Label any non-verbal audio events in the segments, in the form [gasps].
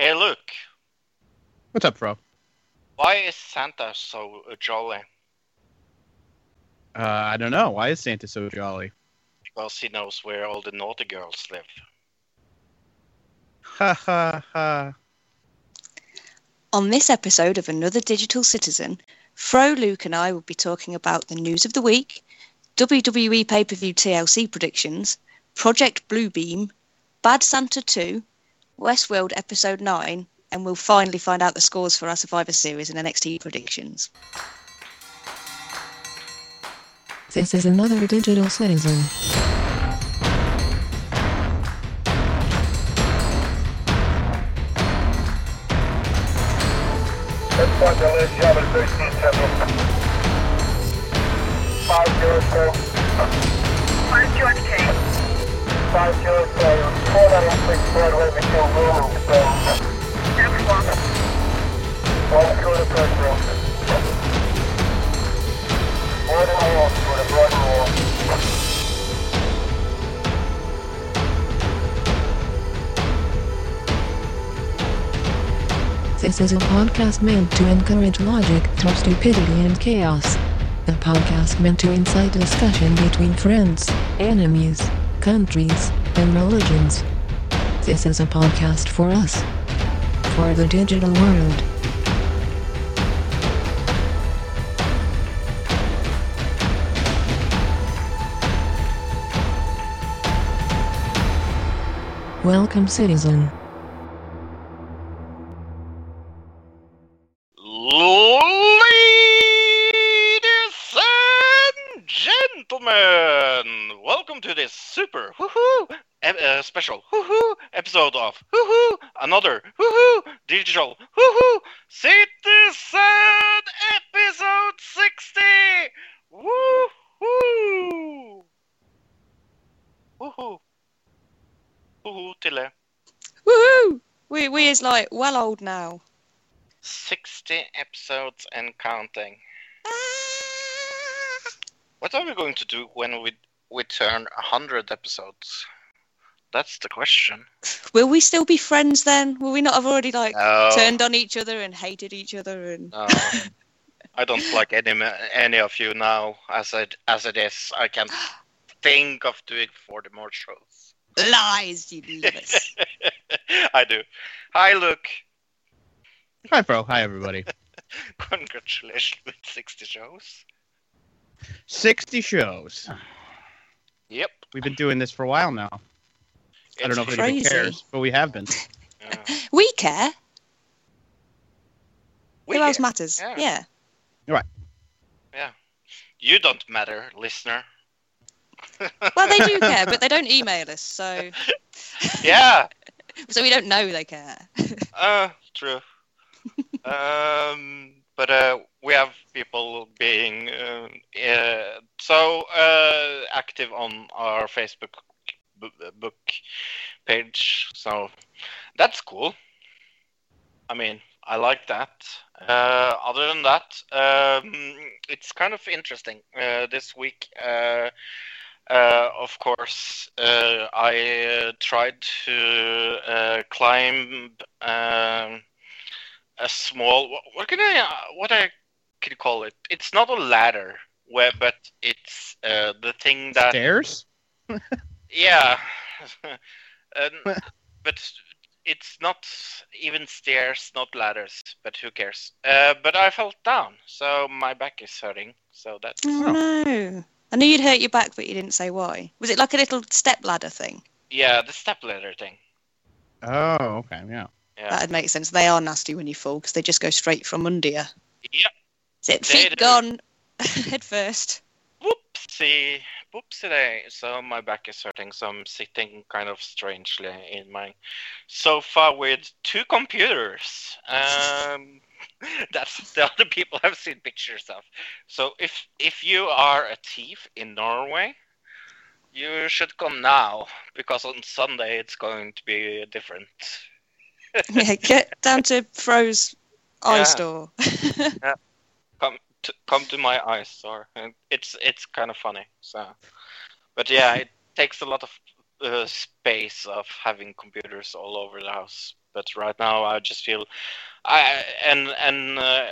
Hey, look. What's up, Fro? Why is Santa so uh, jolly? Uh, I don't know. Why is Santa so jolly? Because he knows where all the naughty girls live. Ha ha ha. On this episode of Another Digital Citizen, Fro, Luke, and I will be talking about the news of the week, WWE pay per view TLC predictions, Project Bluebeam, Bad Santa 2, Westworld Episode 9, and we'll finally find out the scores for our Survivor Series and NXT predictions. This is another digital citizen. Where's George K? This is a podcast meant to encourage logic through stupidity and chaos. A podcast meant to incite discussion between friends, enemies, countries, and religions. This is a podcast for us. For the digital world. Welcome, citizen. Super woohoo ep- uh, special woohoo episode of woohoo another woohoo digital woohoo citizen episode 60 woohoo. Woohoo. Woohoo Tilly Woohoo! We, we is like well old now. 60 episodes and counting. What are we going to do when we we turn hundred episodes? That's the question. [laughs] Will we still be friends then? Will we not have already like No, turned on each other and hated each other and no. I don't [laughs] like any any of you now. As it as it is, I can't [gasps] think of doing forty more shows. lies, you lovers. [laughs] I do. Hi, Luke. Hi, bro. Hi, everybody. Congratulations with sixty shows. 60 shows. [sighs] Yep. We've been doing this for a while now. I don't know if It's anybody cares, but we have been. yeah. we care. We Who else matters? Yeah. Yeah. Right. Yeah. You don't matter, listener. [laughs] Well, they do care, but they don't email us, so [laughs] yeah. [laughs] so we don't know they care. Uh, true. um, but uh, we have people being uh, uh, so uh, active on our Facebook book page, so that's cool. I mean, I like that. Uh, other than that, um, it's kind of interesting. Uh, this week, of course, I tried to climb um, a small. What, what can I? uh, What I can call it? It's not a ladder, where, but it's uh, the thing that. Stairs? [laughs] Yeah, [laughs] Um, but it's not even stairs, not ladders. But who cares? Uh, but I fell down, so my back is hurting. So that's Oh no! I knew you'd hurt your back, but you didn't say why. Was it like a little step ladder thing? yeah, the step ladder thing. Oh, okay, yeah. Yeah. That'd make sense. They are nasty when you fall because they just go straight from under you. Yep. Is it They feet do. gone [laughs] head first? Whoopsie, whoopsie day. So my back is hurting, so I'm sitting kind of strangely in my sofa with two computers. Um, [laughs] that's the other people I've seen pictures of. So if if you are a thief in Norway, you should come now because on Sunday it's going to be different. [laughs] yeah, get down to Fro's eye Yeah. store. [laughs] come to, come to my eye store. And It's it's kind of funny. So, but yeah, it takes a lot of uh, space of having computers all over the house. but right now I just feel I and and uh,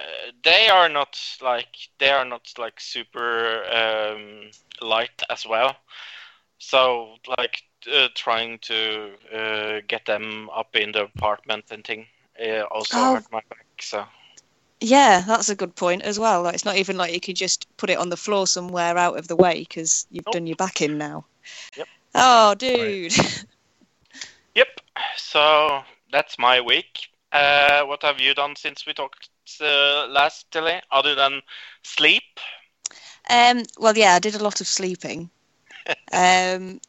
they are not like they are not like super um, light as well. So like uh, trying to uh, get them up in the apartment and thing uh, also Oh. hurt my back. So Yeah, that's a good point as well. Like, it's not even like you could just put it on the floor somewhere out of the way because you've Nope. done your back in now. Yep. Oh, dude. [laughs] yep. So that's my week. Uh, what have you done since we talked uh, last, Tilly? Other than sleep? um, well, yeah, I did a lot of sleeping. [laughs] um,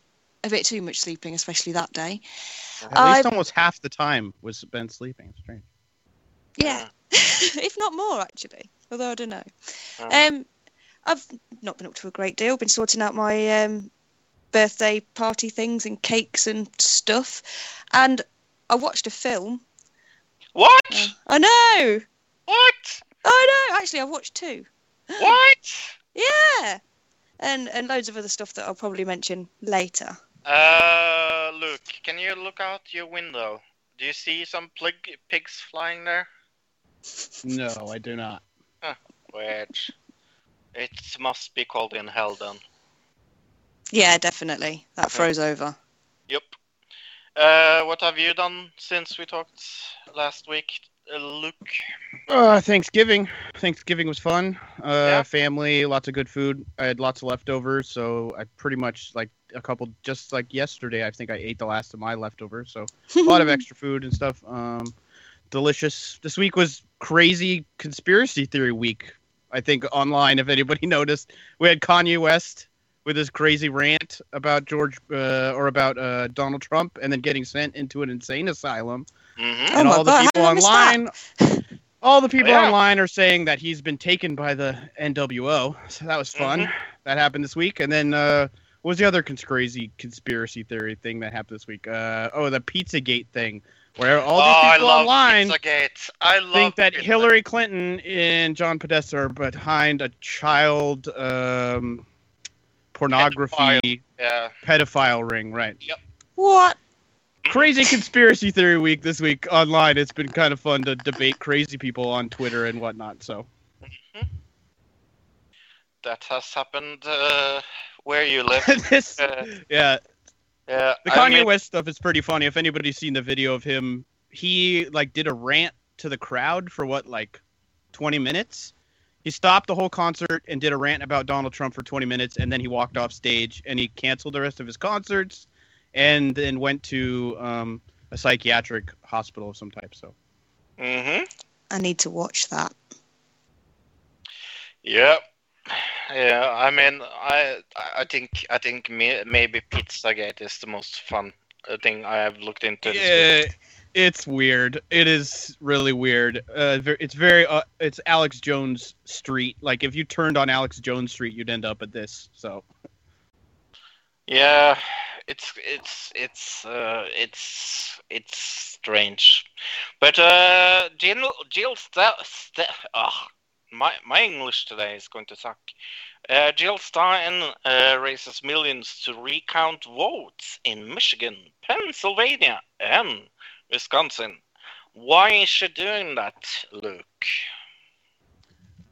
a bit too much sleeping, especially that day. At I- least almost half the time was spent sleeping. It's strange. Yeah, [laughs] if not more, actually. Although I don't know. Oh. Um, I've not been up to a great deal. Been sorting out my um, birthday party things and cakes and stuff, and I watched a film. What? Uh, I know, What? I know. Actually, I watched two. What? [laughs] Yeah, and and loads of other stuff that I'll probably mention later. Uh, look, can you look out your window? Do you see some plig pigs flying there? No, I do not. Which it must be cold in hell then. Yeah, definitely. That froze over. Yep. Uh, what have you done since we talked last week, Luke? Uh, Thanksgiving. Thanksgiving was fun. Uh, Yeah. family, lots of good food. I had lots of leftovers, so I pretty much like a couple. Just like yesterday, I think I ate the last of my leftovers. So [laughs] a lot of extra food and stuff. Um, delicious. This week was crazy conspiracy theory week. I think online, if anybody [laughs] noticed, we had Kanye West with his crazy rant about George uh, or about uh, Donald Trump, and then getting sent into an insane asylum Mm-hmm. Oh and my all the God, people did I miss that? online all the people Yeah. online are saying that he's been taken by the NWO so that was fun Mm-hmm. that happened this week and then uh what was the other conspiracy conspiracy theory thing that happened this week uh oh the pizzagate thing where all oh, these I people love online Pizzagate. I love think that Pizza- Hillary Clinton and John Podesta are behind a child um pornography Yeah. pedophile ring right Yep. What? Crazy conspiracy theory week this week online. It's been kind of fun to debate crazy people on Twitter and whatnot. So That has happened uh, where you live. [laughs] this, Uh, yeah, yeah. the I Kanye mean- West stuff is pretty funny. If anybody's seen the video of him, he like did a rant to the crowd for what like 20 minutes. He stopped the whole concert and did a rant about Donald Trump for 20 minutes, and then he walked off stage and he canceled the rest of his concerts, and then went to um, a psychiatric hospital of some type. So Mhm. I need to watch that. Yeah, yeah. I mean, I I think I think me, maybe Pizzagate is the most fun uh, thing I have looked into. this Yeah, week. it's weird. It is really weird. Uh, it's very. Uh, it's Alex Jones Street. Like if you turned on Alex Jones Street, you'd end up at this. So Yeah, it's it's it's uh, it's it's strange, but uh, Jill Jill St- St- oh, my my English today is going to suck. Uh, Jill Stein uh, raises millions to recount votes in Michigan, Pennsylvania, and Wisconsin. Why is she doing that, Luke?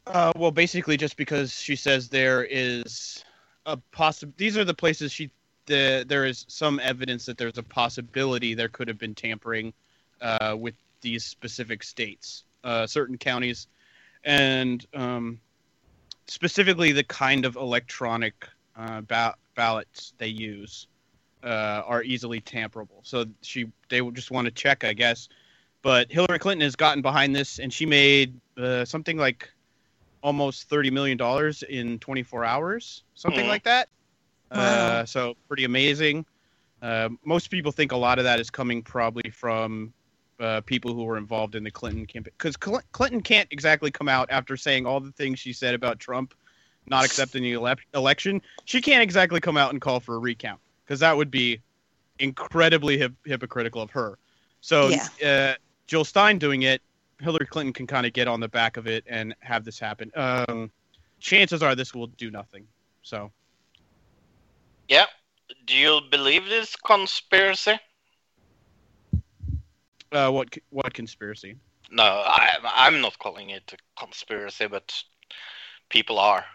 Uh, well, basically, just because she says there is a possi These are the places she. The, there is some evidence that there's a possibility there could have been tampering uh, with these specific states, uh, certain counties, and um, specifically the kind of electronic uh, ba- ballots they use uh, are easily tamperable. So she they would just want to check, I guess. But Hillary Clinton has gotten behind this, and she made uh, something like almost thirty million dollars in 24 hours, something Mhm. like that. Wow. Uh, so pretty amazing. Uh, most people think a lot of that is coming probably from uh, people who were involved in the Clinton campaign, because Cl- Clinton can't exactly come out after saying all the things she said about Trump not accepting the ele- election. She can't exactly come out and call for a recount because that would be incredibly hip- hypocritical of her. So Yeah. uh, Jill Stein doing it, Hillary Clinton can kind of get on the back of it and have this happen. Um, chances are this will do nothing. So Yeah, do you believe this conspiracy? Uh, what what conspiracy? No, I, I'm not calling it a conspiracy, but people are.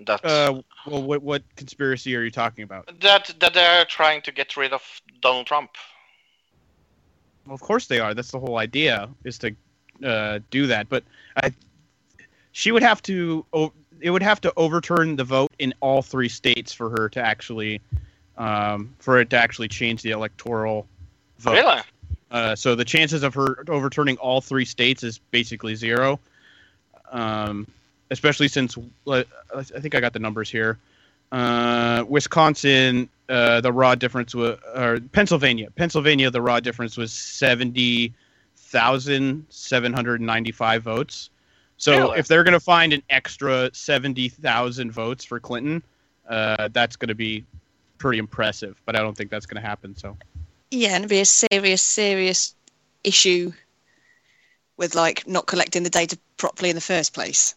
That Uh, well, what what conspiracy are you talking about? that that they're trying to get rid of Donald Trump. Well, of course they are. That's the whole idea is to uh, do that. But I, she would have to. It would have to overturn the vote in all three states for her to actually, um, for it to actually change the electoral vote. Really? Uh, so the chances of her overturning all three states is basically zero. Um, especially since uh, I think I got the numbers here. Uh, Wisconsin, uh, the raw difference was, or Pennsylvania, Pennsylvania, the raw difference was seventy thousand seven hundred ninety-five votes. So Really? if they're going to find an extra seventy thousand votes for Clinton, uh, that's going to be pretty impressive. But I don't think that's going to happen. So. Yeah, and it'd be a serious, serious issue with like not collecting the data properly in the first place.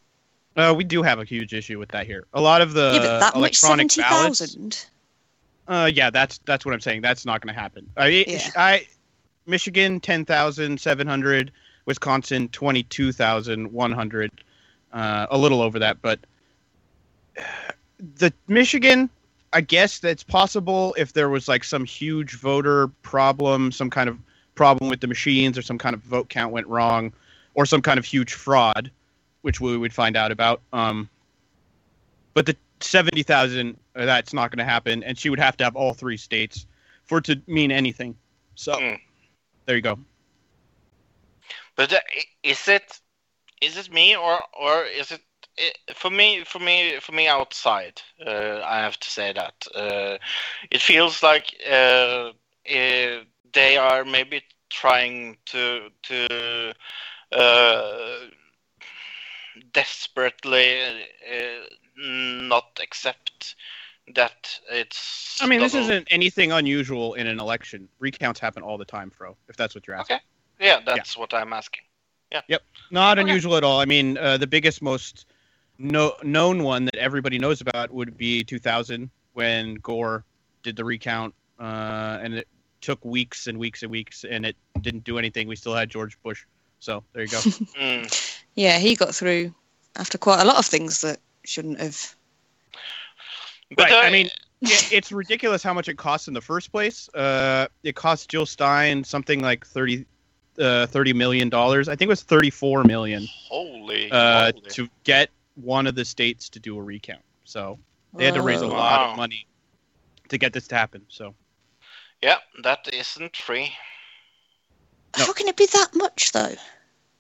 Uh, we do have a huge issue with that here. A lot of the yeah, but that much electronic seventy ballots. thousand. Uh, yeah, that's that's what I'm saying. That's not going to happen. I, Yeah. I, Michigan ten thousand seven hundred, Wisconsin twenty two thousand one hundred, uh, a little over that. But [sighs] the Michigan, I guess that's possible if there was like some huge voter problem, some kind of problem with the machines, or some kind of vote count went wrong, or some kind of huge fraud, which we would find out about. Um, but the seventy thousand, uh, that's not going to happen, and she would have to have all three states for it to mean anything. So Hmm. there you go. But uh, is it is it me or or is it for me for me for me outside? Uh, I have to say that uh, it feels like uh, they are maybe trying to to uh, desperately uh, not accept that it's. I mean, this isn't anything unusual in an election. Recounts happen all the time, Fro. If that's what you're asking. Okay. Yeah, that's what I'm asking. Yeah. Yep. Not Okay. unusual at all. I mean, uh, the biggest, most no- known one that everybody knows about would be 2000 when Gore did the recount, uh, and it took weeks and weeks and weeks, and it didn't do anything. We still had George Bush. So there you go. [laughs] Mm. Yeah, he got through after quite a lot of things that shouldn't have. But right. uh, I mean, [laughs] it, it's ridiculous how much it costs in the first place. Uh, it cost Jill Stein something like 30, uh, 30 million dollars. I think it was 34 million holy, uh, holy. to get one of the states to do a recount. So they had to raise a Whoa. lot Wow. of money to get this to happen. So Yeah, that isn't free. No. How can it be that much though?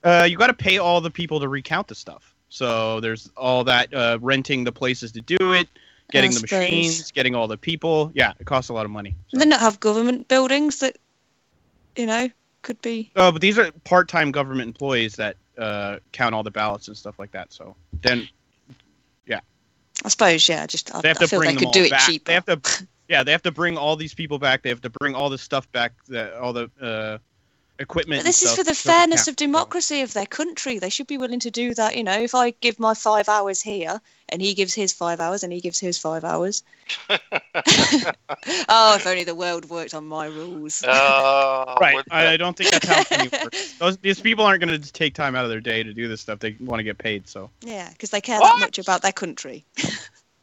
uh, you got to pay all the people to recount the stuff. So there's all that uh, renting the places to do it, getting the machines, getting all the people. Yeah, it costs a lot of money. So. Then not have government buildings that, you know, could be. Oh, but these are part-time government employees that uh, count all the ballots and stuff like that. So then yeah. I suppose, yeah. Just I, they have I feel bring they could do it back. cheaper. They have to, yeah, they have to bring all these people back. They have to bring all the stuff back, That all the uh, equipment. But this and is for the fairness of democracy of their country. They should be willing to do that. You know, if I give my five hours here and he gives his five hours and he gives his five hours. [laughs] oh, if only the world worked on my rules. Uh, [laughs] Right. would- I don't think that's how [laughs] money works. Those these people aren't going to take time out of their day to do this stuff. They want to get paid. So Yeah, because they care What? that much about their country.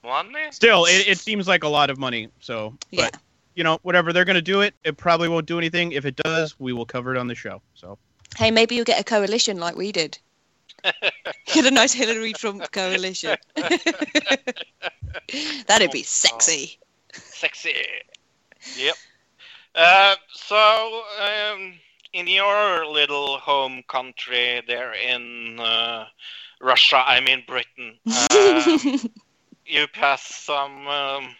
money? still, it, it seems like a lot of money. So, but Yeah. You know, whatever they're going to do it, it probably won't do anything. If it does, we will cover it on the show. So Hey, maybe you'll get a coalition like we did. [laughs] Get a nice Hillary Trump coalition. [laughs] That'd be sexy. Sexy. Yep. Uh, so, um, in your little home country there in uh, Russia, I mean Britain, uh, [laughs] you pass some um,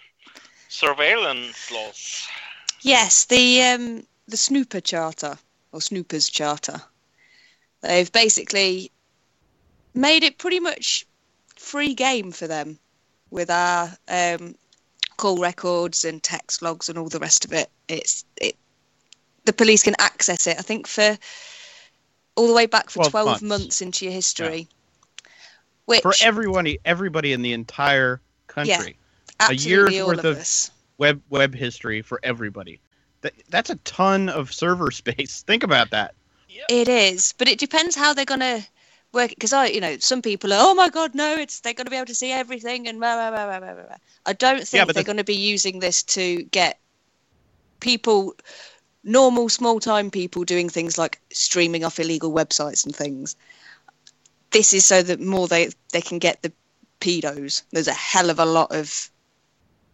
surveillance laws. yes, the um, the Snooper Charter or Snoopers Charter. They've basically made it pretty much free game for them with our um, call records and text logs and all the rest of it. It's it. The police can access it. I think for all the way back for 12 twelve months. months, into your history. Which for everybody, everybody in the entire country, a absolutely year's worth of of- web web history for everybody. That, that's a ton of server [laughs] space. Think about that. It is, but it depends how they're gonna work. Because I, you know, some people are, oh my god, no, it's they're gonna be able to see everything and blah blah blah blah blah. blah, blah." I don't think but they're the- gonna be using this to get people, normal small time people, doing things like streaming off illegal websites and things. This is so that more they they can get the pedos. There's a hell of a lot of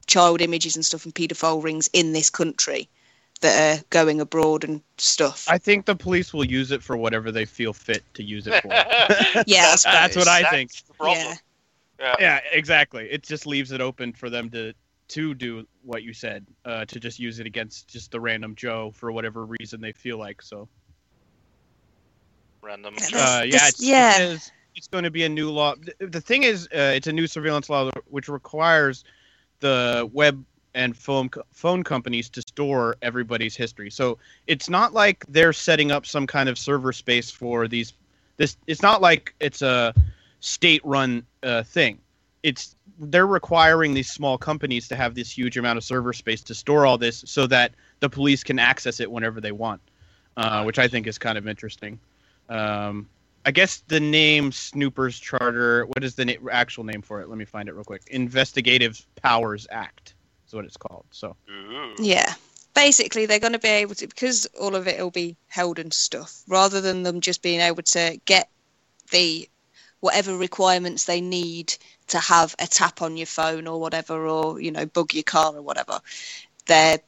child images and stuff and paedophile rings in this country that are going abroad and stuff. I think the police will use it for whatever they feel fit to use it for. [laughs] Yeah, I That's what I That's think. Yeah. Yeah. yeah, exactly. It just leaves it open for them to to do what you said, uh, to just use it against just the random Joe for whatever reason they feel like. So, Random. Yeah, uh, yeah, it's, yeah. it is, it's going to be a new law. The, the thing is, uh, it's a new surveillance law which requires the web and phone phone companies to store everybody's history. So it's not like they're setting up some kind of server space for these. This it's not like it's a state-run uh, thing. It's they're requiring these small companies to have this huge amount of server space to store all this, so that the police can access it whenever they want, uh, which I think is kind of interesting. Um, I guess the name Snoopers Charter. What is the na- actual name for it? Let me find it real quick. Investigatory Powers Act is what it's called. So Ooh. Yeah. Basically, they're going to be able to, because all of it will be held and stuff, rather than them just being able to get the whatever requirements they need to have a tap on your phone or whatever, or, you know, bug your car or whatever. They're,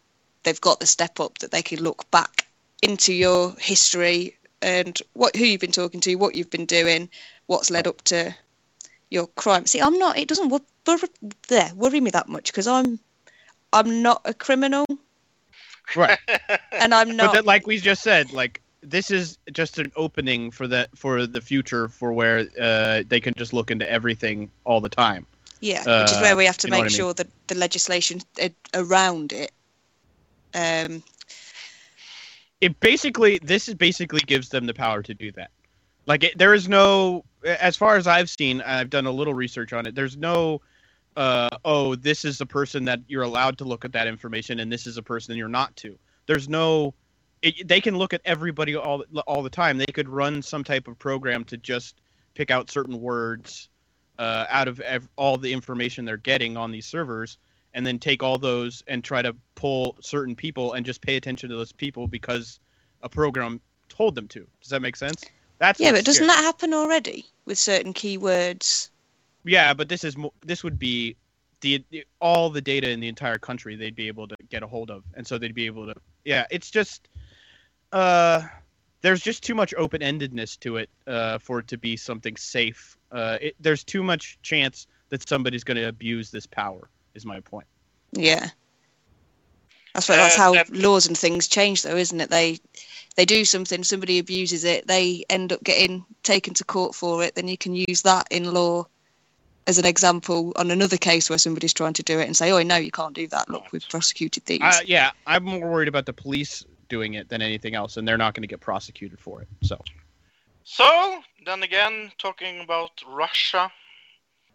they've got the step up that they can look back into your history and what who you've been talking to, what you've been doing, what's led up to your crime. See, I'm not. It doesn't worry, there worry me that much because I'm I'm not a criminal right. [laughs] and I'm but not. that, like we just said, like this is just an opening for the for the future for where uh, they can just look into everything all the time. yeah, which is uh, where we have to make what I mean? sure that the legislation uh, around it. Um, It basically this is basically gives them the power to do that. Like it, there is no, as far as I've seen, I've done a little research on it. There's no, uh, oh, this is a person that you're allowed to look at that information, and this is a person you're not to. There's no, it, they can look at everybody all all the time. They could run some type of program to just pick out certain words uh, out of ev- all the information they're getting on these servers, and then take all those and try to pull certain people and just pay attention to those people because a program told them to. Does that make sense? That's yeah, but doesn't that happen already with certain keywords? Yeah, but this is mo- this would be the, the all the data in the entire country they'd be able to get a hold of, and so they'd be able to. Yeah, it's just uh, there's just too much open endedness to it uh, for it to be something safe. Uh, it, there's too much chance that somebody's going to abuse this power. Is my point. Yeah. That's what, that's Uh, how that- laws and things change, though, isn't it? They they do something, somebody abuses it, they end up getting taken to court for it. Then you can use that in law as an example on another case where somebody's trying to do it and say, "Oh, no, you can't do that. Look, we've prosecuted these." Uh, yeah, I'm more worried about the police doing it than anything else, and they're not going to get prosecuted for it. So So, then again, talking about Russia,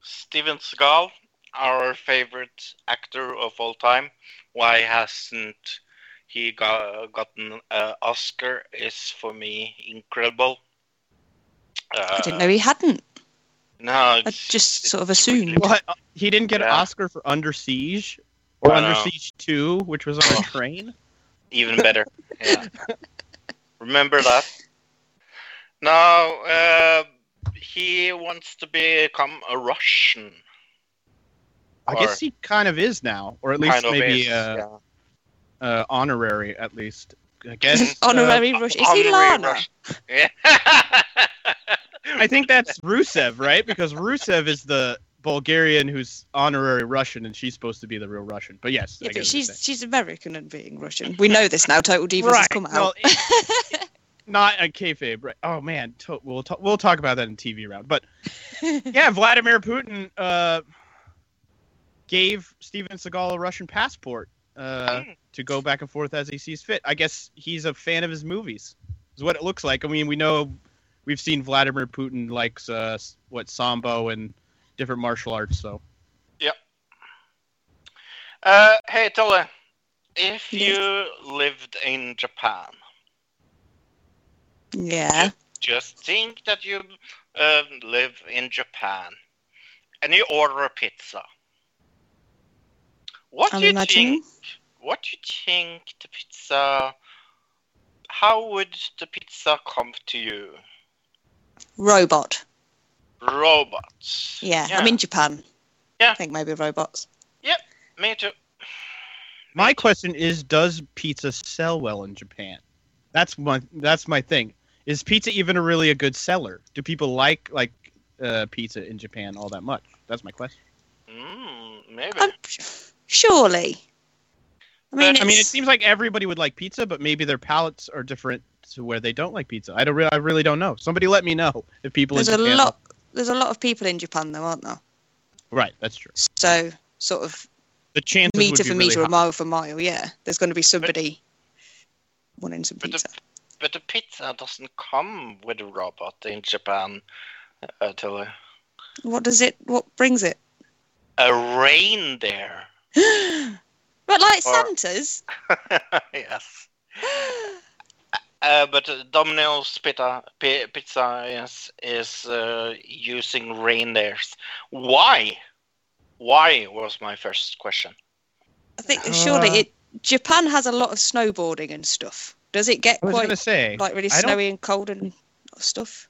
Steven Seagal, our favorite actor of all time, why hasn't he got, gotten an Oscar is for me incredible. Uh, I didn't know he hadn't. No, I just it's sort of really assumed. what? He didn't get an Oscar for Under Siege or Under know. Siege Two, which was on a Oh. train. Even better. Yeah. Remember that? Now, uh, he wants to become a Russian. I guess he kind of is now, or at least maybe is, uh, yeah. uh, honorary, at least. I guess. uh, [laughs] Honorary Rush. Is he Honorary Lana? Russian. Yeah. [laughs] I think that's Rusev, right? Because Rusev is the Bulgarian who's honorary Russian, and she's supposed to be the real Russian. But yes, Yeah, I but what she's she's American and being Russian. We know this now. Total Divas saying. has come out. [laughs] it- not a kayfabe, right? Oh man, to- we'll talk. We'll talk about that in TV round. But yeah, Vladimir Putin uh, gave Steven Seagal a Russian passport uh, Hmm. to go back and forth as he sees fit. I guess he's a fan of his movies. Is what it looks like. I mean, we know we've seen Vladimir Putin likes uh, what sambo and different martial arts. So Uh, hey, Tilly. if you lived in Japan, Yeah. just think that you uh, live in Japan and you order a pizza. What I'm do you imagining. think? What do you think the pizza? How would the pizza come to you? Robot. Robots. Yeah. I'm in Japan. Yeah. I think maybe robots. Yep, me too. My question is, does pizza sell well in Japan? That's my that's my thing. Is pizza even a really a good seller? Do people like like uh, pizza in Japan all that much? That's my question. Mm, maybe. I'm, surely. I mean, I mean, it seems like everybody would like pizza, but maybe their palates are different to where they don't like pizza. I don't. Re- I really don't know. Somebody let me know if people. there's a in Japan lot. There's a lot of people in Japan, though, aren't there? Right, that's true. So, sort of The chances meter would for be meter, really a mile for mile. Yeah, there's going to be somebody wanting some But the, pizza. but the pizza doesn't come with a robot in Japan. Uh, Tilly. What does it? What brings it? A reindeer. [gasps] but like Or- Santa's. [laughs] yes. Uh, but uh, Domino's pizza, pi- pizza is is uh, using reindeers. Why? Why was my first question. I think surely it. Japan has a lot of snowboarding and stuff. Does it get I was quite say like really snowy and cold and stuff?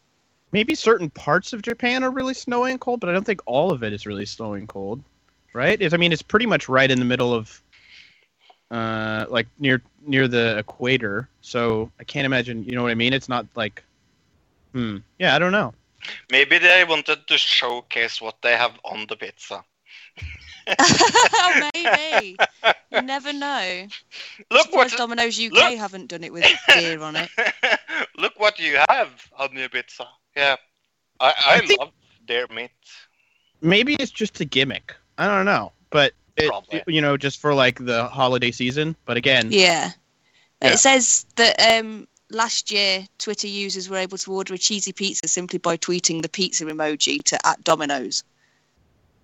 maybe certain parts of Japan are really snowy and cold, but I don't think all of it is really snowy and cold. Right? It's, I mean, it's pretty much right in the middle of, uh, like near near the equator. So I can't imagine. You know what I mean? It's not like, hmm. Yeah, I don't know. Maybe they wanted to showcase what they have on the pizza. [laughs] Maybe. You [laughs] never know. Look what Domino's UK look- haven't done it with [laughs] deer on it. look what you have on your pizza. Yeah, I I, I love their meat. Maybe it's just a gimmick. I don't know, but it, Probably. you know, just for like the holiday season. But again, Yeah. Yeah. It says that um, last year Twitter users were able to order a cheesy pizza simply by tweeting the pizza emoji to at Domino's.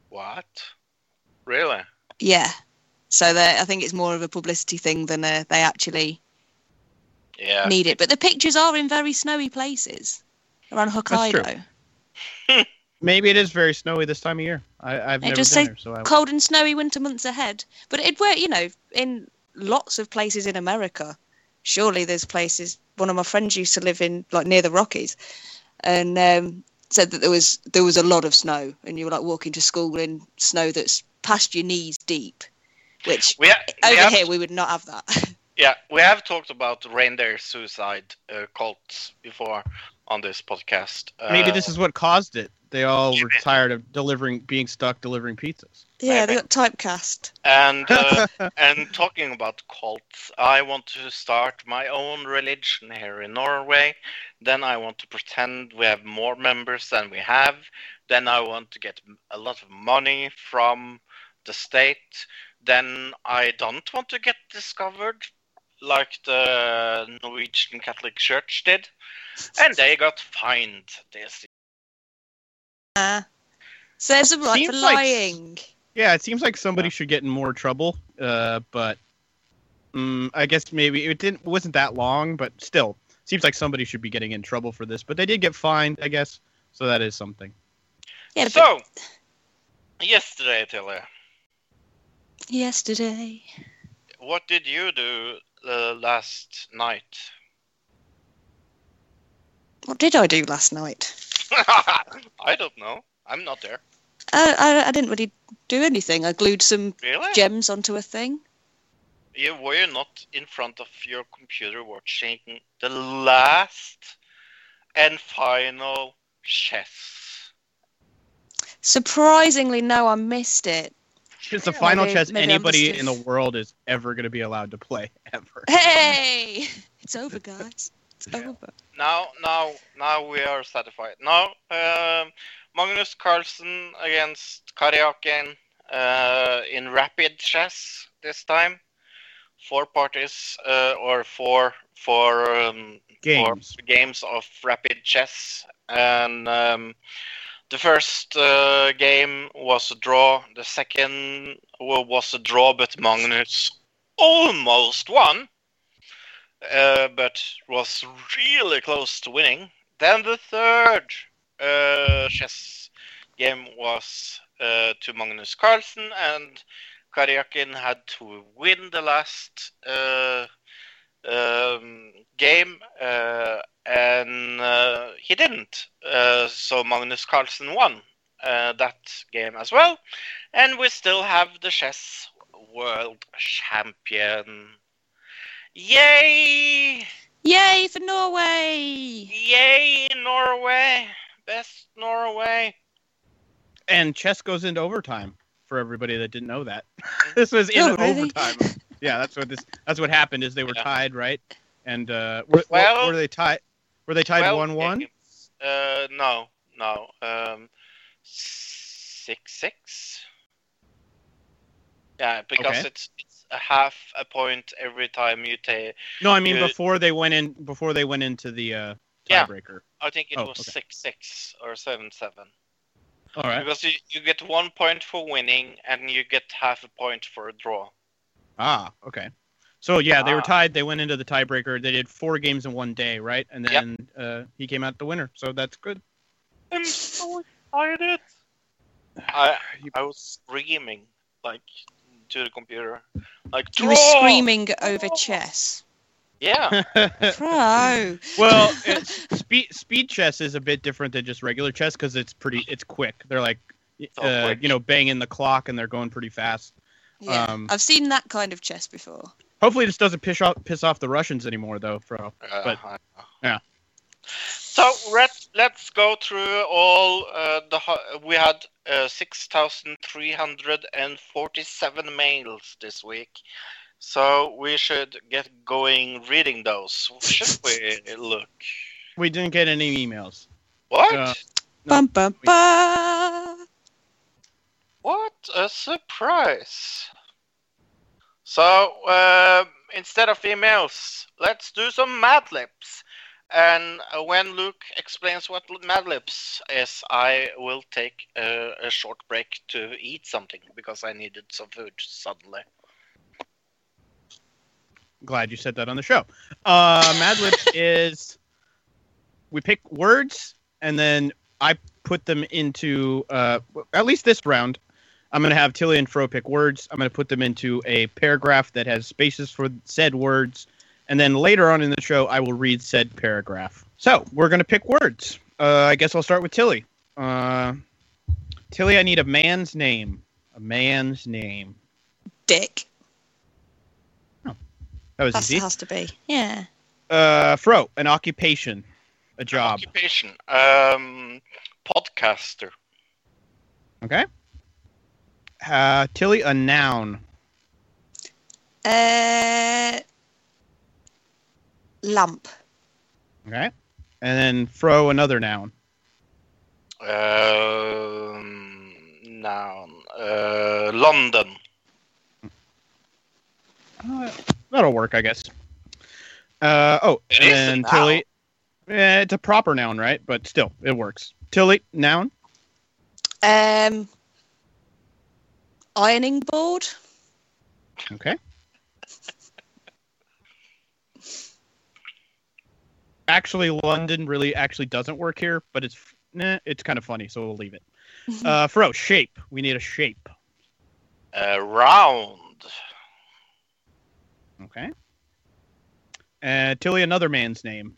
What? Really? Yeah. So I think it's more of a publicity thing than uh, they actually Yeah. need it. But the pictures are in very snowy places around true. Hokkaido. [laughs] maybe it is very snowy this time of year. I, I've It never just been say there, so I, Cold and snowy winter months ahead. But it work, you know, in lots of places in America. Surely there's places. One of my friends used to live in like near the Rockies, and um, said that there was there was a lot of snow, and you were like walking to school in snow that's past your knees deep. Which We, ha- we over have, here we would not have that. [laughs] yeah, we have talked about reindeer suicide uh, cults before on this podcast. maybe Uh, this is what caused it. They all were tired of delivering, being stuck delivering pizzas. yeah, they got typecast. And uh, [laughs] and talking about cults, I want to start my own religion here in Norway. Then I want to pretend we have more members than we have. Then I want to get a lot of money from the state. Then I don't want to get discovered like the Norwegian Catholic Church did. And they got fined this Uh, so there's a right for Seems like- lying. Yeah, it seems like somebody should get in more trouble. Uh, but mm, I guess maybe it didn't wasn't that long, but still seems like somebody should be getting in trouble for this. But they did get fined, I guess. So that is something. Yeah, but So, yesterday, Tilly, yesterday. what did you do uh, last night? What did I do last night? [laughs] I don't know. I'm not there. I, I, I didn't really do anything. I glued some Really? gems onto a thing. You were you not in front of your computer watching the last and final chess? Surprisingly, no, I missed it. It's the Yeah, final maybe- chess maybe anybody just- in the world is ever going to be allowed to play [laughs] ever. Hey, it's over, guys. It's over. Now, now, now we are satisfied. Now, um, Magnus Carlsen against Karjakin uh, in rapid chess this time. Four parties uh, or four four um, Games. four games of rapid chess, and um, the first uh, game was a draw. The second was a draw, but Magnus almost won, uh, but was really close to winning. Then the third uh, chess game was uh, to Magnus Carlsen, and Karjakin had to win the last uh, um, game, uh, and uh, he didn't. So Magnus Carlsen won that game as well, and we still have the chess world champion. Yay! Yay for Norway! Yay, in Norway! Best Norway! And chess goes into overtime for everybody that didn't know that. [laughs] this was in Oh, really? overtime. yeah, that's what this. That's what happened. Is they were Yeah. tied, right? And uh, were, Well- were they tied? Were they tied Twelve one-one? games. Uh, no, no. Um, six six. Yeah, because Okay. it's it's a half a point every time you take. No, I mean Uh, before they went in. Before they went into the uh, Yeah. tiebreaker. I think it Oh, was okay. six six or seven seven. All right. Because you, you get one point for winning and you get half a point for a draw. Ah, okay. So yeah, they were Ah. tied. They went into the tiebreaker. They did four games in one day, right? And Yep. then uh, he came out the winner. So that's good. I'm so excited. I I was screaming like to the computer, like You were screaming over chess. Yeah, [laughs] Pro. well, [laughs] it's, speed speed chess is a bit different than just regular chess because it's pretty. It's quick. They're like, uh, quick. you know, banging the clock and they're going pretty fast. Yeah, Um, I've seen that kind of chess before. Hopefully, this doesn't piss off piss off the Russians anymore, though, Fro. But- Uh, I know. yeah. So let's let's go through all uh, the we had uh, six thousand three hundred and forty seven mails this week. So we should get going reading those. Should we [laughs] look? We didn't get any emails. What? Uh, No, bum bum we- bum. What a surprise! So uh, instead of emails, let's do some Mad Libs. And when Luke explains what Mad Libs is, I will take a, a short break to eat something because I needed some food suddenly. Glad you said that on the show. Uh, Mad Libs [laughs] is we pick words and then I put them into uh, at least this round. I'm going to have Tilly and Fro pick words. I'm going to put them into a paragraph that has spaces for said words, and then later on in the show, I will read said paragraph. So we're going to pick words. Uh, I guess I'll start with Tilly. Uh, Tilly, I need a man's name. A man's name. Dick. That was That easy. has to be. Yeah. Uh, Fro, an occupation, a job. Occupation. Um, podcaster. Okay. Uh, Tilly, a noun. Uh, lamp. Okay. And then Fro, another noun. Um, noun. Uh, London. Uh, that'll work, I guess. Uh, oh, It and is a noun. Tilly. Eh, it's a proper noun, right? But still, it works. Tilly, noun. Um, ironing board. Okay. Actually, London really actually doesn't work here, but it's nah, it's kind of funny, so we'll leave it. [laughs] Uh, Fro, shape. We need a shape. Uh, round. Okay. Uh, Tilly, another man's name.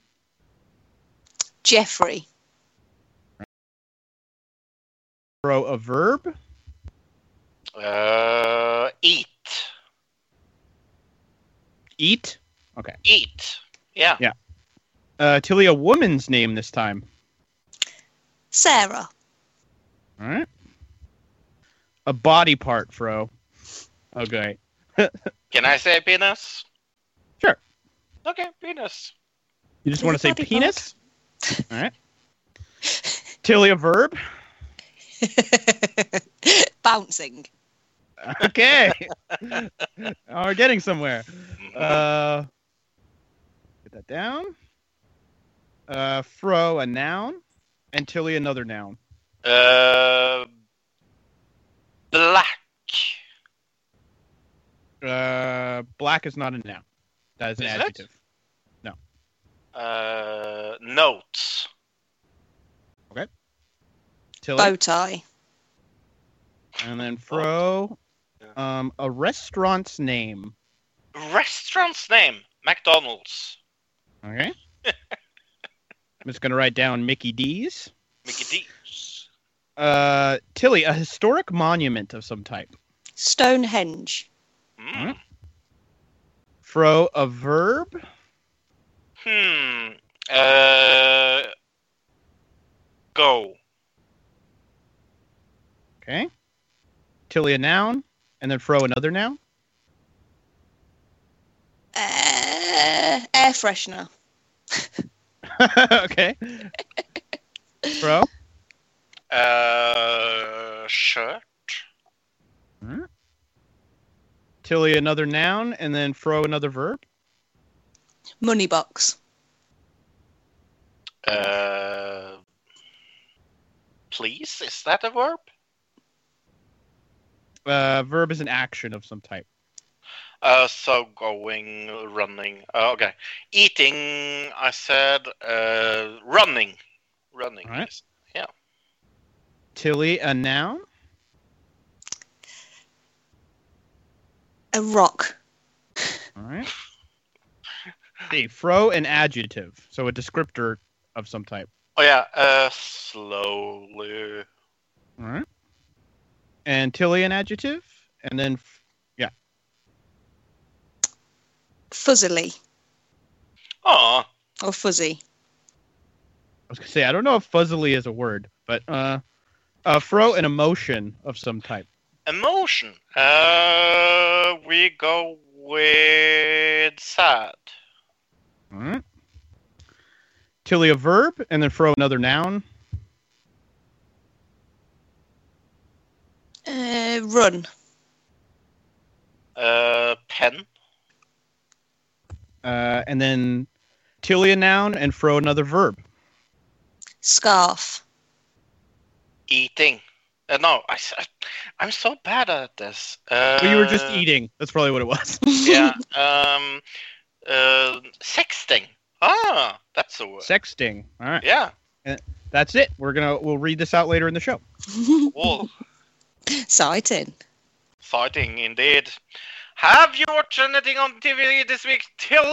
Jeffrey. Fro, a verb. Uh, eat. Eat. Okay. Eat. Yeah. Yeah. Uh, Tilly, a woman's name this time. Sarah. All right. A body part, Fro. Okay. [laughs] Can I say penis? Sure. Okay, penis. You just want to say body penis? All right. Tilly, a verb. [laughs] Bouncing. Okay. [laughs] oh, we're getting somewhere. Mhm. Uh, get that down. Uh, Fro, a noun. And Tilly, another noun. Uh, black. Uh, black is not a noun. That is an Is it? adjective. Uh, notes. Okay. Tilly. Bow tie. And then Fro. Um, a restaurant's name. Restaurant's name. McDonald's. Okay. [laughs] I'm just gonna write down Mickey D's. Mickey D's. Uh, Tilly, a historic monument of some type. Stonehenge. Hmm. Fro, a verb. Hmm. Uh. Go. Okay. Tilly, a noun, and then Fro, another noun. Uh, air freshener. [laughs] [laughs] okay. Fro. Uh. Shirt. Tilly, another noun, and then Fro, another verb. Money box. Uh. Please, is that a verb? Uh, verb is an action of some type. Uh, so going, running. Uh, okay, eating. I said uh, running, running. Alright. yes. Yeah. Tilly, a noun. A rock. All right. See, Fro, an adjective, so a descriptor of some type. Oh yeah, uh, slowly. All right. And Tilly, an adjective, and then f- Fuzzily. Oh, Or fuzzy. I was gonna say I don't know if fuzzily is a word, but uh, uh, Fro, an emotion of some type. emotion. Uh, we go with sad. All right. Tilly, a verb, and then Fro, another noun. Uh, run. Uh, pen. Uh, and then Tilly, a noun, and Fro, another verb. Scarf. Eating. Uh, no, I, am so bad at this. Uh, Well, you were just eating. That's probably what it was. [laughs] Yeah. [laughs] Um. Uh, sexting. Ah, that's a word. Sexting. All right. yeah. That's it. We're gonna we'll read this out later in the show. Well, [laughs] Sighting. fighting indeed. Have you watched anything on TV this week, Tilly?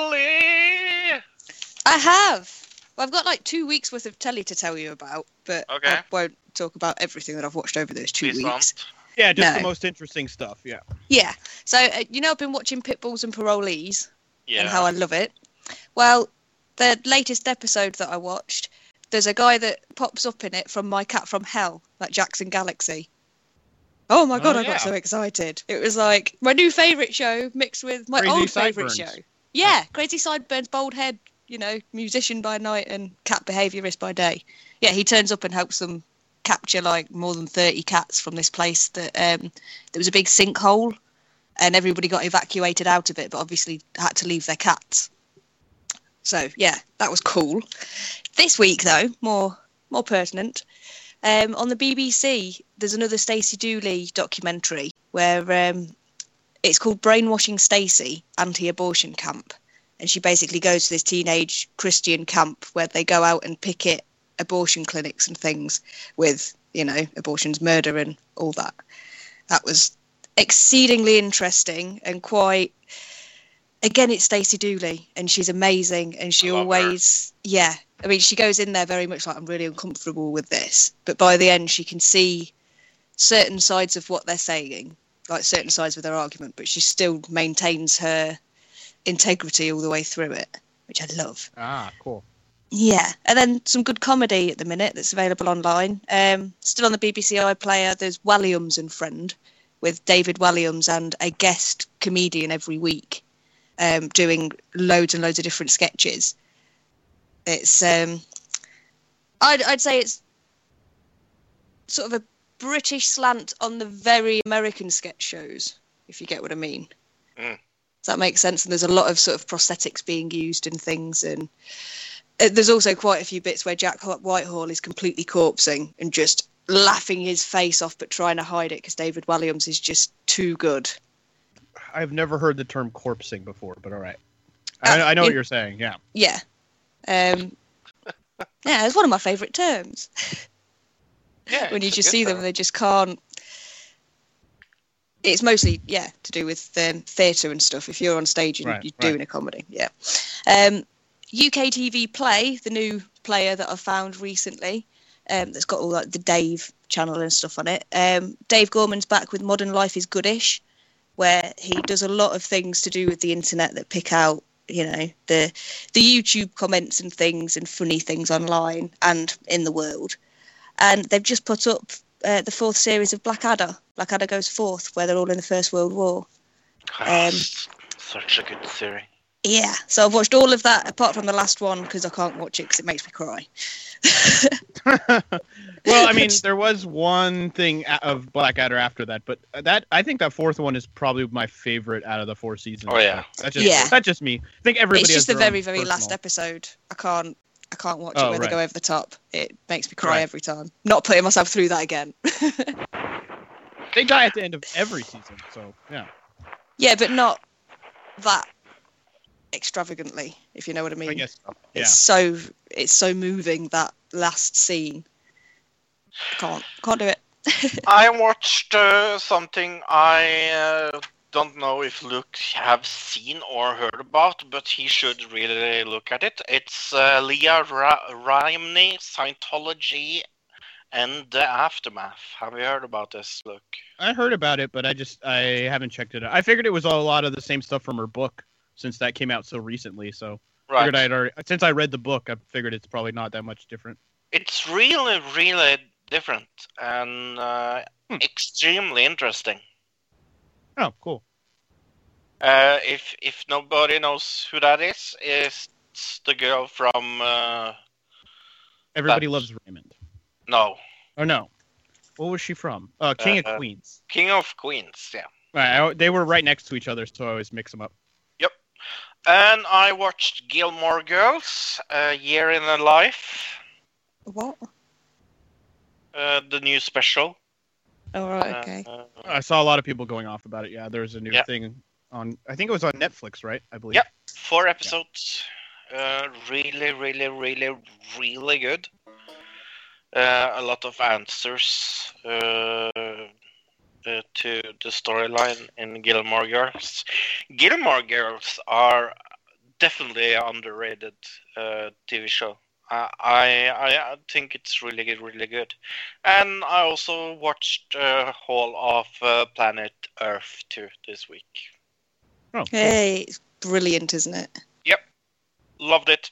I have. Well, I've got like two weeks worth of telly to tell you about, but Okay. I won't talk about everything that I've watched over those two Please weeks. don't. Yeah, just No. the most interesting stuff. Yeah. Yeah. So uh, you know, I've been watching Pitbulls and Parolees, Yeah. and how I love it. Well, the latest episode that I watched, there's a guy that pops up in it from My Cat from Hell, like Jackson Galaxy. Oh my god, Oh, I yeah. got so excited. It was like my new favourite show mixed with my Crazy old favourite show. Yeah, Crazy Sideburns, bald head, you know, musician by night and cat behaviourist by day. Yeah, he turns up and helps them capture like more than 30 cats from this place that um there was a big sinkhole and everybody got evacuated out of it but obviously had to leave their cats so yeah that was cool this week though more more pertinent um, on the bbc there's another stacey dooley documentary where um, it's called brainwashing stacey anti-abortion camp. And she basically goes to this teenage christian camp where they go out and picket abortion clinics and things with you know abortion's murder and all that. That was exceedingly interesting and quite again it's Stacey Dooley and she's amazing and she her. always yeah I mean she goes in there very much like I'm really uncomfortable with this but by the end she can see certain sides of what they're saying like certain sides of their argument but she still maintains her integrity all the way through it which I love Ah, cool. yeah, and then some good comedy at the minute that's available online. Um, still on the BBC iPlayer, there's Walliams and Friend with David Walliams and a guest comedian every week, um, doing loads and loads of different sketches. It's, um, I'd, I'd say it's sort of a British slant on the very American sketch shows, if you get what I mean. Mm. Does that make sense? And there's a lot of sort of prosthetics being used and things, and uh, there's also quite a few bits where Jack Whitehall is completely corpsing and just laughing his face off, but trying to hide it because David Walliams is just too good. I've never heard the term corpsing before, but all right. I, Uh, I know what you're saying. Yeah. Yeah. Um, [laughs] yeah, it's one of my favourite terms. Yeah, when you just good see them, they just can't. It's mostly yeah to do with um, theatre and stuff. If you're on stage and Right, you're right. doing a comedy, yeah. Um, UK TV Play, the new player that I found recently, um, that's got all like the Dave channel and stuff on it. Um, Dave Gorman's back with Modern Life is Goodish, where he does a lot of things to do with the internet that pick out you know the the YouTube comments and things and funny things online and in the world. And they've just put up uh, the fourth series of Blackadder. Blackadder goes fourth, where they're all in the First World War. Ah, um, Such a good series. Yeah, so I've watched all of that apart from the last one because I can't watch it because it makes me cry. [laughs] well, I mean, [laughs] there was one thing of Blackadder after that, but that I think that fourth one is probably my favorite out of the four seasons. Oh, yeah. that's just Yeah. that's just me. I think everybody. it's just the their very, very last personal- episode. I can't, I can't watch Oh, it where right. they go over the top. It makes me cry Right. every time. Not putting myself through that again. [laughs] They die at the end of every season, so yeah. yeah, but not that extravagantly, if you know what I mean. I guess. Yeah. It's so, it's so moving that last scene. Can't, can't do it. [laughs] I watched uh, something I uh, don't know if Luke have seen or heard about, but he should really look at it. It's uh, Leah Ra- Remini, Scientology, and the Aftermath. Have you heard about this, Luke? I heard about it, but I just I haven't checked it out. I figured it was a lot of the same stuff from her book since that came out so recently. So Right. figured I'd already since I read the book, I figured it's probably not that much different. It's really, really different and uh, Hmm. extremely interesting. Oh, cool. Uh, if if nobody knows who that is, it's the girl from uh, Everybody That's- loves Raymond. no Oh no, what was she from? Uh, King Uh, of Queens. King of Queens. Yeah. Right, I- they were right next to each other, so I always mix them up. And I watched Gilmore Girls, A Year in a Life, What? uh, the new special. Oh, Uh, okay. uh, I saw a lot of people going off about it. Yeah, there's a new Yeah. thing on. I think it was on Netflix, right? I believe. Yep. four episodes. Uh, really, really, really, really good. Uh, a lot of answers uh, to the storyline in Gilmore Girls. Gilmore Girls are definitely underrated uh, TV show. I, I I think it's really good, really good. And I also watched uh, whole of uh, Planet Earth II this week. Oh, cool. Hey, it's brilliant, isn't it? Yep, loved it.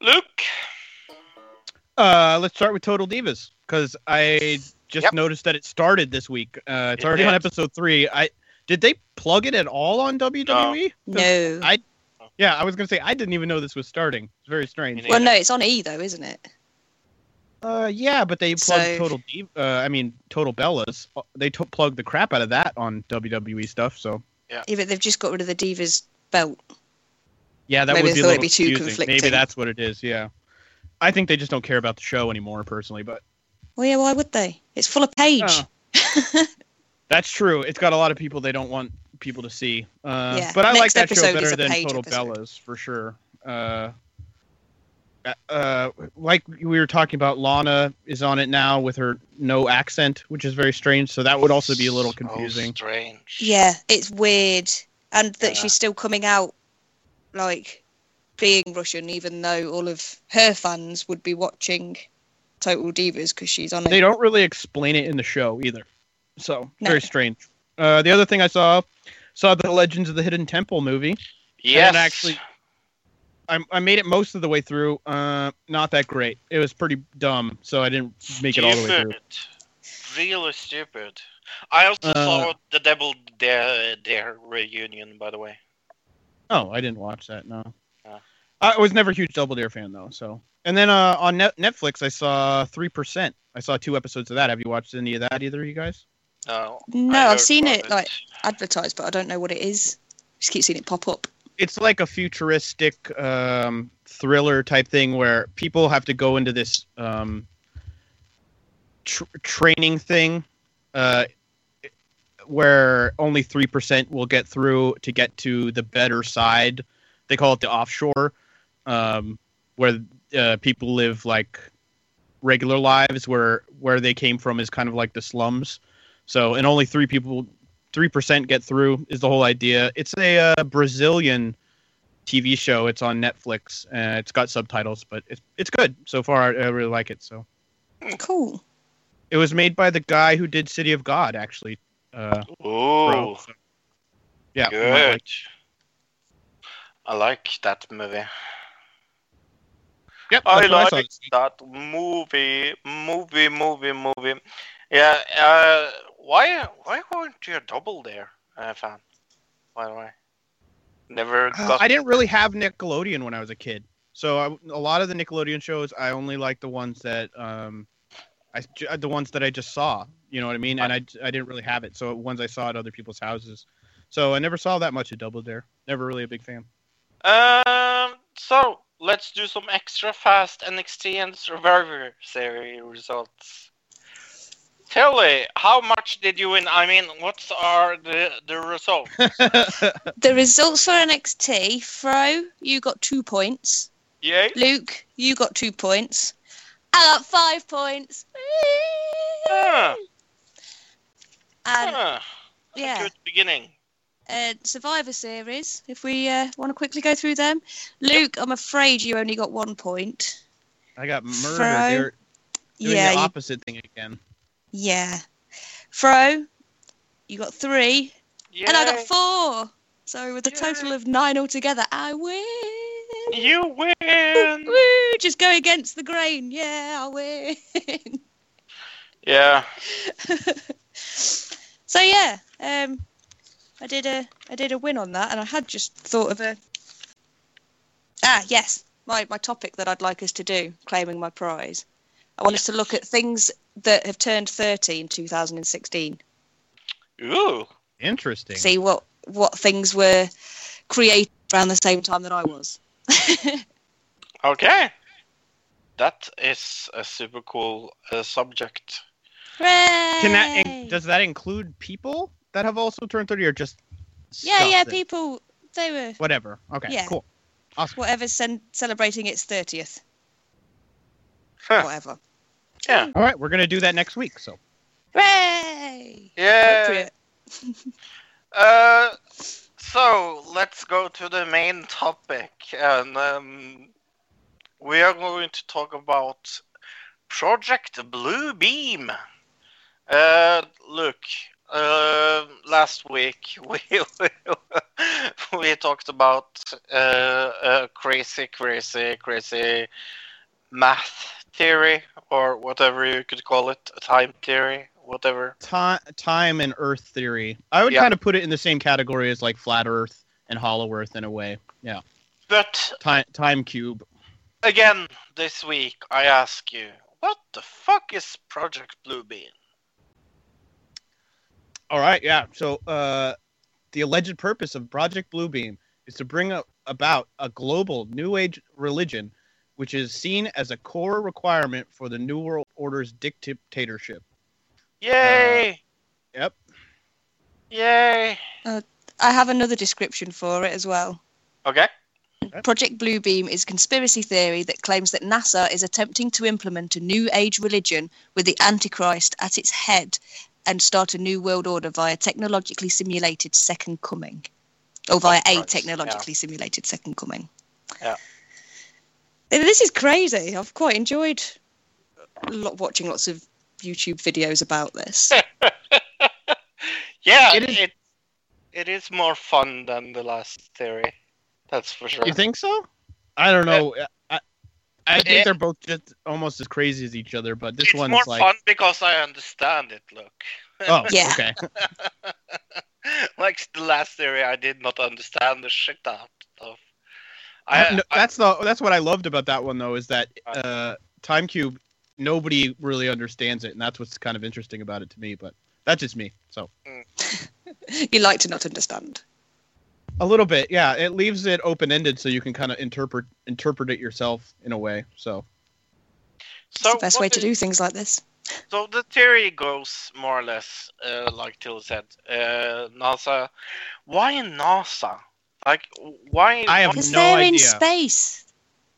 Luke, Uh, let's start with Total Divas because I just Yep. noticed that it started this week. Uh, it's It already on episode three. I did they plug it at all on WWE? No. I- Yeah, I was gonna say I didn't even know this was starting. It's very strange. Well, no, it's on E though, isn't it? Uh, yeah, but they plugged So- Total Div- uh, I mean Total Bellas. Uh, They to- plugged the crap out of that on WWE stuff. So Yeah, but they've just got rid of the Divas belt. yeah, that Maybe would be a thought little it'd be too confusing. Maybe that's what it is. Yeah, I think they just don't care about the show anymore, personally. But Well, yeah, why would they? It's full of Paige. Oh. [laughs] that's true. It's got a lot of people they don't want people to see. Uh, Yeah, but I like that show better than Total episode. Bellas for sure. Uh, uh, like we were talking about, Lana is on it now with her no accent, which is very strange. So that would also be a little So confusing. strange. Yeah, it's weird, and that Yeah. she's still coming out like being Russian, even though all of her fans would be watching Total Divas because she's on it. They it. don't really explain it in the show either. So No. very strange. Uh, the other thing I saw saw the Legends of the Hidden Temple movie. Yes. then actually- I, I made it most of the way through. Uh, not that great. It was pretty dumb, so I didn't make it all the way through. Really stupid. I also Uh, saw the Double Dare, Dare reunion, by the way. Oh, I didn't watch that. No, Yeah. I was never a huge Double Dare fan though. So, and then uh, on Net- Netflix, I saw Three Percent. I saw two episodes of that. Have you watched any of that? Either of you guys? No, No, I I've seen about it like advertised, but I don't know what it is. Just keep seeing it pop up. It's like a futuristic um, thriller type thing where people have to go into this um, tr- training thing. Uh, where only three percent will get through to get to the better side. They call it the offshore, um, where uh, people live like regular lives, where where they came from is kind of like the slums. So, and only three people, three percent get through is the whole idea. It's a uh, Brazilian TV show. It's on Netflix. Uh, it's got subtitles, but it's it's good so far. I, I really like it. So Cool. it was made by the guy who did City of God, actually. Uh, Ooh, Bro, so- yeah, you might good. like- I like that movie. Yep, I that's what I like that movie, movie, movie, movie. Yeah. Uh, why? Why weren't you a Double Dare, uh, fan? By the way, never Uh. I didn't really have Nickelodeon when I was a kid, so I, a lot of the Nickelodeon shows I only like the ones that um, I the ones that I just saw. You know what I mean? And I I didn't really have it, so ones I saw at other people's houses. So I never saw that much of Double Dare. Never really a big fan. Um. So let's do some extra fast NXT and Survivor Series results. Tilly, how much did you win? I mean, what are the the results? [laughs] The results for NXT, Fro, you got two points. Yay! Luke, you got two points. I got five points. Ah, And ah, yeah, Good beginning. Uh, Survivor Series. If we uh, want to quickly go through them, Luke, I'm afraid you only got one point. I got murdered. Fro, They're doing yeah, the you, opposite thing again. yeah. Fro, you got three, Yay. and I got four. So with a Yay. total of nine altogether, I win. You Woo, win. woo, just go against the grain. Yeah, I win. Yeah. [laughs] so yeah, um, I did a I did a win on that, and I had just thought of a ah yes, my my topic that I'd like us to do, claiming my prize. I want us to look at things that have turned thirty in 2016. Ooh. Interesting. See what what things were created around the same time that I was. [laughs] Okay. That is a super cool uh, subject. Can that in, does that include people that have also turned thirty, or just yeah, yeah, that- people they were Whatever. Okay. Yeah. Cool. Awesome. whatever's cen- celebrating its 30th, Huh. whatever. Yeah. All right, we're gonna do that next week. So Hooray! Yeah. [laughs] Uh, so let's go to the main topic, and um, we are going to talk about Project Blue Beam. Uh, look, uh, last week [laughs] we we talked about uh, a crazy, crazy, crazy math theory, or whatever you could call it, a time theory, whatever. time, time and Earth theory. I would Yeah. kind of put it in the same category as like flat Earth and hollow Earth in a way. Yeah. But Time, time cube. Again, this week, I ask you, what the fuck is Project Bluebeam? All right, yeah. So, uh, the alleged purpose of Project Bluebeam is to bring up, about a global New Age religion, which is seen as a core requirement for the New World Order's dictatorship. Yay! Yep. Yay! I have another description for it as well. Okay. Project Bluebeam is a conspiracy theory that claims that NASA is attempting to implement a new age religion with the Antichrist at its head and start a new world order via technologically simulated second coming. Or via a Antichrist, technologically simulated second coming. Yeah. This is crazy. I've quite enjoyed watching lots of YouTube videos about this. [laughs] yeah, It it is- is. It, is more fun than the last theory. That's for sure. You think so? I don't know. I, I think Yeah. they're both just almost as crazy as each other, but this it's one's more like, fun because I understand it. Look, oh, [laughs] Yeah. okay. [laughs] like the last theory, I did not understand the shit out of. I, no, I- that's the that's what I loved about that one though is that uh, Time Cube nobody really understands it, and that's what's kind of interesting about it to me. But that's just me. So [laughs] you like to not understand. A little bit, yeah. It leaves it open ended, so you can kind of interpret interpret it yourself in a way. So so the best way to do things like this. So the theory goes more or less uh, like Till said. Uh, NASA. Why in NASA? Like, why? I have why- Because no they're in space.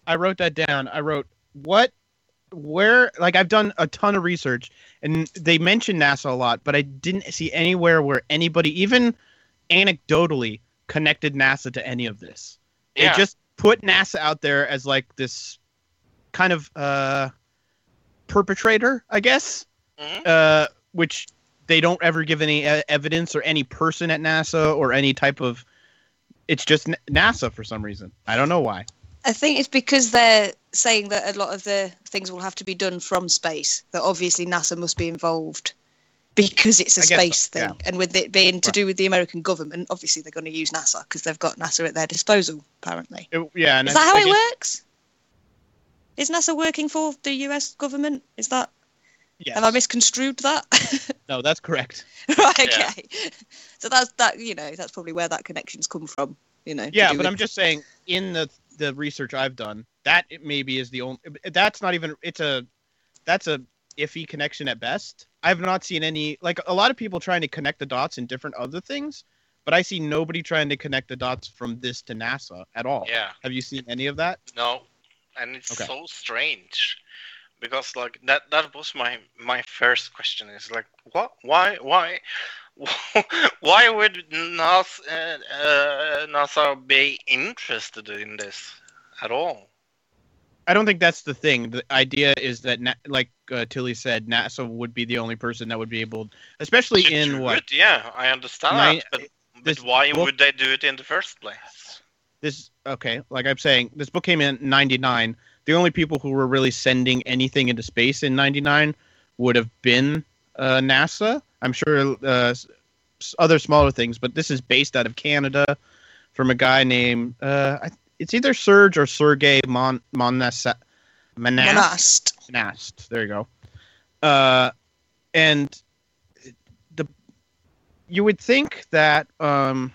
I wrote that down. I wrote what, where, like I've done a ton of research, and they mention NASA a lot, but I didn't see anywhere where anybody, even anecdotally, connected NASA to any of this. Yeah. They just put NASA out there as like this kind of uh, perpetrator, I guess, Mhm. uh, which they don't ever give any evidence or any person at NASA or any type of. It's just NASA for some reason. I don't know why. I think it's because they're saying that a lot of the things will have to be done from space. That obviously NASA must be involved because it's a I guess so, space thing, yeah. and with it being to Right. do with the American government, obviously they're going to use NASA because they've got NASA at their disposal. Apparently, It- yeah, and is I- that how I it guess- works? Is NASA working for the U.S. government? Is that Yes. have I misconstrued that? [laughs] No, that's correct. right. Yeah. Okay. So that's that. You know, that's probably where that connection's come from. You know. Yeah, but with- I'm just saying in the the research I've done, that maybe is the only. That's not even. It's a. That's a iffy connection at best. I've not seen any like a lot of people trying to connect the dots in different other things, but I see nobody trying to connect the dots from this to NASA at all. Yeah. Have you seen any of that? No, and it's Okay. so strange because like that that was my my first question is like what why why [laughs] why would NASA uh, uh, NASA be interested in this at all? I don't think that's the thing. The idea is that, na- like uh, Tilly said, NASA would be the only person that would be able, especially To in what Yeah, I understand Nine- that, but, but why book- would they do it in the first place? this okay like i'm saying this book came in 99 the only people who were really sending anything into space in 99 would have been uh, nasa i'm sure uh, other smaller things but this is based out of canada from a guy named uh, I- it's either serge or sergey Mon- Monasa- Monast. Monast. There you go. Uh, and the you would think that um,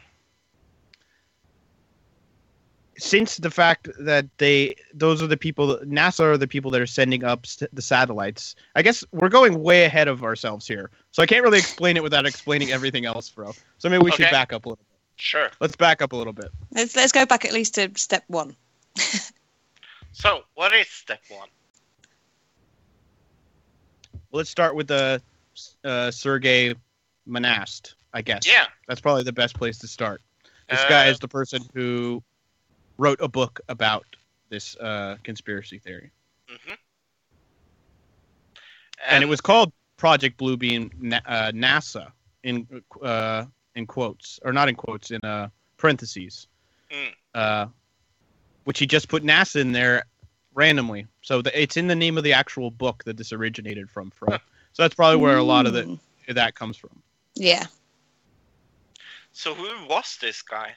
since the fact that they those are the people NASA are the people that are sending up s- the satellites. I guess we're going way ahead of ourselves here, so I can't really explain it without explaining everything else, bro. So maybe we should back up a little. Sure. Let's back up a little bit. Let's let's go back at least to step one. [laughs] So, what is step one? Let's start with the uh, Sergey Monast. I guess. Yeah. That's probably the best place to start. This guy Uh, is the person who wrote a book about this uh, conspiracy theory, mhm. and, it was called Project Bluebeam Na- uh, NASA in uh, in quotes or not in quotes in uh, parentheses, Mm. uh, which he just put NASA in there randomly. So the, it's in the name of the actual book that this originated from. Fro. So that's probably where a lot of the, Mm. that comes from. Yeah. So who was this guy?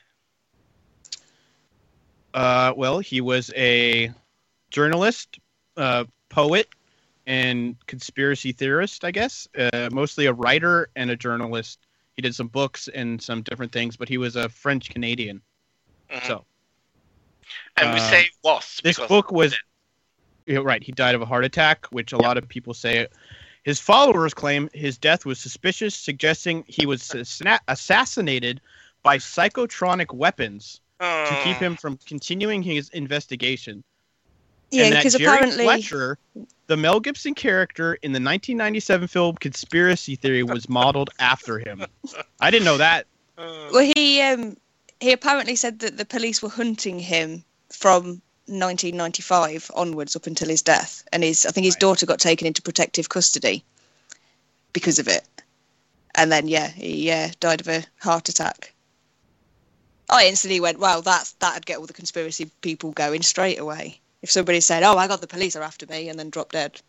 Uh, well, he was a journalist, uh, poet, and conspiracy theorist, I guess. Uh, mostly a writer and a journalist. He did some books and some different things, but he was a French Canadian. Mhm. So and we uh, say was this book was yeah, right. He died of a heart attack, which a lot of people say. His followers claim his death was suspicious, suggesting he was assassina- assassinated by psychotronic weapons to keep Oh, him from continuing his investigation. Yeah, because apparently Fletcher, the Mel Gibson character in the 1997 film Conspiracy Theory, was modeled after him. I didn't know that. uh, Well, he um, he apparently said that the police were hunting him from 1995 onwards up until his death, and his I think his Right. daughter got taken into protective custody because of it, and then yeah, he uh, died of a heart attack. I instantly went, "Wow, that's that'd get all the conspiracy people going straight away." If somebody said, "Oh I got the police are after me," and then drop dead,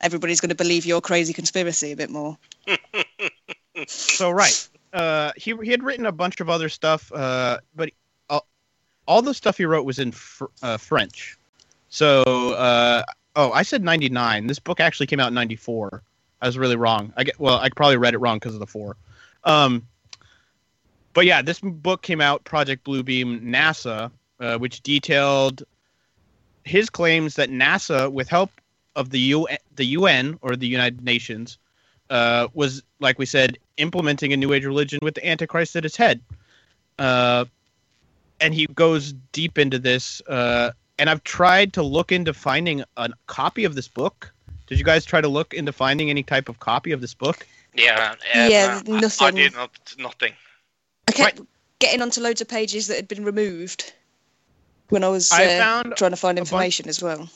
everybody's going to believe your crazy conspiracy a bit more. [laughs] So right, uh, he he had written a bunch of other stuff, uh, but all, all the stuff he wrote was in fr- uh, French. So uh, oh, I said 99. This book actually came out in 94. I was really wrong. I get well, I probably read it wrong because of the four. Um, but yeah, this book came out, Project Bluebeam, NASA, uh, which detailed his claims that NASA, with help of the U the UN or the United Nations uh, was, like we said, implementing a New Age religion with the Antichrist at its head. Uh, and he goes deep into this. Uh, and I've tried to look into finding a copy of this book. Did you guys try to look into finding any type of copy of this book? Yeah. Yeah, uh, I- I nothing. did not nothing. I kept getting onto loads of pages that had been removed when I was I uh, trying to find a bunch- information as well.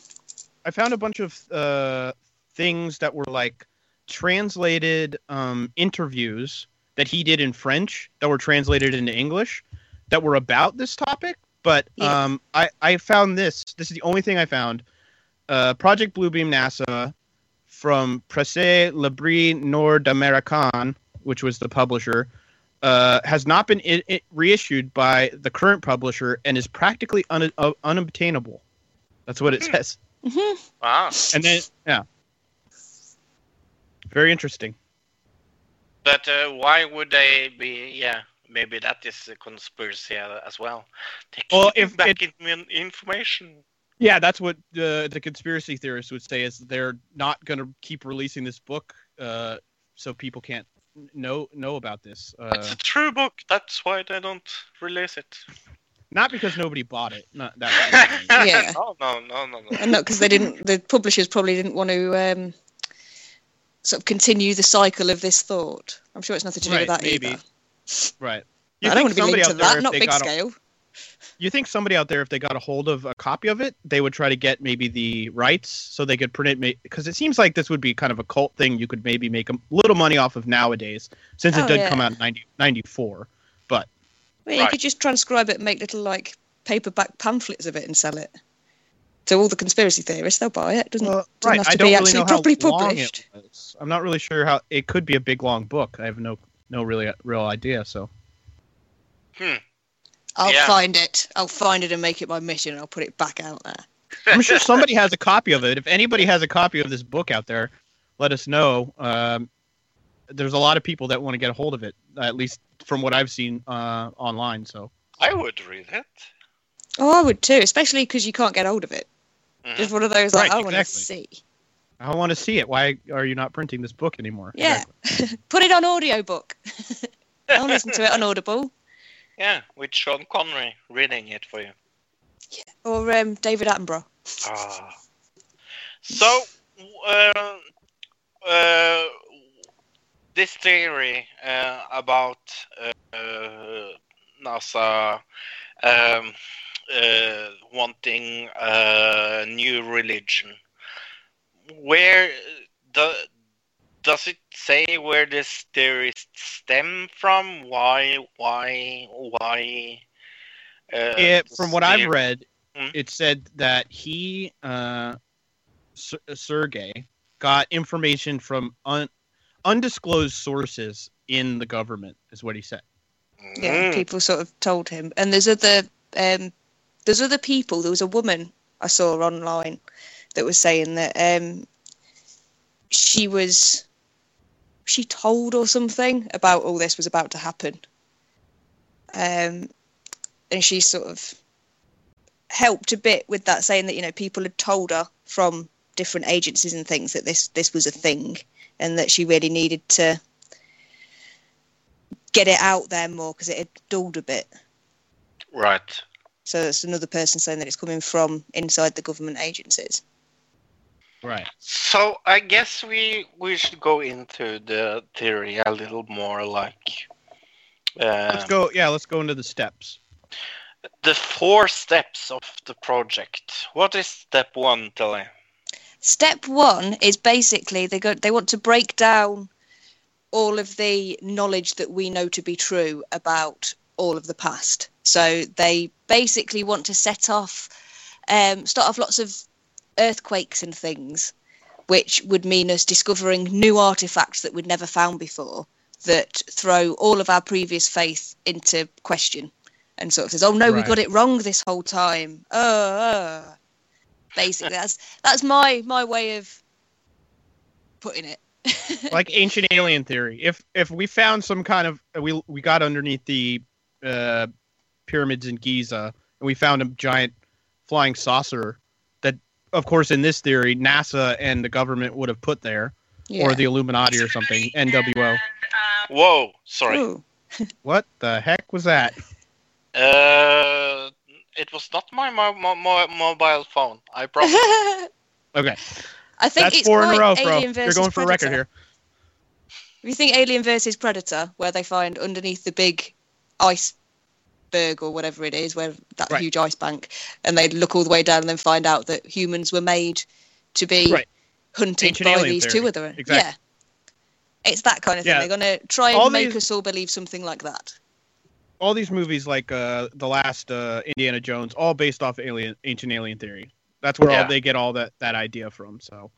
I found a bunch of uh, things that were like translated um, interviews that he did in French that were translated into English that were about this topic. But Yeah. um, I, I found this. This is the only thing I found. Uh, Project Bluebeam NASA from Presse Libre Nord American, which was the publisher, uh, has not been i i reissued by the current publisher and is practically un- uh, unobtainable. That's what it Hmm. says. hmm Wow. And then, yeah. Very interesting. But uh, why would they be? Yeah, maybe that is a conspiracy uh, as well. They Well, if back in information. Yeah, that's what the the conspiracy theorists would say is they're not going to keep releasing this book uh, so people can't know know about this. it's Uh, a true book. That's why they don't release it. not because nobody bought it. Not that. [laughs] Yeah. no, no, no, no, no. And not because they didn't, the publishers probably didn't want to um, sort of continue the cycle of this thought. I'm sure it's nothing to do with that maybe. either. right. I don't want to be somebody linked to out there, that, not big got a- scale. You think somebody out there, if they got a hold of a copy of it, they would try to get maybe the rights so they could print it? Because it seems like this would be kind of a cult thing. You could maybe make a little money off of nowadays, since it Oh, did yeah. come out in 90, 94. Well, you Right. could just transcribe it and make little like paperback pamphlets of it and sell it. To all the conspiracy theorists, they'll buy it. Doesn't, Well, doesn't right. have I to don't be really actually know how properly long published. it was. I'm not really sure how it could be a big long book. I have no no really real idea. So hmm. I'll Yeah. find it. I'll find it and make it my mission. and I'll put it back out there. I'm sure somebody has a copy of it. If anybody has a copy of this book out there, let us know. Um, there's a lot of people that want to get a hold of it, at least from what I've seen uh, online. So I would read it. Oh, I would too, especially because you can't get hold of it. Mhm. Just one of those like Right, I want to see. I want to see it. Why are you not printing this book anymore? Yeah. [laughs] Put it on audiobook. [laughs] I'll listen to it on Audible Yeah, with Sean Connery reading it for you. or um, David Attenborough. Ah. So, uh, uh, this theory uh, about uh, uh, NASA um, uh, wanting a new religion, where the, does it say where this theory stem from? Why? Why? Why? Uh, It, from what I've theory- read, Hmm? it said that he, uh, S- Sergey, got information from un- undisclosed sources in the government, is what he said. Yeah, Mm. people sort of told him. And there's other um, there's other people. There was a woman I saw online that was saying that um, she was she told or something about all this was about to happen. Um, and she sort of helped a bit with that, saying that you know people had told her from different agencies and things that this this was a thing, and that she really needed to get it out there more because it had dulled a bit. Right. So that's another person saying that it's coming from inside the government agencies. Right. So I guess we we should go into the theory a little more, like uh, Let's go. Yeah, let's go into the steps. the four steps of the project. What is step one, Tilly? Step one is basically they go they want to break down all of the knowledge that we know to be true about all of the past. So they basically want to set off um, start off lots of earthquakes and things, which would mean us discovering new artifacts that we'd never found before that throw all of our previous faith into question and sort of says, "Oh no, we got it wrong this whole time." Oh, oh. basically, that's that's my my way of putting it. [laughs] like ancient alien theory. If if we found some kind of we we got underneath the uh, pyramids in Giza and we found a giant flying saucer of course, in this theory, NASA and the government would have put there, Yeah. or the Illuminati or something. NWO. Whoa, sorry. Ooh. [laughs] What the heck was that? Uh, it was not my mo- mo- mo- mobile phone. I promise. [laughs] Okay, I think that's it's four in a row, bro. You're going for a record here. If you think Alien versus Predator, where they find underneath the big iceberg or whatever it is, where that Right. huge ice bank, and they'd look all the way down and then find out that humans were made to be Right. hunted Ancient by these theory. two other. Exactly. Yeah. It's that kind of thing. Yeah. They're going to try and All make these- us all believe something like that. All these movies, like uh, the last uh, Indiana Jones, all based off alien, ancient alien theory. That's where Yeah. all they get all that that idea from. So,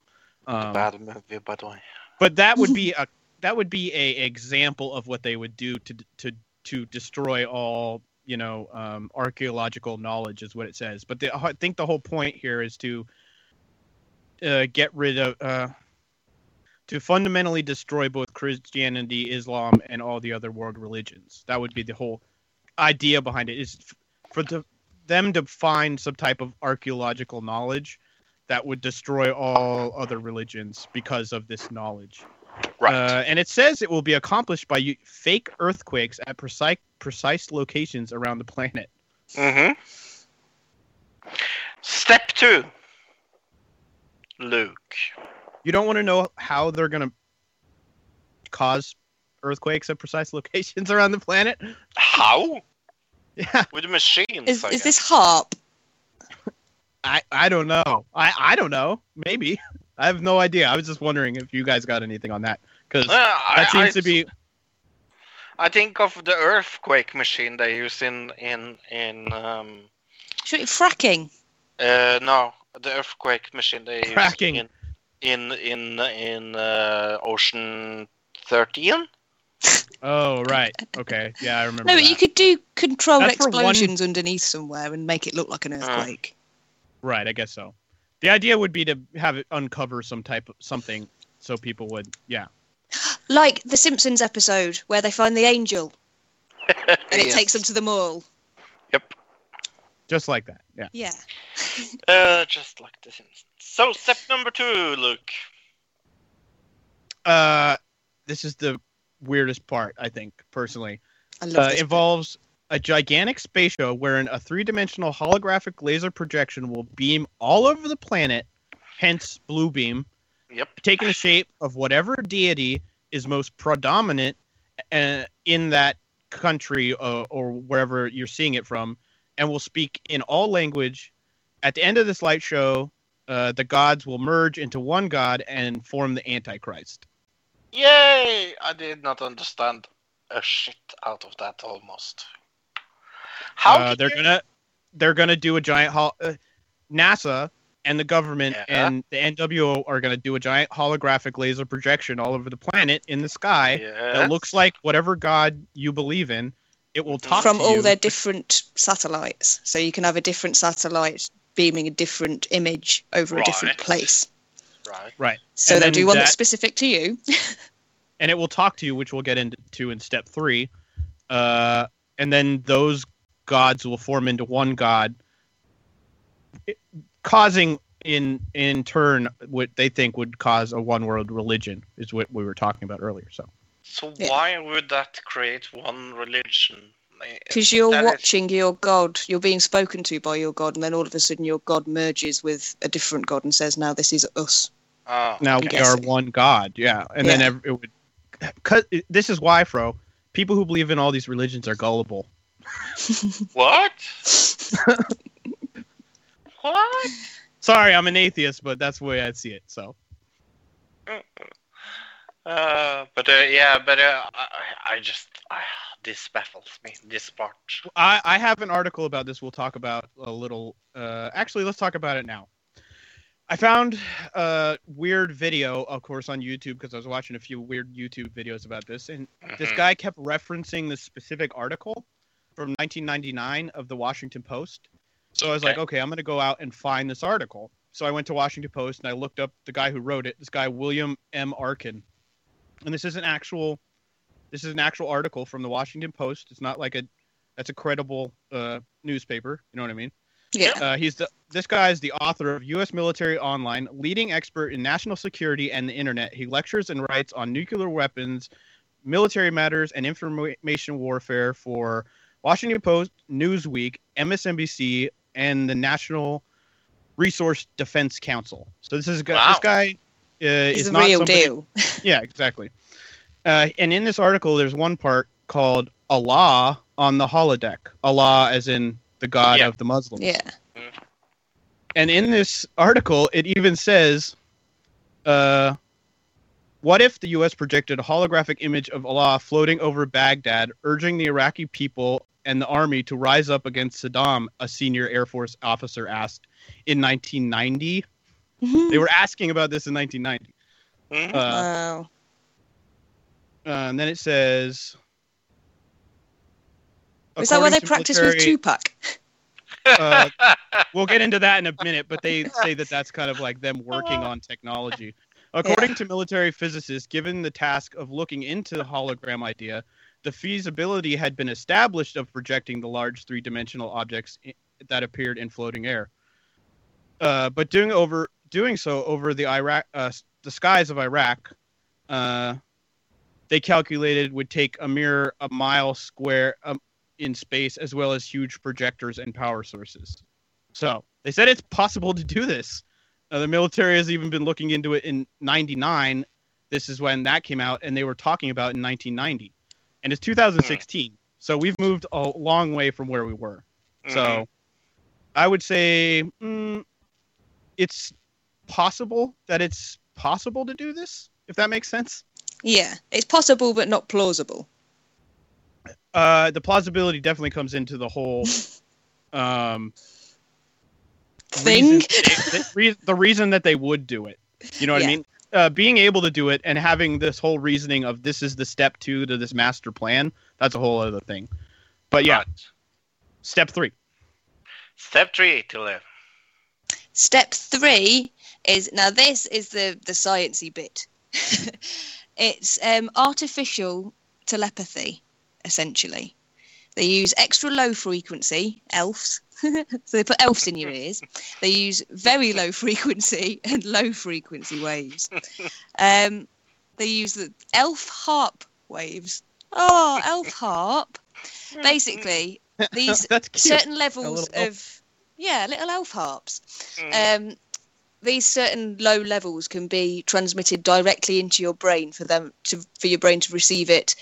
um, Bad movie, by the way. but that would be [laughs] a that would be a example of what they would do to to to destroy all you know um, archaeological knowledge is what it says. But the, I think the whole point here is to uh, get rid of uh, to fundamentally destroy both Christianity, Islam, and all the other world religions. That would be the whole idea behind it. Is for the, them to find some type of archaeological knowledge that would destroy all other religions because of this knowledge. Right. Uh, and it says it will be accomplished by u- fake earthquakes at precise precise locations around the planet. mm-hmm. Step two. Luke. You don't want to know how they're going to cause earthquakes at precise [laughs] locations around the planet. How? Yeah, With machines. Is, is this HAARP? I I don't know. I I don't know. Maybe [laughs] I have no idea. I was just wondering if you guys got anything on that because Uh, I- that seems I- to be I think of the earthquake machine they use in in in um Should it fracking? uh no the earthquake machine they Fracking. use in in in in uh, Ocean Thirteen. Oh right. Okay. Yeah, I remember. No, but that. you could do controlled That's for one- explosions underneath somewhere and make it look like an earthquake. Right, I guess so. The idea would be to have it uncover some type of something so people would yeah. Like the Simpsons episode where they find the angel [laughs] and it Yes. takes them to the mall. Yep. Just like that. Yeah. Yeah. [laughs] Uh, just like the Simpsons. So step number two, Luke. Uh this is the weirdest part, I think, personally. I love Uh, this. involves a gigantic space show wherein a three-dimensional holographic laser projection will beam all over the planet, hence blue beam, Yep. taking the shape of whatever deity is most predominant uh, in that country uh, or wherever you're seeing it from, and will speak in all language. At the end of this light show, uh, the gods will merge into one god and form the Antichrist. Yay! I did not understand a shit out of that almost. How Uh, they're you- gonna they're gonna do a giant hol- uh, NASA and the government Yeah. and the NWO are gonna do a giant holographic laser projection all over the planet in the sky Yes. that looks like whatever god you believe in. It will talk From to all you. their different satellites. So you can have a different satellite beaming a different image over a different place. right. right, So And they'll do one that's that- specific to you. [laughs] and it will talk to you, which we'll get into in step three. Uh, and then those gods will form into one god, it- causing in in turn what they think would cause a one world religion is what we were talking about earlier. So So Yeah. why would that create one religion? Because you're That is- watching your god, you're being spoken to by your god, and then all of a sudden your god merges with a different god and says, "Now this is us." Ah, now I we guess are one god, yeah. And then Yeah. ev- it would. Cause this is why, Fro. People who believe in all these religions are gullible. what? what? [laughs] Sorry, I'm an atheist, but that's the way I see it. So Uh, but uh, yeah, but uh, I, I just uh, this baffles me. This part. I, I have an article about this. We'll talk about a little. Uh, actually, let's talk about it now. I found a weird video, of course, on YouTube because I was watching a few weird YouTube videos about this, and this Mhm. guy kept referencing this specific article from 1999 of the Washington Post. So I was like, Okay. okay, I'm going to go out and find this article. So I went to Washington Post and I looked up the guy who wrote it. This guy William M. Arkin, and this is an actual, this is an actual article from the Washington Post. It's not like a, that's a credible uh, newspaper. You know what I mean? Yeah. Uh, he's the this guy is the author of U.S. Military Online, leading expert in national security and the internet. He lectures and writes on nuclear weapons, military matters, and information warfare for Washington Post, Newsweek, MSNBC, and the National Resource Defense Council. So this is a guy- Wow. this guy uh, is a not real somebody- deal. [laughs] yeah, exactly. Uh, and in this article, there's one part called Allah on the holodeck. Allah, as in the god Yeah. of the Muslims. Yeah. And in this article, it even says, uh, "What if the U.S. projected a holographic image of Allah floating over Baghdad, urging the Iraqi people and the army to rise up against Saddam?" A senior Air Force officer asked in 1990. They were asking about this in 1990. Mhm. Uh, wow. Uh, and then it says. Is that where they practice with military- Tupac? uh, [laughs] we'll get into that in a minute, but they say that that's kind of like them working on technology. According to military physicists, given the task of looking into the hologram idea, the feasibility had been established of projecting the large three-dimensional objects i- that appeared in floating air. Uh, but doing over doing so over the Iraq, uh, the skies of Iraq, uh, they calculated would take a mere a mile square um, in space, as well as huge projectors and power sources. So they said it's possible to do this. Uh, the military has even been looking into it in '99. This is when that came out, and they were talking about in 1990, and it's 2016. So we've moved a long way from where we were. So Mhm. I would say mm, it's possible that it's possible to do this, if that makes sense. Yeah. It's possible, but not plausible. Uh, the plausibility definitely comes into the whole [laughs] um, Thing? reason- the, the reason that they would do it. You know what Yeah. I mean? Uh, being able to do it and having this whole reasoning of this is the step two to this master plan, that's a whole other thing. But yeah, Right. step three. Step three to live. Step three is now this is the the sciencey bit. [laughs] it's um, artificial telepathy, essentially. They use extra low frequency elves. So they put elves in your ears. They use very low frequency and low frequency waves. Um, they use the elf harp waves. Oh, elf harp. Basically, these [laughs] certain levels of yeah little elf harps Mm. um these certain low levels can be transmitted directly into your brain for them to for your brain to receive it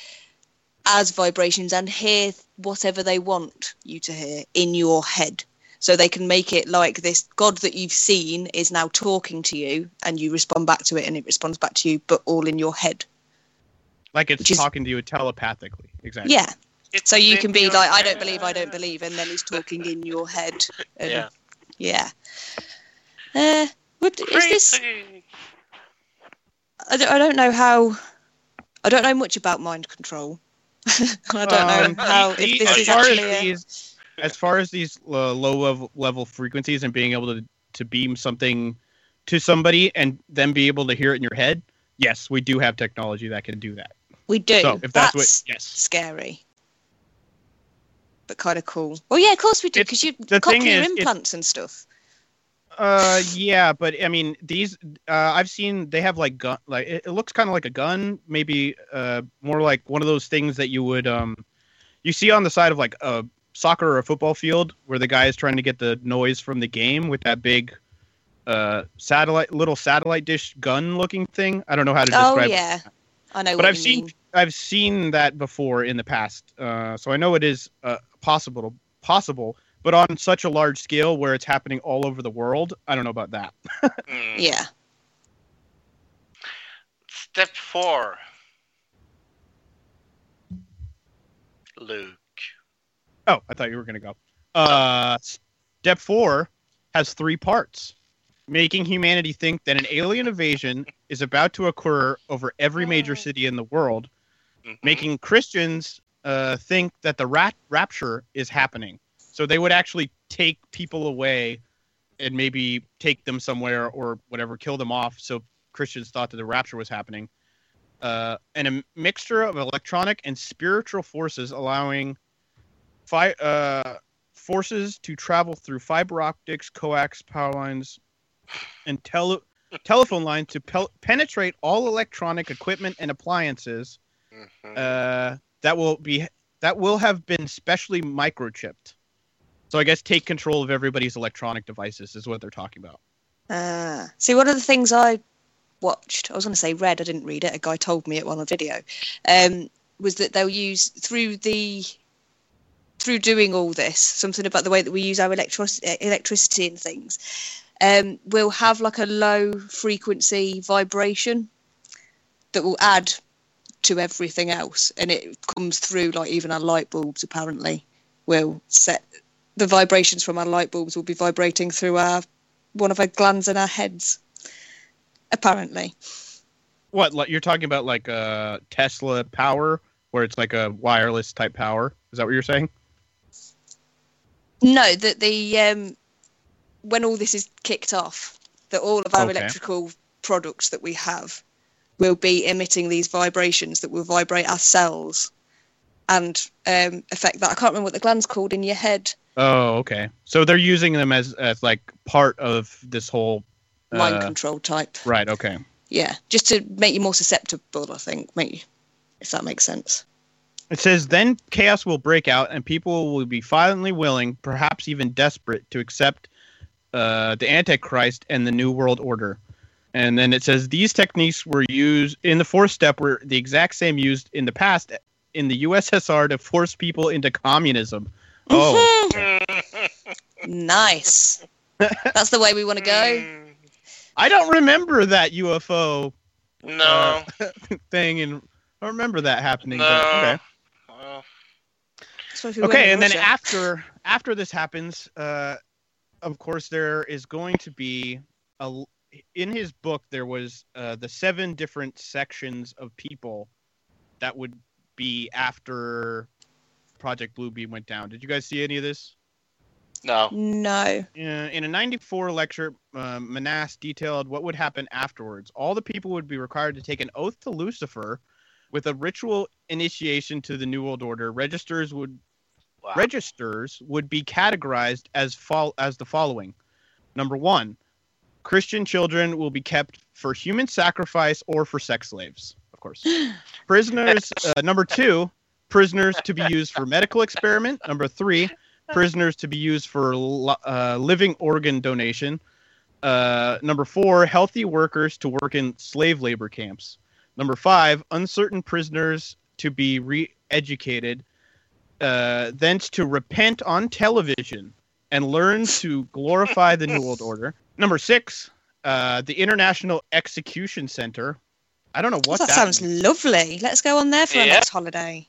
as vibrations and hear whatever they want you to hear in your head so they can make it like this god that you've seen is now talking to you and you respond back to it and it responds back to you but all in your head like it's which is- talking to you telepathically. Exactly. yeah It's so you can be your like i don't believe i don't believe and then he's talking in your head [laughs] and Yeah. Yeah. Uh, would, is this? I don't, I don't know how. I don't know much about mind control. [laughs] I don't Um, know how if this as is far actually. as A, these, as far as these uh, low level, level frequencies and being able to to beam something to somebody and then be able to hear it in your head, yes, we do have technology that can do that. we do. So if that's, that's what, yes, scary, but kind of cool. Well, yeah, of course we do because you the is, it- implants and stuff. Uh, yeah, but I mean, these uh, I've seen they have like gun, like it, it looks kind of like a gun, maybe uh, more like one of those things that you would um, you see on the side of like a soccer or a football field where the guy is trying to get the noise from the game with that big uh satellite little satellite dish gun looking thing i don't know how to Oh describe it. yeah, I know but what I've seen mean. I've seen that before in the past, uh, so I know it is uh, possible. Possible, but on such a large scale where it's happening all over the world, I don't know about that. [laughs] Mm. Yeah. Step four. Luke. Oh, I thought you were gonna go. Uh, step four has three parts, making humanity think that an alien invasion is about to occur over every major city in the world, Mhm. making Christians uh, think that the rat- rapture is happening. So they would actually take people away and maybe take them somewhere or whatever, kill them off. So Christians thought that the rapture was happening. Uh, and a mixture of electronic and spiritual forces allowing fi- uh, forces to travel through fiber optics, coax, power lines, and tele- telephone lines to pel- penetrate all electronic equipment and appliances Mhm. uh, that will be that will have been specially microchipped. So I guess take control of everybody's electronic devices is what they're talking about. Ah. See, one of the things I watched, I was going to say read, I didn't read it, a guy told me it on a video, um, was that they'll use through the through doing all this, something about the way that we use our electric- electricity and things, um, we'll have like a low frequency vibration that will add to everything else. And it comes through like even our light bulbs apparently will set the vibrations from our light bulbs will be vibrating through our one of our glands in our heads. Apparently. What like you're talking about like a Tesla power, where it's like a wireless type power? Is that what you're saying? No, that the um, when all this is kicked off, that all of our Okay. electrical products that we have will be emitting these vibrations that will vibrate our cells and um, affect that. I can't remember what the gland's called in your head. Oh, okay. So they're using them as as like part of this whole Mind uh, control type. Right. Okay. Yeah, just to make you more susceptible. I think, make you, if that makes sense. It says then chaos will break out and people will be violently willing, perhaps even desperate, to accept uh, the Antichrist and the New World Order. And then it says these techniques were used in the fourth step were the exact same used in the past in the USSR to force people into communism. Oh, [laughs] nice. That's the way we want to go. [laughs] I don't remember that UFO No. [laughs] thing, and I don't remember that happening. no. But, okay. Uh, Suppose we okay to and then Russia. after after this happens uh of course there is going to be a in his book there was uh the seven different sections of people that would be after project bluebeam went down did you guys see any of this no. No. In a 94 lecture, uh, Monast detailed what would happen afterwards. All the people would be required to take an oath to Lucifer with a ritual initiation to the New World Order. Registers would Wow. registers would be categorized as fol- as the following. Number 1, Christian children will be kept for human sacrifice or for sex slaves, of course. [laughs] Prisoners uh, number 2, prisoners to be used for medical experiment. Number 3, prisoners to be used for uh, living organ donation. Uh, number four, healthy workers to work in slave labor camps. Number five, uncertain prisoners to be re-educated, uh, thence to repent on television and learn to glorify the New World [laughs] Order. Number six, uh, the International Execution Center. I don't know what that, that, sounds means. lovely. Let's go on there for our next holiday.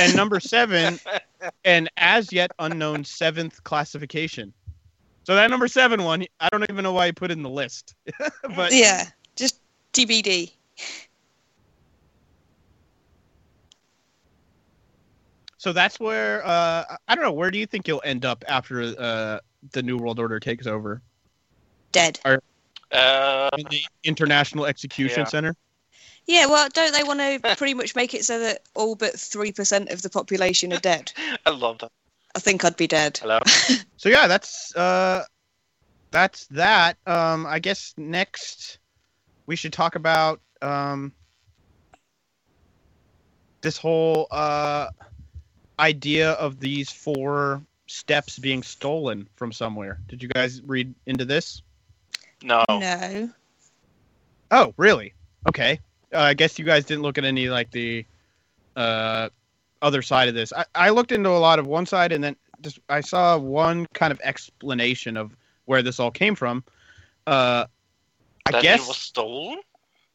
And number seven, [laughs] an as yet unknown seventh classification. So that number seven one, I don't even know why he put it in the list. [laughs] but yeah, just TBD. so that's where uh, I don't know. Where do you think you'll end up after uh, the New World Order takes over? Dead. Uh, In the International Execution Yeah. Center. Yeah, well, don't they want to [laughs] pretty much make it so that all but 3% of the population are dead? [laughs] I love that. I think I'd be dead. Hello. [laughs] So yeah, that's uh, that's that. Um, I guess next we should talk about um, this whole uh, idea of these four steps being stolen from somewhere. Did you guys read into this? No. No. Oh, really? Okay. Uh, I guess you guys didn't look at any like the uh, other side of this. I, I looked into a lot of one side, and then just I saw one kind of explanation of where this all came from. Uh, I That guess it was stolen?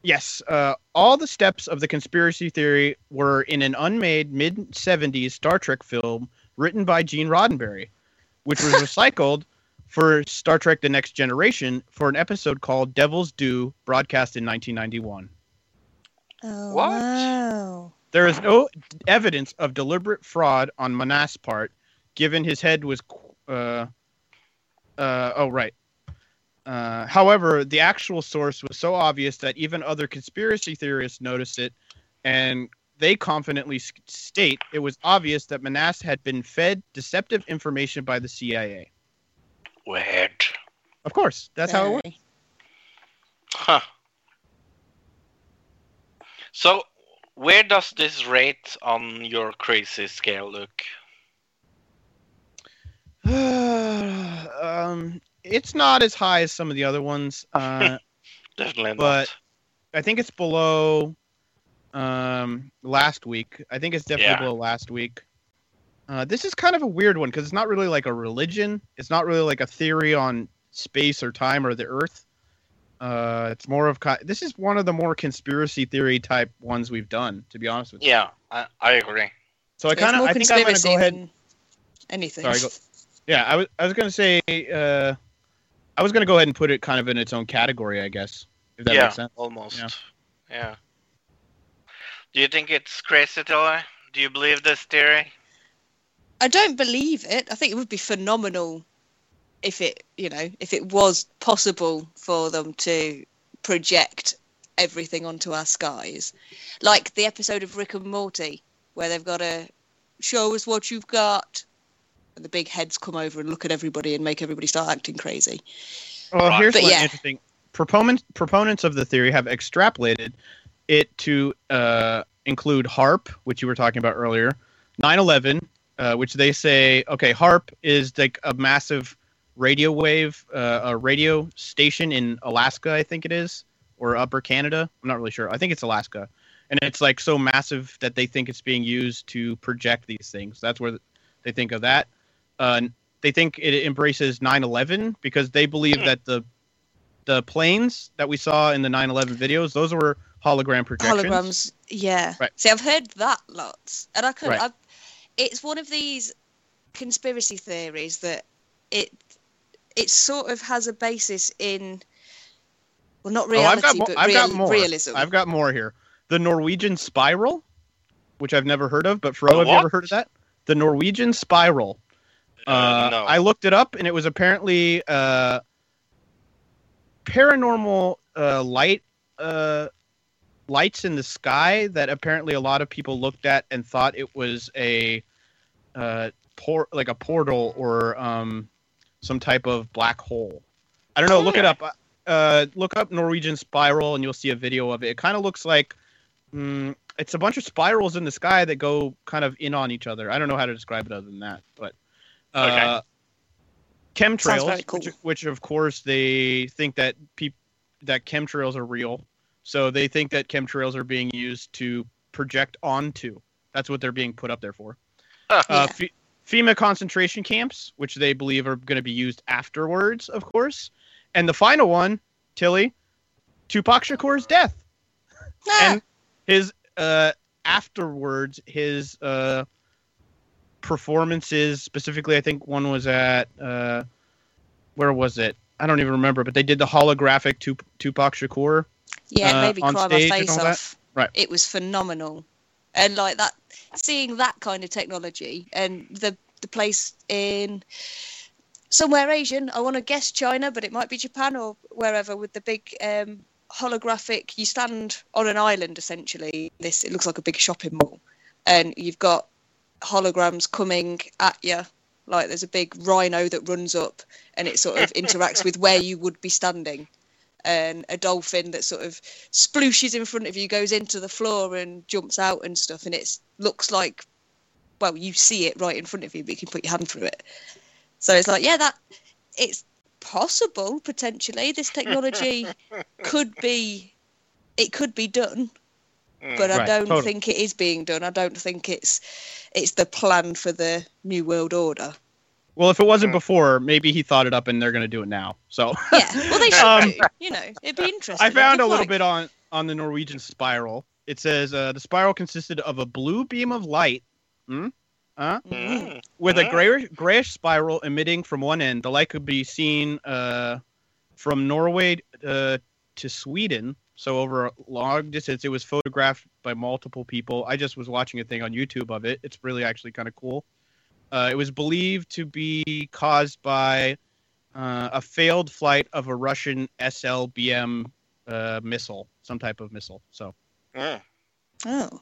yes. Uh, all the steps of the conspiracy theory were in an unmade mid '70s Star Trek film written by Gene Roddenberry, which was [laughs] recycled for Star Trek: The Next Generation for an episode called "Devil's Due," broadcast in 1991. Oh, What? Wow. There is no evidence of deliberate fraud on Monast's part, given his head was. Uh, uh, oh, right. Uh, however, the actual source was so obvious that even other conspiracy theorists noticed it, and they confidently s- state it was obvious that Monast had been fed deceptive information by the CIA. What? Of course, that's how it works. Very. Huh. So, where does this rate on your crazy scale look? [sighs] um, it's not as high as some of the other ones. [laughs] Uh, Definitely But- not. I think it's below um, last week. I think it's definitely Yeah. below last week. Uh, this is kind of a weird one because it's not really like a religion. It's not really like a theory on space or time or the Earth. Uh, it's more of this is one of the more conspiracy theory type ones we've done. To be honest with you. Yeah, I, I agree. So I kind of more I think I'm gonna go ahead. than Anything. Sorry, go- Yeah, I was I was gonna say uh, I was gonna go ahead and put it kind of in its own category, I guess. If that yeah, makes sense. almost. Yeah. Yeah. Do you think it's crazy, Tilly? Do you believe this theory? I don't believe it. I think it would be phenomenal if it, you know, if it was possible for them to project everything onto our skies, like the episode of Rick and Morty where they've got to show us what you've got, and the big heads come over and look at everybody and make everybody start acting crazy. Well, Right. here's But one yeah. interesting. Proponents proponents of the theory have extrapolated it to uh, include HAARP, which you were talking about earlier, 9/11, uh, which they say okay, HAARP is like a massive radio wave, uh, a radio station in Alaska, I think it is, or Upper Canada. I'm not really sure. I think it's Alaska, and it's like so massive that they think it's being used to project these things. That's where they think of that. Uh, they think it embraces 9/11 because they believe that the the planes that we saw in the 9/11 videos, those were hologram projections. Holograms, yeah. Right. See, I've heard that lots, and I could. Right. I've, it's one of these conspiracy theories that it it sort of has a basis in well, not Oh, reality, I've got more. but I've real, got more. realism. I've got more here. The Norwegian spiral, which I've never heard of, but Fro, have you ever heard of that? The Norwegian spiral. Uh, no. I looked it up, and it was apparently uh, paranormal uh, light uh, lights in the sky that apparently a lot of people looked at and thought it was a uh, por- like a portal or um, some type of black hole. I don't know. Look it up. Uh, look up Norwegian spiral, and you'll see a video of it. It kind of looks like mm, it's a bunch of spirals in the sky that go kind of in on each other. I don't know how to describe it other than that, but uh, Sounds chemtrails, cool. which, which of course they think that peop- that chemtrails are real. So they think that chemtrails are being used to project onto. That's what they're being put up there for. Uh, Yeah. F- FEMA concentration camps, which they believe are going to be used afterwards, of course. And the final one, Tilly, Tupac Shakur's death Ah, and his uh afterwards his uh performances specifically i think one was at uh where was it i don't even remember but they did the holographic Tup- tupac shakur yeah, uh, maybe on cry my stage face all that? Right. It was phenomenal, and like that, seeing that kind of technology and the the place in somewhere Asian. I want to guess China, but it might be Japan or wherever with the big um, holographic. You stand on an island essentially. This it looks like a big shopping mall, and you've got holograms coming at you. Like there's a big rhino that runs up, and it sort of [laughs] interacts with where you would be standing. And a dolphin that sort of splooshes in front of you, goes into the floor and jumps out and stuff, and it looks like, well, you see it right in front of you, but you can put your hand through it. So it's like, yeah, that it's possible potentially. This technology [laughs] could be, it could be done, Mm. but I Right, don't totally. think it is being done. I don't think it's, it's the plan for the new world order. Well if it wasn't Hmm. before maybe he thought it up and they're going to do it now so Yeah, well, they should [laughs] Um, do. You know, it'd be interesting. I found a little like- bit on on the Norwegian spiral. It says uh, the spiral consisted of a blue beam of light, hmm? huh? Mm. with a Ah. grayish, grayish spiral emitting from one end. The light could be seen uh, from Norway uh, to Sweden, so over a long distance. It was photographed by multiple people. I just was watching a thing on YouTube of it. It's really actually kind of cool. Uh, it was believed to be caused by uh, a failed flight of a Russian SLBM uh, missile, some type of missile. So Mm. Oh,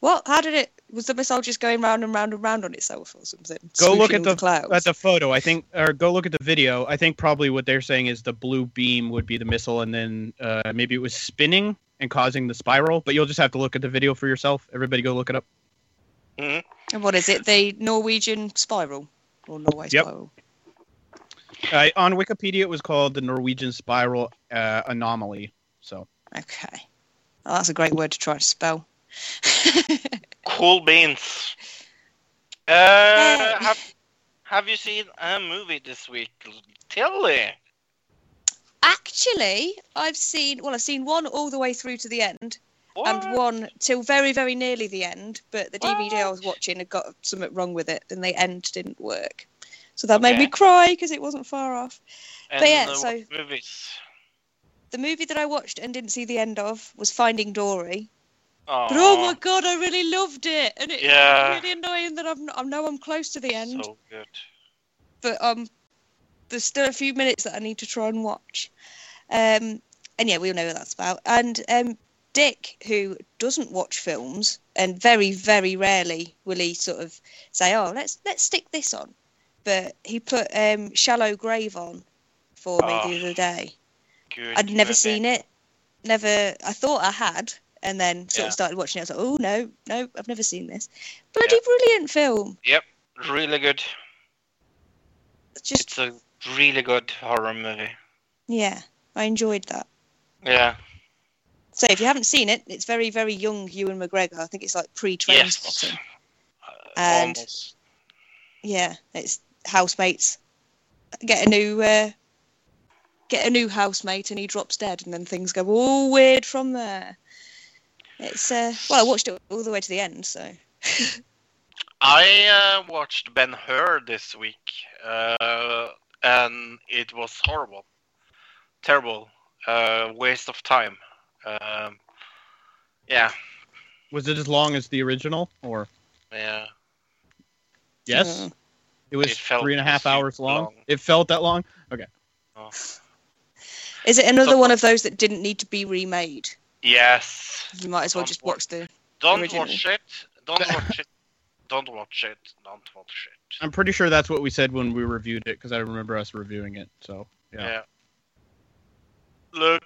Well, How did it? Was the missile just going round and round and round on itself or something? Go look at all the, clouds. at the photo. I think, or go look at the video. I think probably what they're saying is the blue beam would be the missile, and then uh, maybe it was spinning and causing the spiral. But you'll just have to look at the video for yourself. Everybody, go look it up. Mhm. And what is it? The Norwegian spiral or Norway Yep. spiral? Uh, on Wikipedia, it was called the Norwegian spiral uh, anomaly. So Okay. Oh, that's a great word to try to spell. [laughs] Cool beans. Uh, Hey. have Have you seen a movie this week, Tilly? Actually, I've seen well, I've seen one all the way through to the end, What? and one till very, very nearly the end. But the DVD I was watching had got something wrong with it, and the end didn't work. So that made me cry because it wasn't far off. And, but yeah, so- movies. The movie that I watched and didn't see the end of was Finding Dory. But oh my god, I really loved it, and it's Yeah. really annoying that I'm I know I'm close to the end, So good. but um, there's still a few minutes that I need to try and watch. Um, and yeah, we all know what that's about. And um, Dick, who doesn't watch films and very very rarely will he sort of say, "Oh, let's let's stick this on," but he put um, Shallow Grave on for me Oh. the other day. Good. I'd never movie. seen it. Never. I thought I had, and then sort Yeah. of started watching it. I was like, oh no, no, I've never seen this. Bloody brilliant film. Yep, really good. Just It's a really good horror movie. yeah, I enjoyed that. Yeah. So if you haven't seen it, it's very very young Ewan McGregor. I think it's like pre-train Yes. spotting. Uh, And- almost. Yeah, it's housemates get a new uh, get a new housemate and he drops dead, and then things go all weird from there. It's uh, well, I watched it all the way to the end, so [laughs] I uh, watched Ben Hur this week, uh, and it was horrible, terrible, uh, waste of time. Um, yeah, was it as long as the original, or yeah. yes? Mm. It was It three and a half hours long. long. It felt that long. Oh. Is it another So- one of those that didn't need to be remade? Yes. You might as well Don't just wa- watch the. Don't Original. watch it. Don't watch it. Don't watch it. Don't watch it. I'm pretty sure that's what we said when we reviewed it because I remember us reviewing it. So yeah. Yeah. Look.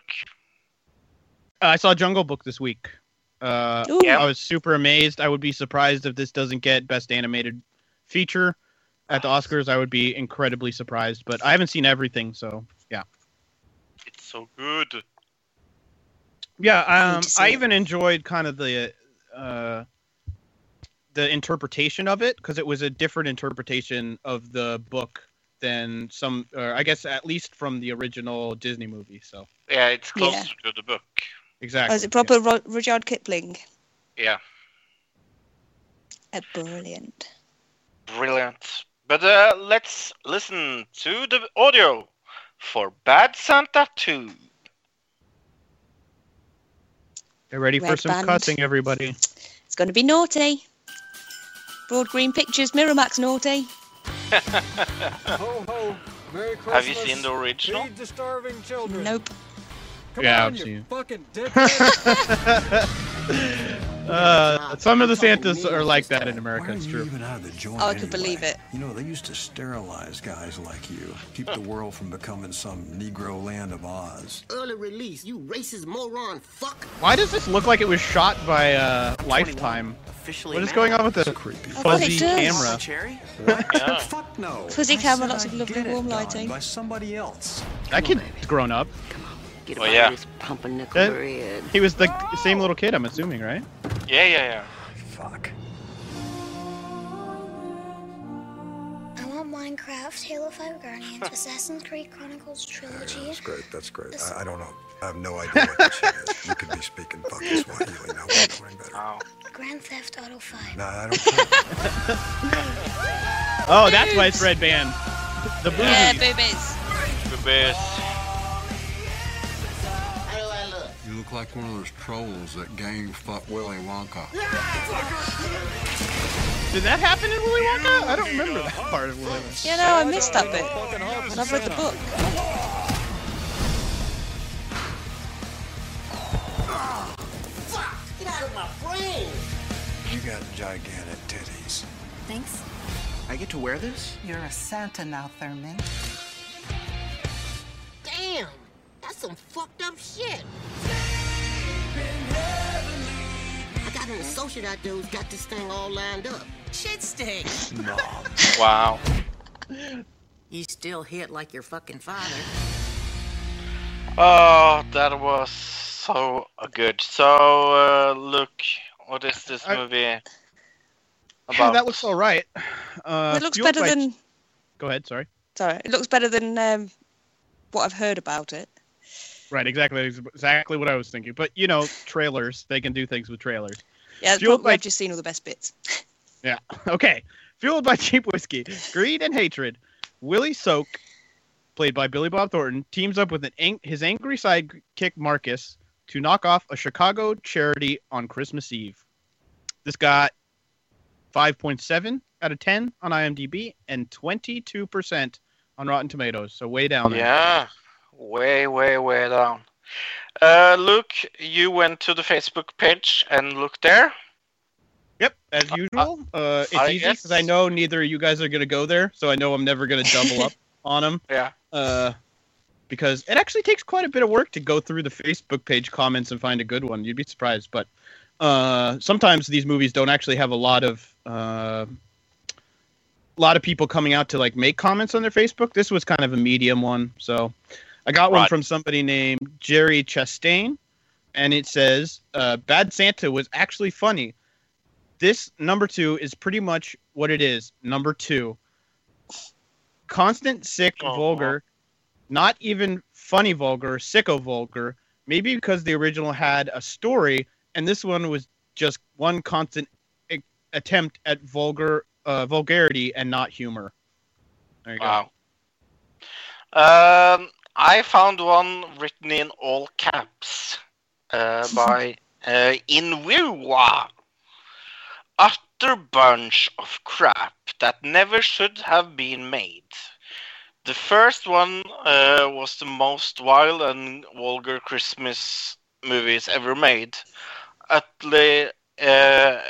Uh, I saw Jungle Book this week. Uh, Yeah. I was super amazed. I would be surprised if this doesn't get Best Animated Feature at the Oscars. I would be incredibly surprised, but I haven't seen everything, so yeah. It's so good. Yeah, um, to see I it. even enjoyed kind of the uh, the interpretation of it because it was a different interpretation of the book than some, or I guess at least from the original Disney movie. So Yeah, it's closer Yeah. to the book. Exactly. oh, is it proper Ru- Rudyard Kipling? Yeah, Uh, brilliant. brilliant. But uh, let's listen to the audio for Bad Santa 2. Get ready for some band. cussing, everybody. It's going to be naughty. Broad Green Pictures, Miramax naughty. [laughs] Ho ho! Merry Christmas! Have you seen the original? Feed the starving children. Nope. Come Yeah, on, I've you seen. fucking [laughs] dickhead! Uh, some of the Santas are like that in America. It's true. even out of the joint Oh, I could anyway? believe it. You know, they used to sterilize guys like you, keep the world from becoming some Negro land of Oz. Early release, you racist moron, fuck. Why does this look like it was shot by uh, Lifetime? Officially What is going on with the creepy. Fuzzy camera? Cherry? [laughs] Yeah. Fuck no. Fuzzy camera, lots of lovely warm lighting. By somebody else. That kid's grown up. Get Oh, about yeah. this pumping nickel That- bread. He was the same little kid, I'm assuming, right? Yeah, yeah, yeah. Fuck. I want Minecraft, Halo 5 Guardians, Assassin's Creed Chronicles Trilogy. That's great. That's great. I, I don't know. I have no idea what this shit is. You could be speaking fucking Swahili now. We're doing better. Oh. Grand Theft Auto 5. Nah, I don't care. [laughs] Oh, that's why it's Red Band. The boobies. Yeah, boobies. The look? Like one of those trolls that gang fuck Willy Wonka. Did that happen in Willy Wonka? I don't remember that part of Willy Wonka. Yeah, no, I missed that bit. And I've read the book. Get out of my brain. You got gigantic titties. Thanks. I get to wear this? You're a Santa now, Thurman. Damn, that's some fucked up shit. I got an associate out there who's got this thing all lined up. Shit stick. [laughs] Wow. You still hit like your fucking father. Oh, that was so good. So, uh, look, what is this I- movie [laughs] Yeah, about? that looks all right. Uh, it looks better by- than. Go ahead. Sorry. Sorry, it looks better than um, what I've heard about it. Right. Exactly. Exactly what I was thinking. But you know, trailers. They can do things with trailers. Yeah, Fueled probably by- I've just seen all the best bits. [laughs] Yeah. Okay. Fueled by cheap whiskey, greed, and hatred, Willie Soke, played by Billy Bob Thornton, teams up with an ang- his angry sidekick Marcus to knock off a Chicago charity on Christmas Eve. This got 5.7 out of 10 on IMDb and 22% on Rotten Tomatoes. So way down there. Yeah, way, way, way down. Uh, Luke, you went to the Facebook page and looked there. Yep, as usual. Uh, it's I easy because I know neither of you guys are going to go there, so I know I'm never going to double [laughs] up on them. Yeah. Uh, because it actually takes quite a bit of work to go through the Facebook page comments and find a good one. You'd be surprised, but uh, sometimes these movies don't actually have a lot of uh, a lot of people coming out to like make comments on their Facebook. This was kind of a medium one, so I got one from somebody named Jerry Chastain, and it says, uh, "Bad Santa was actually funny." This number two is pretty much what it is. Number two, constant, sick, Oh, vulgar, not even funny vulgar, sicko vulgar. Maybe because the original had a story, and this one was just one constant attempt at vulgar uh, vulgarity and not humor. There you Wow. Um, I found one written in all caps uh, [laughs] by uh, Inwiwa. Utter bunch of crap that never should have been made. The first one uh, was the most wild and vulgar Christmas movies ever made, utterly uh,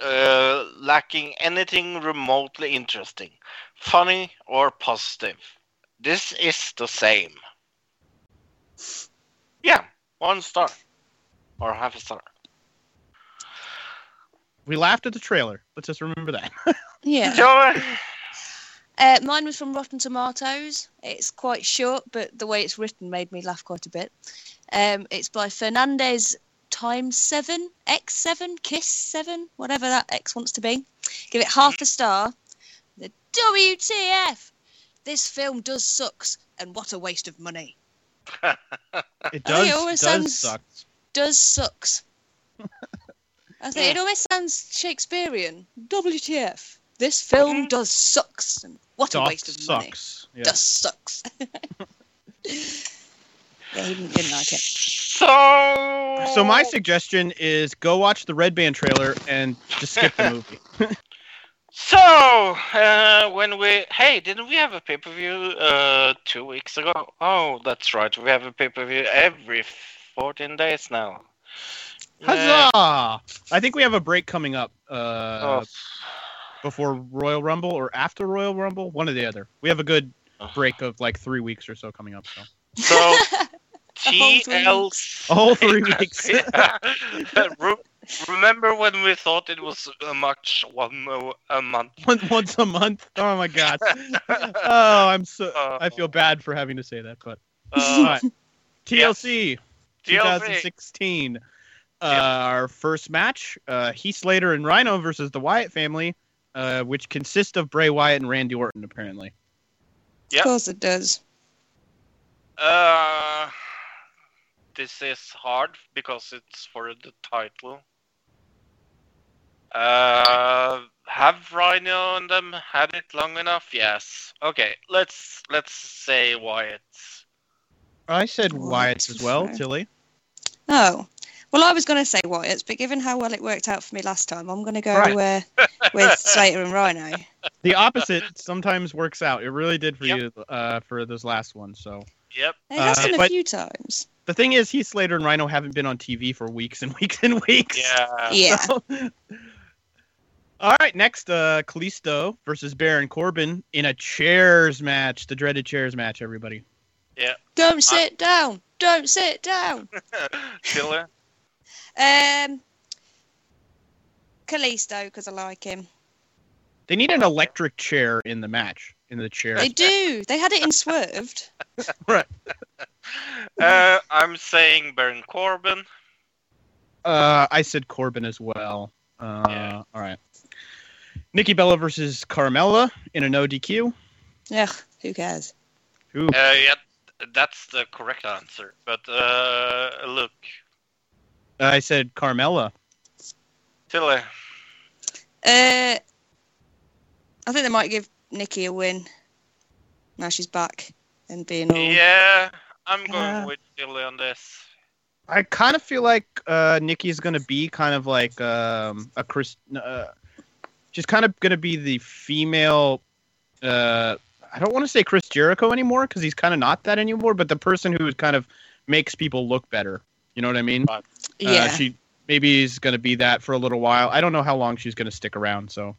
uh, lacking anything remotely interesting, funny, or positive. This is the same. Yeah, one star. Or half a star. We laughed at the trailer. Let's just remember that. [laughs] Yeah. Sure. Uh, mine was from Rotten Tomatoes. It's quite short, but the way it's written made me laugh quite a bit. Um, it's by Fernandez Times 7, X7, Kiss 7, whatever that X wants to be. Give it half a star. The WTF! This film does sucks, and what a waste of money. [laughs] It does, it always does sounds- suck. Does sucks. [laughs] I think it always sounds Shakespearean. WTF! This film does sucks, and what a waste of money. Yeah. Does sucks. [laughs] yeah, he didn't, didn't like it. So. So my suggestion is go watch the Red Band trailer and just skip the movie. So, uh, when we. Hey, didn't we have a pay per view uh, two weeks ago? Oh, that's right. We have a pay per view every 14 days now. Yeah. Huzzah! I think we have a break coming up uh, Oh, before Royal Rumble or after Royal Rumble, one or the other. We have a good break of like three weeks or so coming up. So So, [laughs] whole three TL. a three weeks. [laughs] Re- Remember when we thought it was a much one a month? [laughs] Once a month. Oh my god. [laughs] Oh, I'm so. I feel bad for having to say that, but [laughs] Uh, Alright. TLC TLC. 2016. Uh, Our first match: uh, Heath Slater and Rhyno versus the Wyatt family, uh, which consists of Bray Wyatt and Randy Orton, apparently. Yep. Of course it does. Uh, this is hard because it's for the title. Uh, have Rhyno and them had it long enough? Yes. Okay, let's let's say Wyatt. I said Wyatt Wyatt as well, fair. Tilly. Oh. Well, I was going to say Wyatt's, but given how well it worked out for me last time, I'm going to go Right. uh, with [laughs] Slater and Rhyno. The opposite sometimes works out. It really did for Yep. you uh, for this last one. So Yep. It has Uh, been a but- few times. The thing is, Heath Slater and Rhyno haven't been on TV for weeks and weeks and [laughs] weeks. Yeah. Yeah. So- All right, next, uh, Kalisto versus Baron Corbin in a chairs match, the dreaded chairs match. Everybody. Yeah. Don't sit down. Don't sit down. [laughs] Killer. Um, Kalisto, because I like him. They need an electric chair in the match. In the chair. They do. They had it in Swerved. [laughs] right. [laughs] Uh, I'm saying Baron Corbin. Uh, I said Corbin as well. Uh, Yeah. All right. Nikki Bella versus Carmella in a no DQ. Yeah, who cares? Ooh. Uh, yeah, that's the correct answer. But uh, look, I said Carmella. Tilly. Uh, I think they might give Nikki a win. Now she's back and being all. Yeah, I'm going Uh, with Tilly on this. I kind of feel like uh, Nikki's gonna be kind of like um, a Chris. Uh, she's kind of gonna be the female. Uh, I don't want to say Chris Jericho anymore because he's kind of not that anymore. But the person who kind of makes people look better. You know what I mean? Right. Yeah. Uh, she maybe is gonna be that for a little while. I don't know how long she's gonna stick around. So,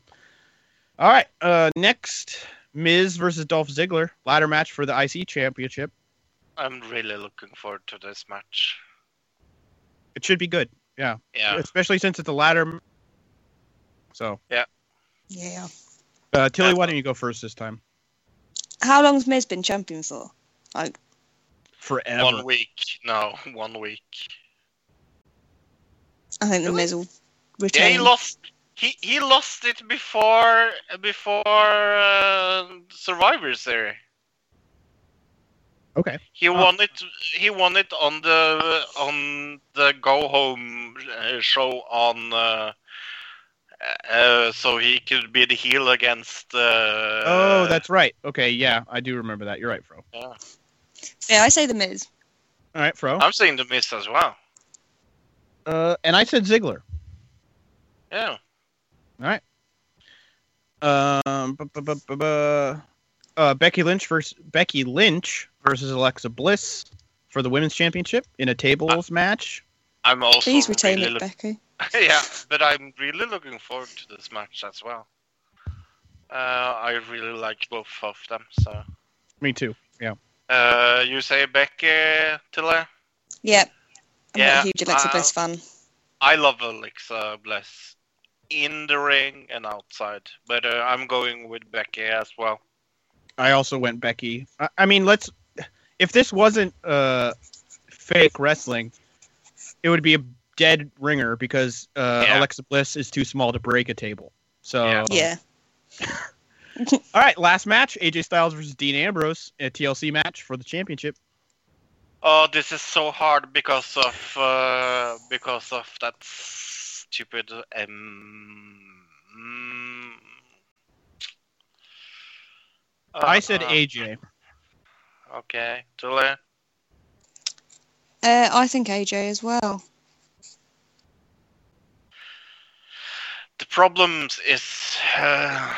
all right. Uh, next, Miz versus Dolph Ziggler ladder match for the IC Championship. I'm really looking forward to this match. It should be good. Yeah. Yeah. Especially since it's a ladder. So, yeah. Uh, Tilly, why don't you go first this time? How long's Miz been champion for? Like, Forever. One week. No, one week. I think the Miz will retain. Yeah, he lost. He he lost it before before uh, Survivor Series. Okay. He won it. He won it on the on the go home uh, show on. Uh, uh, so he could be the heel against. Uh, oh, that's right. Okay, yeah, I do remember that. You're right, Fro. Yeah. Yeah, I say the Miz. All right, Fro. I'm saying the Miz as well. Uh, and I said Ziggler. Yeah. All right. Um, bu- bu- bu- bu- bu- uh, Becky Lynch versus Becky Lynch versus Alexa Bliss for the women's championship in a tables match. I'm also Please retain really it, look- Becky. [laughs] yeah, but I'm really looking forward to this match as well. Uh, I really like both of them. So, Me too. Yeah. uh, you say Becky, Tilly? Yeah. I'm not a huge Alexa uh, Bliss fan. I love Alexa Bliss in the ring and outside, but uh, I'm going with Becky as well. I also went Becky. I, I mean, let's. If this wasn't uh, fake wrestling, it would be a dead ringer because uh, Yeah. Alexa Bliss is too small to break a table. So Yeah. Yeah. [laughs] All right, last match: AJ Styles versus Dean Ambrose, a TLC match for the championship. Oh, this is so hard because of uh, because of that stupid um. mm, I said uh, AJ. Okay, Tilly. Uh, I think AJ as well. The problems is uh,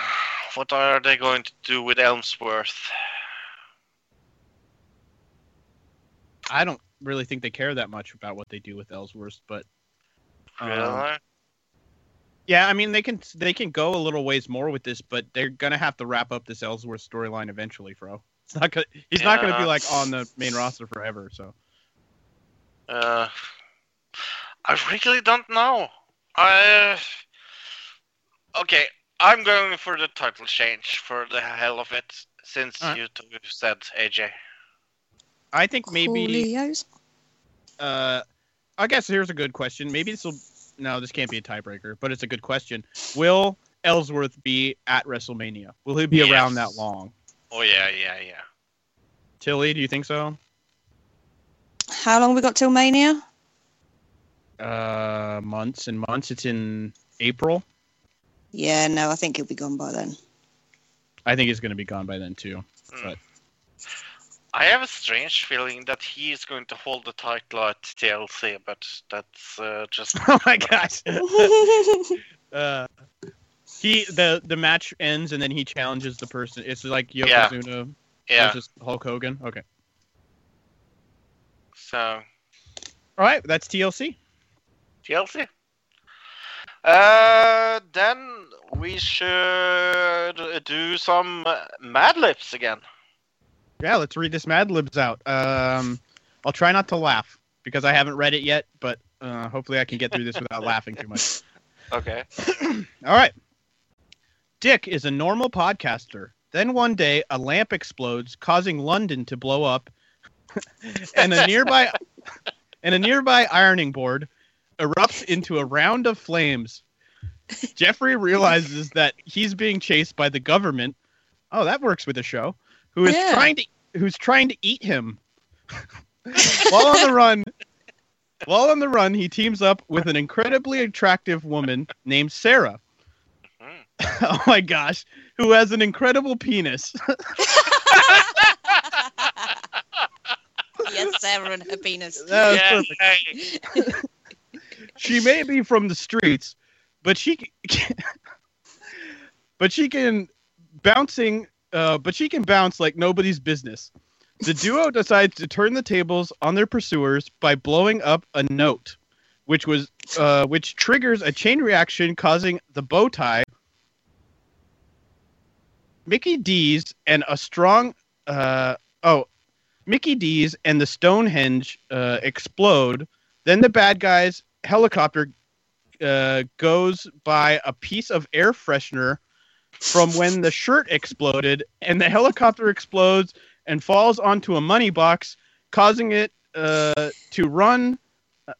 what are they going to do with Ellsworth? I don't really think they care that much about what they do with Ellsworth, but um, Really? yeah, I mean they can they can go a little ways more with this, but they're gonna have to wrap up this Ellsworth storyline eventually, bro. It's not gonna he's not gonna be like on the main roster forever. So Uh, I really don't know. I okay. I'm going for the title change for the hell of it, since Alright. you two said AJ. I think maybe Coolios. uh, I guess here's a good question. Maybe this will no, this can't be a tiebreaker, but it's a good question. Will Ellsworth be at WrestleMania? Will he be around that long? Oh yeah, yeah, yeah. Tilly, do you think so? How long we got till Mania? Uh, months and months. It's in April. Yeah, no, I think he'll be gone by then. I think he's going to be gone by then too. Hmm. But I have a strange feeling that he is going to hold the title at TLC, but that's uh, just. [laughs] oh my gosh. [laughs] [laughs] uh, he the the match ends and then he challenges the person. It's like Yeah. Yokozuna Yeah. versus Hulk Hogan. Okay. So All right, that's TLC. TLC. Uh, then we should do some Mad Libs again. Yeah, let's read this Mad Libs out. Um, I'll try not to laugh because I haven't read it yet, but uh, hopefully I can get through this without laughing too much. [laughs] Okay. [clears throat] All right. Dick is a normal podcaster. Then one day, a lamp explodes, causing London to blow up, and a nearby and a nearby ironing board erupts into a round of flames. Jeffrey realizes that he's being chased by the government. Oh, that works with the show. Who is Yeah. trying to who's trying to eat him. While on the run, while on the run, he teams up with an incredibly attractive woman named Sarah. Hmm. [laughs] oh my gosh, who has an incredible penis. [laughs] yes, Sarah and her penis. That was perfect. [laughs] she may be from the streets, but she c- [laughs] but she can bouncing uh, but she can bounce like nobody's business. The duo [laughs] decides to turn the tables on their pursuers by blowing up a note, which was uh, which triggers a chain reaction causing the bow tie. Mickey D's and a strong uh, oh Mickey D's and the Stonehenge uh, explode. Then the bad guys helicopter uh, goes by a piece of air freshener from when the shirt exploded, and the helicopter explodes and falls onto a money box, causing it uh, to run,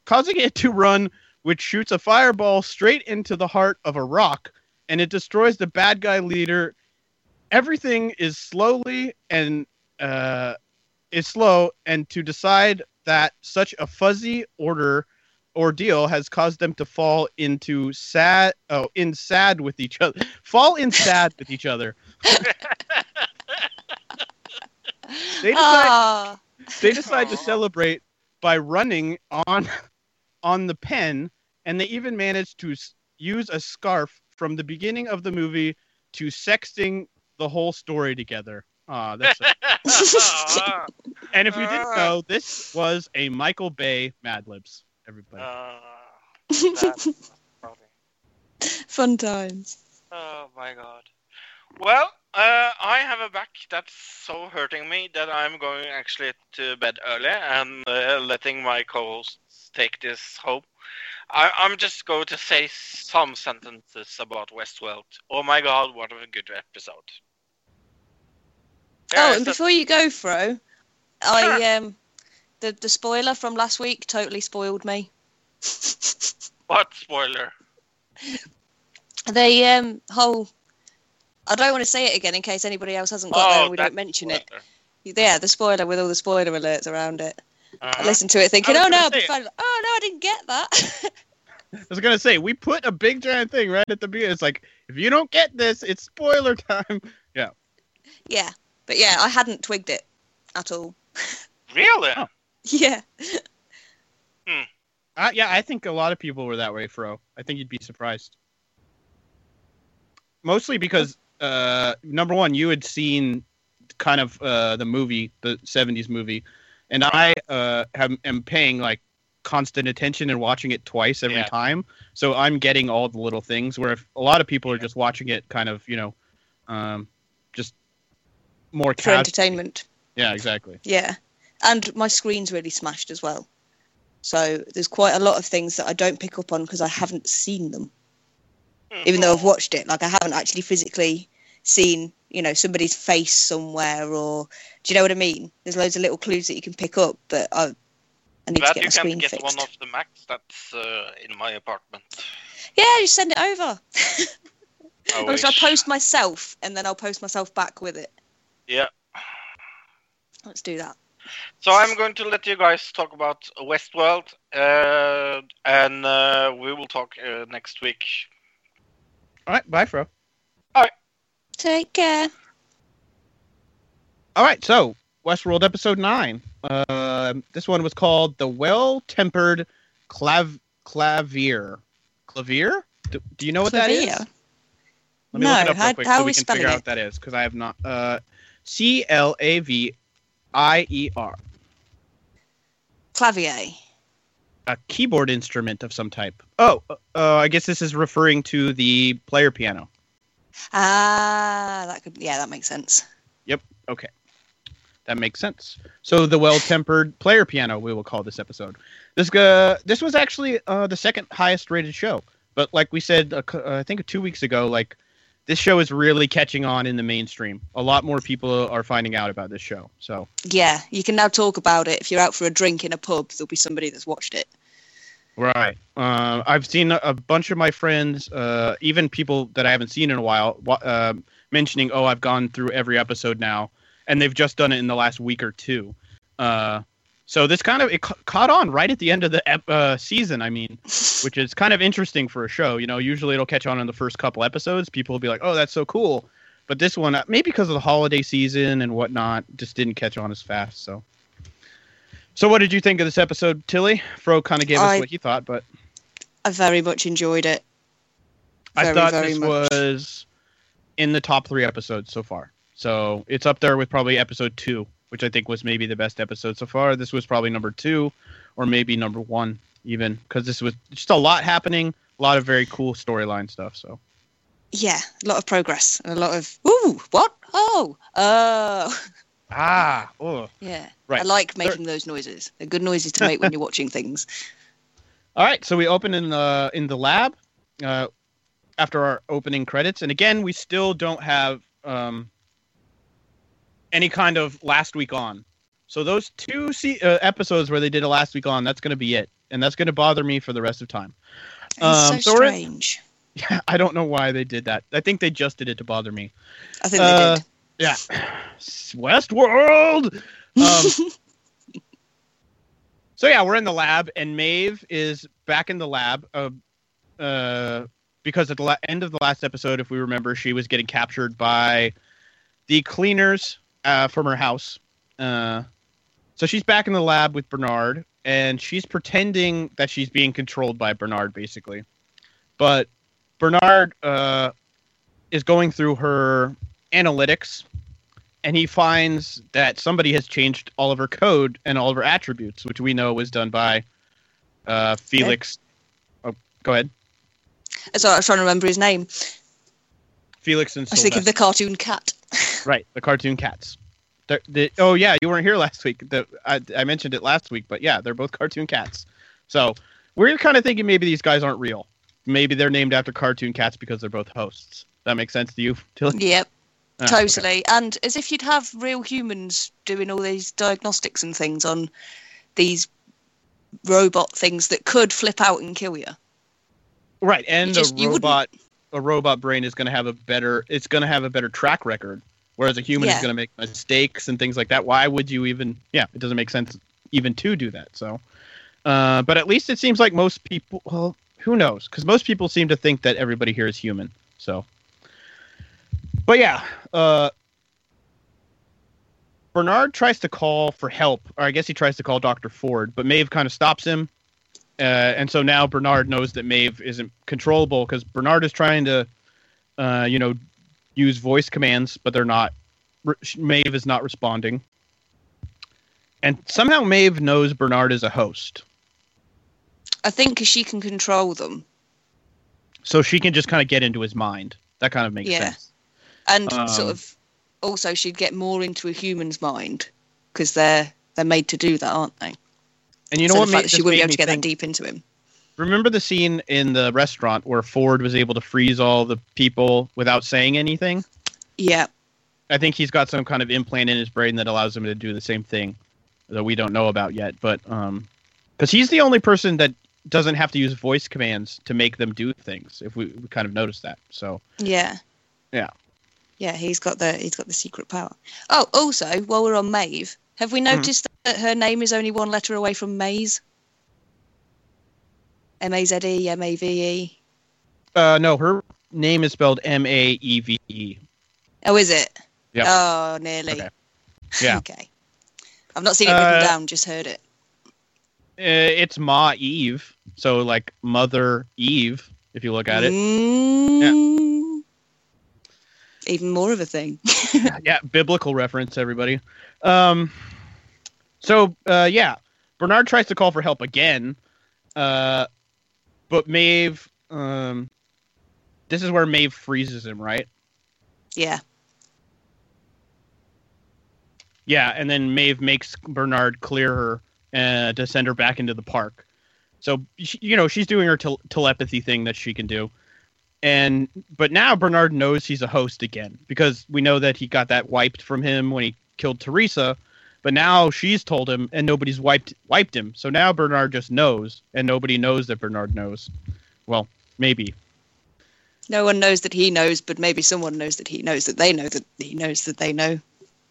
causing it to run, which shoots a fireball straight into the heart of a rock, and it destroys the bad guy leader. Everything is slowly and uh, is slow, and to decide that such a fuzzy order ordeal has caused them to fall into sad oh in sad with each other fall in sad with each other. [laughs] They decide Ah, they decide to celebrate by running on on the pen and they even manage to use a scarf from the beginning of the movie to sexting the whole story together Ah, that's Ah, [laughs] and if you didn't know this was a michael bay mad libs everybody that's funny. fun times. Oh my god. Well, uh, I have a back that's so hurting me that I'm going actually to bed early and uh, letting my co-hosts take this home. I, I'm just going to say some sentences about Westworld. Oh my god, what a good episode! Yeah, oh, and a- before you go, Fro, I um, the the spoiler from last week totally spoiled me. [laughs] what spoiler? The um whole. I don't want to say it again in case anybody else hasn't got there Oh, and we don't mention it. Yeah, the spoiler with all the spoiler alerts around it. I Uh-huh. listened to it thinking, oh no, gonna I'll be say- fine. oh no, I didn't get that. [laughs] I was gonna say we put a big giant thing right at the beginning. It's like if you don't get this, it's spoiler [laughs] time. Yeah. yeah, but yeah, I hadn't twigged it at all. Really? Oh. Yeah. Uh, yeah, I think a lot of people were that way, Fro. I think you'd be surprised. Mostly because uh, number one, you had seen kind of uh, the movie, the '70s movie, and I uh, have, am paying like constant attention and watching it twice every Yeah. time. So I'm getting all the little things. Where if a lot of people are just watching it, kind of, you know, um, just more For casual. entertainment. Yeah, exactly. Yeah. And my screen's really smashed as well. So there's quite a lot of things that I don't pick up on because I haven't seen them. Even though I've watched it. Like I haven't actually physically seen, you know, somebody's face somewhere or do you know what I mean? There's loads of little clues that you can pick up, but I I need Glad to get you my can screen get fixed. one off the Macs that's uh, in my apartment. Yeah, just send it over. [laughs] I Or should I post myself and then I'll post myself back with it? Yeah. Let's do that. So I'm going to let you guys talk about Westworld, uh, and uh, we will talk uh, next week. All right, bye, Fro. All right. Take care. All right, so Westworld episode nine. Uh, this one was called the Well-Tempered Clav Clavier. Clavier? Do, do you know what that is? Clavier? Let me look it No, up how- real quick how so are we we can spelling figure out it? what that is because I have not. C L A V I E R. clavier? A keyboard instrument of some type. Oh, uh, I guess this is referring to the player piano. Ah, that could yeah, that makes sense. Yep. Okay. That makes sense. So the well-tempered player piano, we will call this episode. This uh, this was actually uh, the second highest rated show, but like we said, uh, I think two weeks ago, like this show is really catching on in the mainstream. A lot more people are finding out about this show. So Yeah, you can now talk about it. If you're out for a drink in a pub, there'll be somebody that's watched it. Right. Uh, I've seen a, a bunch of my friends, uh, even people that I haven't seen in a while, uh, mentioning, "Oh, I've gone through every episode now," and they've just done it in the last week or two. Uh, so this kind of it ca- caught on right at the end of the ep- uh, season. I mean, which is kind of interesting for a show. You know, usually it'll catch on in the first couple episodes. People will be like, "Oh, that's so cool," but this one, uh, maybe because of the holiday season and whatnot, just didn't catch on as fast. So. So, what did you think of this episode, Tilly? Fro kind of gave us what he thought, but I very much enjoyed it. I thought very this much. was in the top three episodes so far. So it's up there with probably episode two, which I think was maybe the best episode so far. This was probably number two, or maybe number one, even because this was just a lot happening, a lot of very cool storyline stuff. So Yeah, a lot of progress and a lot of ooh, what? Oh, oh, [laughs] ah, oh, yeah. Right. I like making those noises. They're good noises to make when you're watching things. [laughs] [laughs] All right, so we open in the in the lab uh, after our opening credits, and again, we still don't have um, any kind of last week on. So those two se- uh, episodes where they did a last week on, that's going to be it, and that's going to bother me for the rest of time. Um, so so strange. Yeah, [laughs] I don't know why they did that. I think they just did it to bother me. I think Uh, they did. Yeah, [sighs] Westworld. Um, [laughs] so yeah, we're in the lab, and Maeve is back in the lab. Uh, uh, because at the la- end of the last episode, if we remember, she was getting captured by the cleaners uh, from her house. Uh, so she's back in the lab with Bernard, and she's pretending that she's being controlled by Bernard, basically. But Bernard uh, is going through her analytics, and he finds that somebody has changed all of her code and all of her attributes, which we know was done by uh, Felix. Oh, go ahead, So I was trying to remember his name. Felix and I was thinking of the cartoon cat. Right, the cartoon cats. They're, oh yeah, you weren't here last week. The, I, I mentioned it last week, but yeah, they're both cartoon cats. So we're kind of thinking maybe these guys aren't real. Maybe they're named after cartoon cats because they're both hosts. That makes sense to you, [laughs] Tilly? Yep, ah, okay. totally. And as if you'd have real humans doing all these diagnostics and things on these robot things that could flip out and kill you. Right, and You just- a robot, a robot brain is going to have a better. It's going to have a better track record, whereas a human is going to make mistakes and things like that. Why would you even? Yeah, it doesn't make sense even to do that. So, uh, but at least it seems like most people. Well, who knows? Because most people seem to think that everybody here is human. So, but yeah, uh, Bernard tries to call for help, or I guess he tries to call Doctor Ford, but Maeve kind of stops him. Uh, and so now Bernard knows that Maeve isn't controllable because Bernard is trying to, uh, you know, use voice commands, but they're not. Re- Maeve is not responding. And somehow Maeve knows Bernard is a host, I think she can control them. so she can just kind of get into his mind. That kind of makes Yeah. sense. And Um, sort of also she'd get more into a human's mind because they're they're made to do that, aren't they? And you know so what? the fact that she wouldn't be able to get think- that deep into him. Remember the scene in the restaurant where Ford was able to freeze all the people without saying anything? Yeah. I think he's got some kind of implant in his brain that allows him to do the same thing that we don't know about yet. But um, because he's the only person that doesn't have to use voice commands to make them do things. If we, we kind of notice that, so Yeah. yeah. Yeah, he's got the he's got the secret power. Oh, also, while we're on Maeve, have we Mm-hmm. noticed that her name is only one letter away from Maze? M A Z E, M A V E. Uh, no, her name is spelled M A E V E. Oh, is it? Yep. Oh, nearly. Okay. Yeah. [laughs] okay. I've not seen it written Uh, down, just heard it. Uh, it's Ma Eve, so like Mother Eve, if you look at it. Mm. Even more of a thing. [laughs] yeah, biblical reference, everybody. Um, so uh, yeah, Bernard tries to call for help again, uh, but Maeve. Um, this is where Maeve freezes him, right? Yeah. Yeah, and then Maeve makes Bernard clear her uh, to send her back into the park. So she, you know she's doing her tel- telepathy thing that she can do, and but now Bernard knows he's a host again because we know that he got that wiped from him when he killed Theresa, but now she's told him and nobody's wiped wiped him. So now Bernard just knows, and nobody knows that Bernard knows. Well, maybe. No one knows that he knows, but maybe someone knows that he knows that they know that he knows that they know.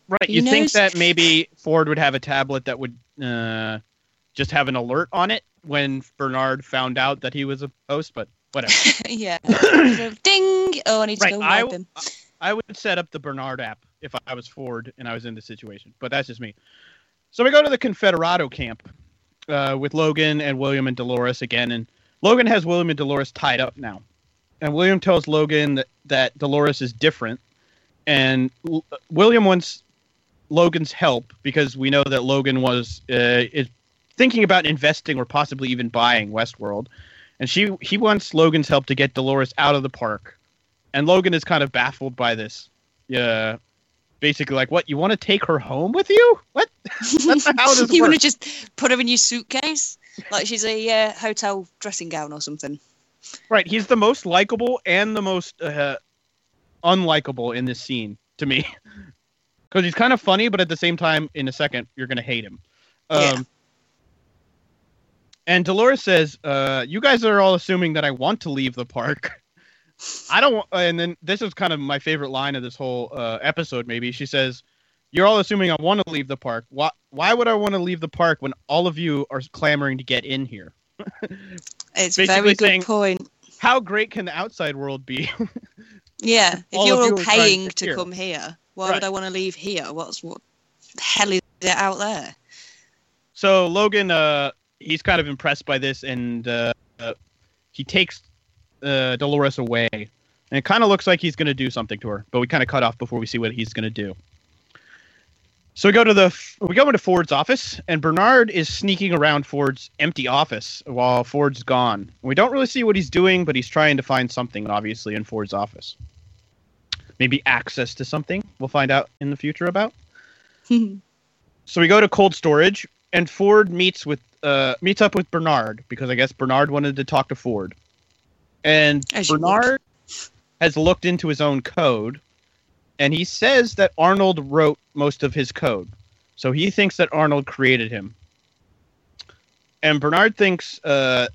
Right. He You think that maybe Ford would have a tablet that would uh, just have an alert on it when Bernard found out that he was a host, but whatever. [laughs] yeah. [coughs] Ding! Oh, I need to Right, go I- wipe him. I would set up the Bernard app if I was Ford and I was in the situation, but that's just me. So we go to the Confederado camp uh, with Logan and William and Dolores again, and Logan has William and Dolores tied up now, and William tells Logan that, that Dolores is different, and L- William wants Logan's help because we know that Logan was uh, is thinking about investing or possibly even buying Westworld, and she he wants Logan's help to get Dolores out of the park, and Logan is kind of baffled by this. Yeah, basically like, what you want to take her home with you? What? That's how [laughs] this you want to just put her in your suitcase like she's a uh, hotel dressing gown or something. Right, he's the most likable and the most uh, unlikable in this scene to me. [laughs] Because he's kind of funny, but at the same time, in a second, you're to hate him. Um, Yeah. And Dolores says, uh, You guys are all assuming that I want to leave the park. [laughs] I don't. And then this is kind of my favorite line of this whole uh, episode, maybe. She says, You're all assuming I want to leave the park. Why, why would I want to leave the park when all of you are clamoring to get in here? [laughs] It's Basically very good saying- point. How great can the outside world be? [laughs] Yeah, if all you're you all to paying to come here, why Right. would I want to leave here? What's what the hell is it out there? So Logan, uh, he's kind of impressed by this, and uh, he takes uh, Dolores away, and it kind of looks like he's going to do something to her. But we kind of cut off before we see what he's going to do. So we go to the we go into Ford's office, and Bernard is sneaking around Ford's empty office while Ford's gone. We don't really see what he's doing, but he's trying to find something, obviously, in Ford's office. Maybe access to something. We'll find out in the future about. [laughs] So we go to cold storage, and Ford meets with uh, meets up with Bernard because I guess Bernard wanted to talk to Ford, and As. Bernard has looked into his own code, and he says that Arnold wrote most of his code, so he thinks that Arnold created him. And Bernard thinks uh,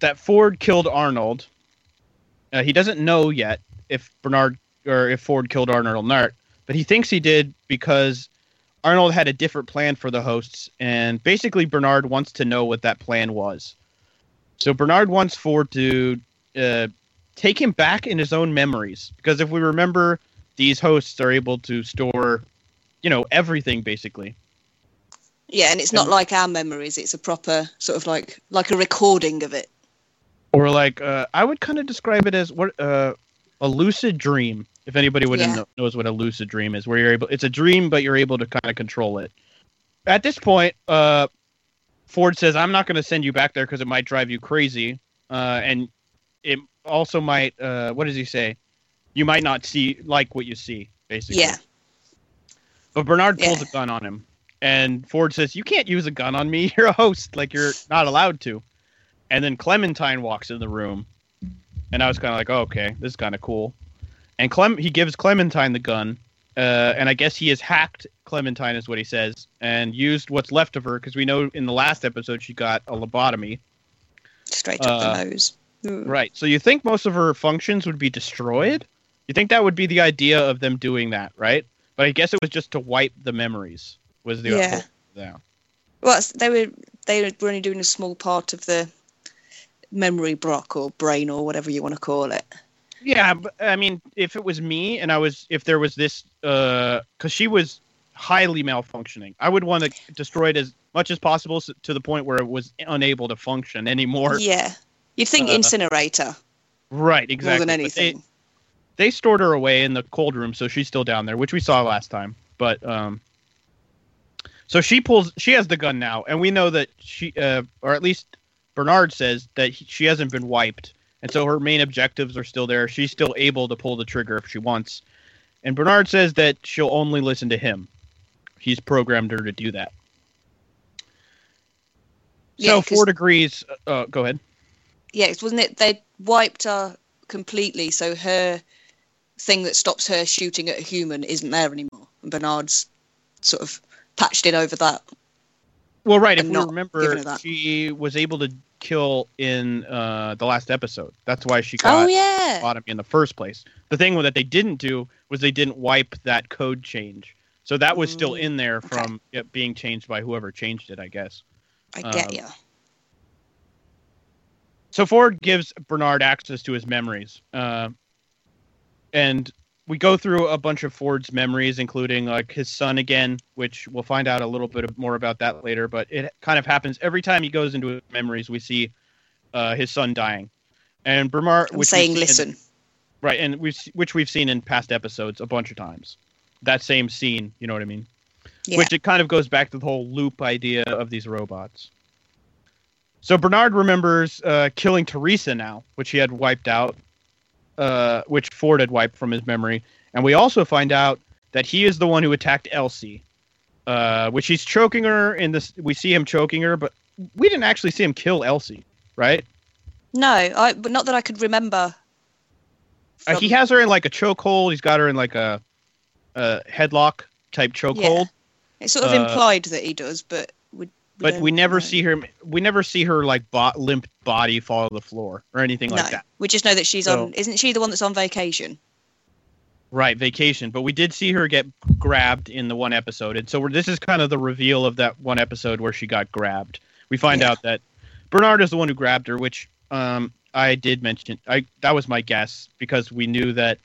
that Ford killed Arnold. Uh, he doesn't know yet if Bernard or if Ford killed Arnold or not, but he thinks he did because Arnold had a different plan for the hosts, and basically Bernard wants to know what that plan was. So Bernard wants Ford to uh, take him back in his own memories, because if we remember, these hosts are able to store, you know, everything basically. Yeah, and it's not And- like our memories. It's a proper sort of like like a recording of it. Or like, uh, I would kind of describe it as what uh, a lucid dream. If anybody would Yeah. know, knows what a lucid dream is, where you're able, it's a dream, but you're able to kind of control it. At this point, uh, Ford says, "I'm not going to send you back there because it might drive you crazy, uh, and it also might. Uh, what does he say? You might not see like what you see, basically." Yeah. But Bernard pulls Yeah. a gun on him, and Ford says, "You can't use a gun on me. [laughs] You're a host. Like you're not allowed to." And then Clementine walks in the room, and I was kind of like, oh, "Okay, this is kind of cool." And Clem, he gives Clementine the gun, uh, and I guess he has hacked Clementine, is what he says, and used what's left of her because we know in the last episode she got a lobotomy. Straight up Uh, the nose. Right. So you think most of her functions would be destroyed? You think that would be the idea of them doing that, right? But I guess it was just to wipe the memories. Was the Yeah. yeah. Well, they were they were only doing a small part of the memory block or brain or whatever you want to call it. Yeah, but I mean, if it was me and I was, if there was this, because she was highly malfunctioning, I would want to destroy it as much as possible s- to the point where it was unable to function anymore. yeah, you'd think uh, incinerator Right, exactly. more than But they- anything. they stored her away in the cold room, so she's still down there, which we saw last time. But um, So she pulls. She has the gun now, and we know that she, uh, or at least Bernard says that he, she hasn't been wiped, and so her main objectives are still there. She's still able to pull the trigger if she wants, and Bernard says that she'll only listen to him. He's programmed her to do that. Yeah, So 'cause- Ford agrees. Uh, go ahead. Yeah, wasn't it? They wiped her completely, so her thing that stops her shooting at a human isn't there anymore. And Bernard's sort of patched in over that. Well, right. If we not remember, giving her that. she was able to kill in uh, the last episode. That's why she got Oh yeah, in the first place. The thing that they didn't do was they didn't wipe that code change. So that was still in there from it being changed by whoever changed it, I guess. I get um, ya. So Ford gives Bernard access to his memories. Uh, and we go through a bunch of Ford's memories, including like his son again, which we'll find out a little bit more about that later. But it kind of happens every time he goes into his memories. We see uh, his son dying, and Bernard. I'm which saying we've in- listen. right, and we which we've seen in past episodes a bunch of times. That same scene, you know what I mean? Yeah. Which it kind of goes back to the whole loop idea of these robots. So Bernard remembers uh, killing Theresa now, which he had wiped out, uh, which Ford had wiped from his memory, and we also find out that he is the one who attacked Elsie, uh, which he's choking her in this. We see him choking her, but we didn't actually see him kill Elsie, right? No, I but not that I could remember. Uh, he has her in like a chokehold. He's got her in like a, a headlock type chokehold. It's sort of uh, implied that he does, but. But we never know. see her. We never see her like bo- limp body fall to the floor or anything No, like that. we just know that she's So- on. Isn't she the one that's on vacation? Right, vacation. But we did see her get grabbed in the one episode, and so we're, this is kind of the reveal of that one episode where she got grabbed. We find Yeah. out that Bernard is the one who grabbed her, which um, I did mention. I that was my guess because we knew that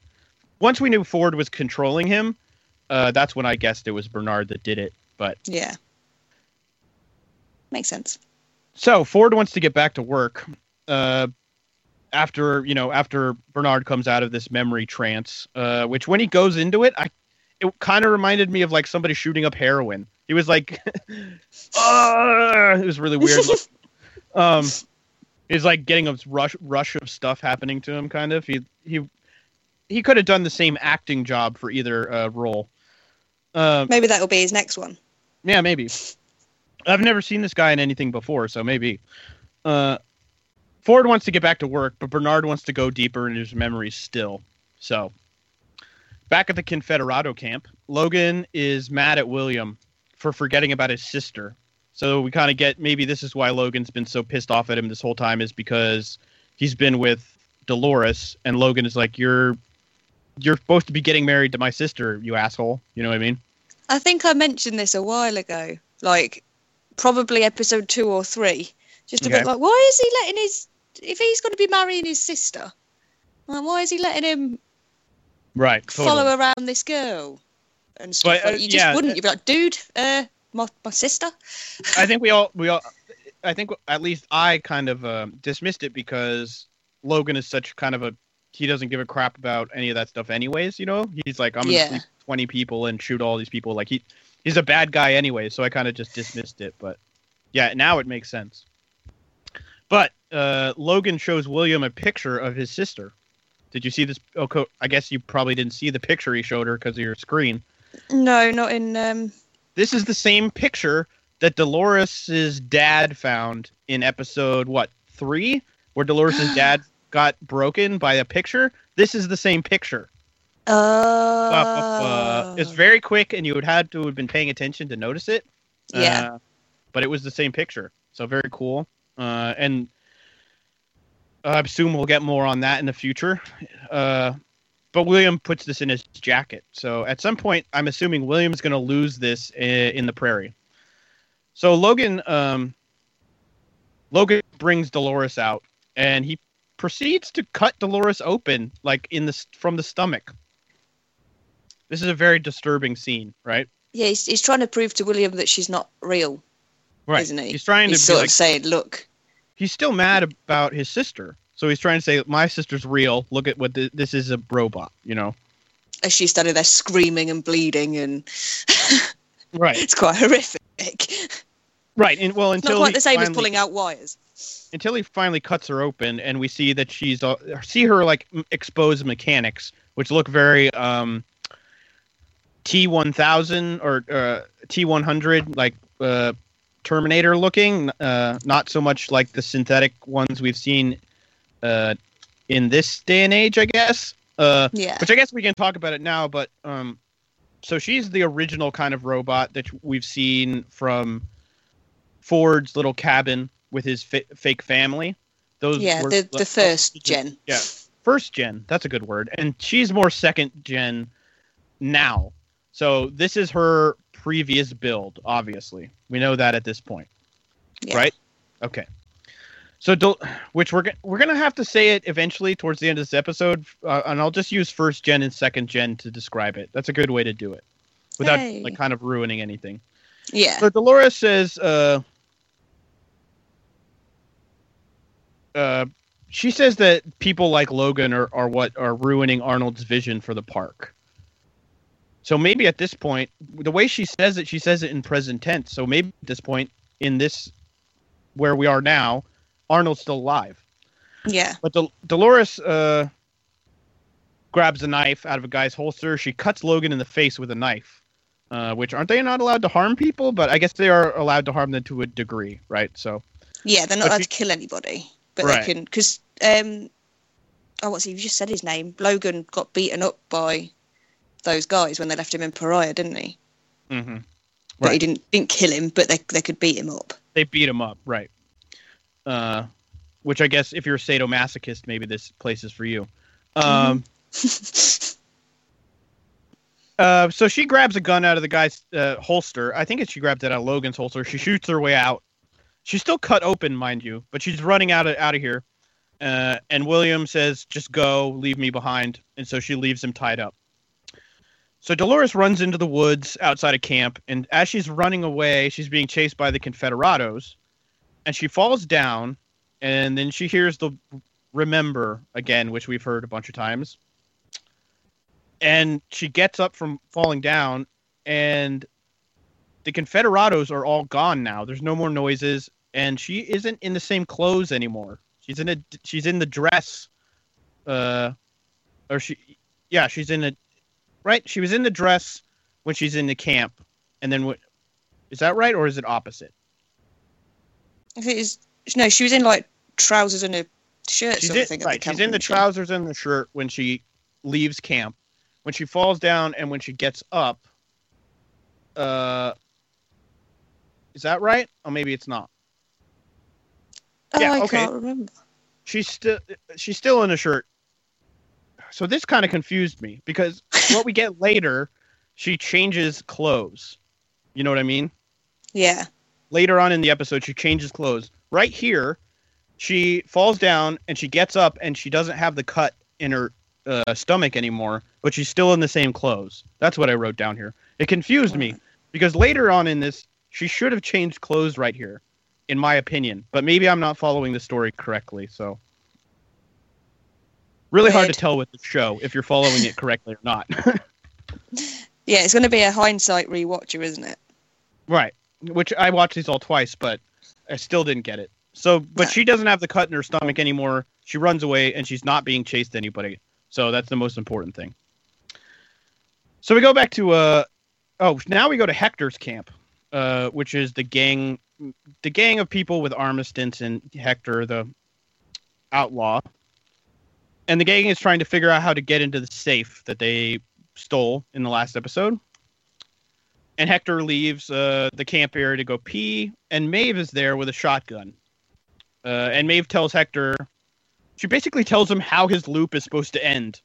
once we knew Ford was controlling him, uh, that's when I guessed it was Bernard that did it. But Yeah. Makes sense. So Ford wants to get back to work. Uh, after you know, after Bernard comes out of this memory trance, uh, which when he goes into it, I it kind of reminded me of like somebody shooting up heroin. He was like, [laughs] uh, it was really weird. [laughs] um, he's like getting a rush rush of stuff happening to him. Kind of. He he he could have done the same acting job for either uh, role. Um, Maybe that'll be his next one. yeah, maybe. I've never seen this guy in anything before, so maybe. Uh, Ford wants to get back to work, but Bernard wants to go deeper into his memories still. So, back at the Confederado camp, Logan is mad at William for forgetting about his sister. So we kind of get maybe this is why Logan's been so pissed off at him this whole time is because he's been with Dolores, and Logan is like, "You're, you're supposed to be getting married to my sister, you asshole." You know what I mean? I think I mentioned this a while ago, like probably episode two or three. Just a Okay. bit like, why is he letting his? If he's going to be marrying his sister, like, why is he letting him Right. follow around this girl and stuff? But, uh, like, you just yeah, wouldn't. You'd be like, dude, uh, my my sister. I think we all we all I think at least I kind of um, dismissed it because Logan is such kind of a he doesn't give a crap about any of that stuff anyways, you know? He's like I'm going to Yeah. sleep 20 people and shoot all these people like he he's a bad guy anyway, so I kind of just dismissed it, but yeah, now it makes sense. But uh, Logan shows William a picture of his sister. Did you see this? Oh, I guess you probably didn't see the picture he showed her because of your screen. No, not in. Um, This is the same picture that Dolores's dad found in episode what three, where Dolores's [gasps] dad got broken by a picture. This is the same picture. Uh, it's very quick, and you would have to have been paying attention to notice it. Yeah. Uh, but it was the same picture, so very cool. Uh, and I assume we'll get more on that in the future. Uh, but William puts this in his jacket, so at some point, I'm assuming William's going to lose this i- in the prairie. So Logan, um, Logan brings Dolores out, and he proceeds to cut Dolores open, like in the from the stomach. This is a very disturbing scene, right? yeah, he's, he's trying to prove to William that she's not real, Right. isn't he? He's trying to He's be sort like, of saying, look, he's still mad about his sister. So he's trying to say my sister's real. Look at what th- this is a robot, you know. as she's standing there screaming and bleeding, and [laughs] Right. it's quite horrific. Right, and well It's until not quite he the same as finally- pulling out wires. until he finally cuts her open, and we see that she's uh, see her like m- exposed mechanics, which look very um, T one thousand or uh, T one hundred, like uh, Terminator looking. Uh, not so much like the synthetic ones we've seen uh, in this day and age, I guess. Uh, Yeah. Which I guess we can talk about it now, but um, so she's the original kind of robot that we've seen from Ford's little cabin with his fa- fake family. Those Yeah, were the, the first gen. yeah, first gen. That's a good word. And she's more second gen now. So this is her previous build. Obviously, we know that at this point, Yeah. right? Okay. So, which we're we're gonna have to say it eventually towards the end of this episode, uh, and I'll just use first gen and second gen to describe it. That's a good way to do it, without Hey. like kind of ruining anything. Yeah. So Dolores says, uh, uh, she says that people like Logan are, are what are ruining Arnold's vision for the park. So maybe at this point, the way she says it, she says it in present tense. So maybe at this point, in this where we are now, Arnold's still alive. Yeah. But Dol- Dolores uh, grabs a knife out of a guy's holster. She cuts Logan in the face with a knife, uh, which aren't they not allowed to harm people? But I guess they are allowed to harm them to a degree, right? So Yeah, they're not allowed you- to kill anybody, but Right. they can because um, oh, what's he? You just said his name. Logan got beaten up by those guys when they left him in Pariah, didn't he? mm-hmm. But he didn't didn't kill him, but they they could beat him up. they beat him up, right? Uh, which I guess if you're a sadomasochist, maybe this place is for you. Um, [laughs] uh, so she grabs a gun out of the guy's uh, holster. I think it's she grabbed it out of Logan's holster. She shoots her way out. She's still cut open, mind you, but she's running out of out of here. Uh, and William says, "Just go, leave me behind." And so she leaves him tied up. So Dolores runs into the woods outside of camp, and as she's running away, she's being chased by the Confederados, and she falls down, and then she hears the "Remember" again, which we've heard a bunch of times, and she gets up from falling down, and the Confederados are all gone now. There's no more noises, and she isn't in the same clothes anymore. She's in a she's in the dress, uh, or she, yeah, she's in a right? She was in the dress when she's in the camp, and then what? Is that right, or is it opposite? I think it's no. She was in like trousers and a shirt She's in, thing. right. the She's in the trousers and the shirt when she leaves camp. When she falls down and when she gets up, uh, is that right? Or maybe it's not. Oh, yeah, I okay. can't remember. She's still she's still in a shirt. So this kind of confused me because [laughs] what we get later, she changes clothes. You know what I mean? Yeah. later on in the episode she changes clothes right here she falls down and she gets up and she doesn't have the cut in her uh, stomach anymore but she's still in the same clothes that's what i wrote down here it confused me because later on in this she should have changed clothes right here in my opinion but maybe i'm not following the story correctly so really hard to tell with the show if you're following it correctly or not [laughs] Yeah, it's going to be a hindsight rewatcher, isn't it? Right. Which I watched these all twice, but I still didn't get it. So, but she doesn't have the cut in her stomach anymore. She runs away and she's not being chased anybody. So that's the most important thing. So we go back to uh oh, now we go to Hector's camp, uh, which is the gang the gang of people with Armistice and Hector, the outlaw. And the gang is trying to figure out how to get into the safe that they stole in the last episode and Hector leaves uh, the camp area to go pee, and Maeve is there with a shotgun. Uh, and Maeve tells Hector, she basically tells him how his loop is supposed to end.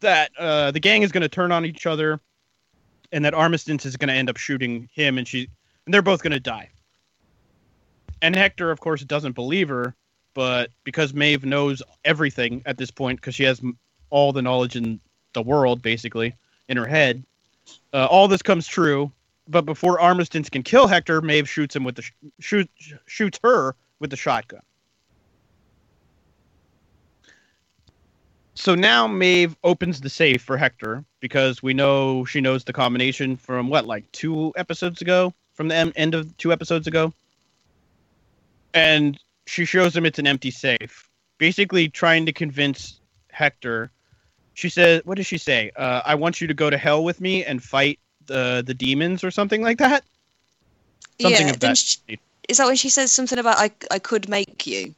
That uh, the gang is going to turn on each other, and that Armistice is going to end up shooting him, and she, and they're both going to die. And Hector, of course, doesn't believe her, but because Maeve knows everything at this point, because she has all the knowledge in the world, basically, in her head, uh, all this comes true, but before Armistice can kill Hector, Maeve shoots him with the sh- shoot, shoots her with the shotgun. So now Maeve opens the safe for Hector because we know she knows the combination from what, like two episodes ago, from the end of two episodes ago. And she shows him it's an empty safe, basically trying to convince Hector. She says, "What does she say? Uh, I want you to go to hell with me and fight the the demons or something like that." Something yeah, of that. she- is that when she says something about I I could make you,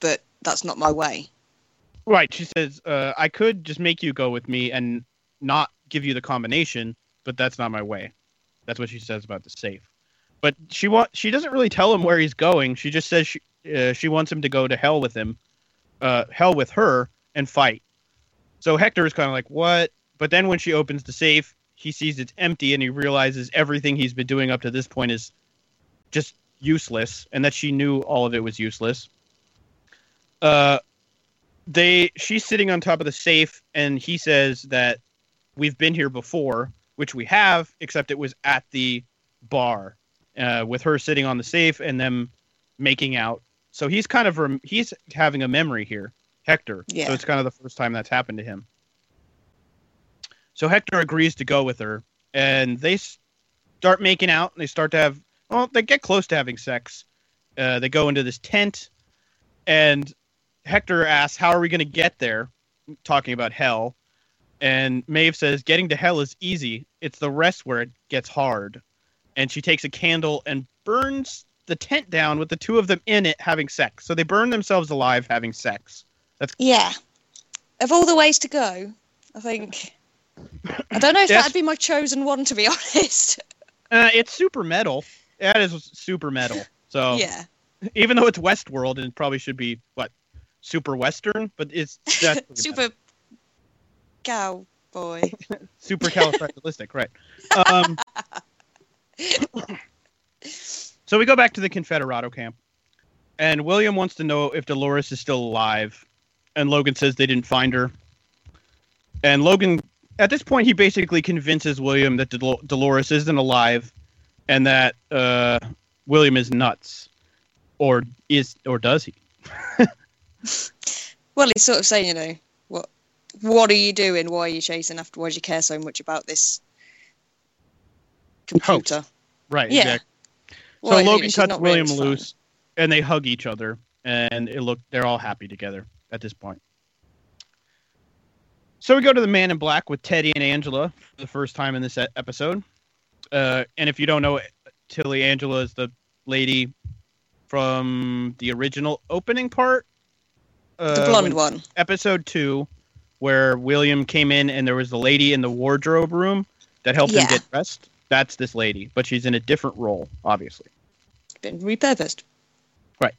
but that's not my way. Right. She says, uh, I could just make you go with me and not give you the combination, but that's not my way. That's what she says about the safe. But she wa- she doesn't really tell him where he's going. She just says she uh, she wants him to go to hell with him, uh, hell with her, and fight. So Hector is kind of like, what? But then when she opens the safe, he sees it's empty and he realizes everything he's been doing up to this point is just useless, and that she knew all of it was useless. Uh, they she's sitting on top of the safe and he says that we've been here before which we have except it was at the bar uh, with her sitting on the safe and them making out so he's kind of rem- he's having a memory here hector Yeah. so it's kind of the first time that's happened to him so hector agrees to go with her and they start making out and they start to have well they get close to having sex uh, they go into this tent and Hector asks, "How are we going to get there?" Talking about hell, and Maeve says, "Getting to hell is easy. It's the rest where it gets hard." And she takes a candle and burns the tent down with the two of them in it having sex. So they burn themselves alive having sex. That's Yeah. Of all the ways to go, I think. I don't know if Yes. that'd be my chosen one, to be [laughs] honest. uh, it's super metal. That is super metal. So [laughs] Yeah. even though it's Westworld and it probably should be what super Western, but it's [laughs] that's Super cowboy. super califragilistic, right? Um, so we go back to the Confederado camp, and William wants to know if Dolores is still alive, and Logan says they didn't find her. And Logan, at this point, he basically convinces William that Dol- Dolores isn't alive, and that uh, William is nuts, or is or does he? [laughs] Well, he's sort of saying, you know, what what are you doing? Why are you chasing after? Why do you care so much about this computer? Right. Yeah. Exactly. Well, so Logan cuts William loose, and they hug each other, and it look they're all happy together at this point. So we go to the Man in Black with Teddy and Angela for the first time in this episode. Uh, and if you don't know, Tilly Angela is the lady from the original opening part. Uh, The blonde one. Episode two, where William came in and there was the lady in the wardrobe room that helped Yeah. him get dressed. That's this lady, but she's in a different role, obviously. Been repurposed. Right.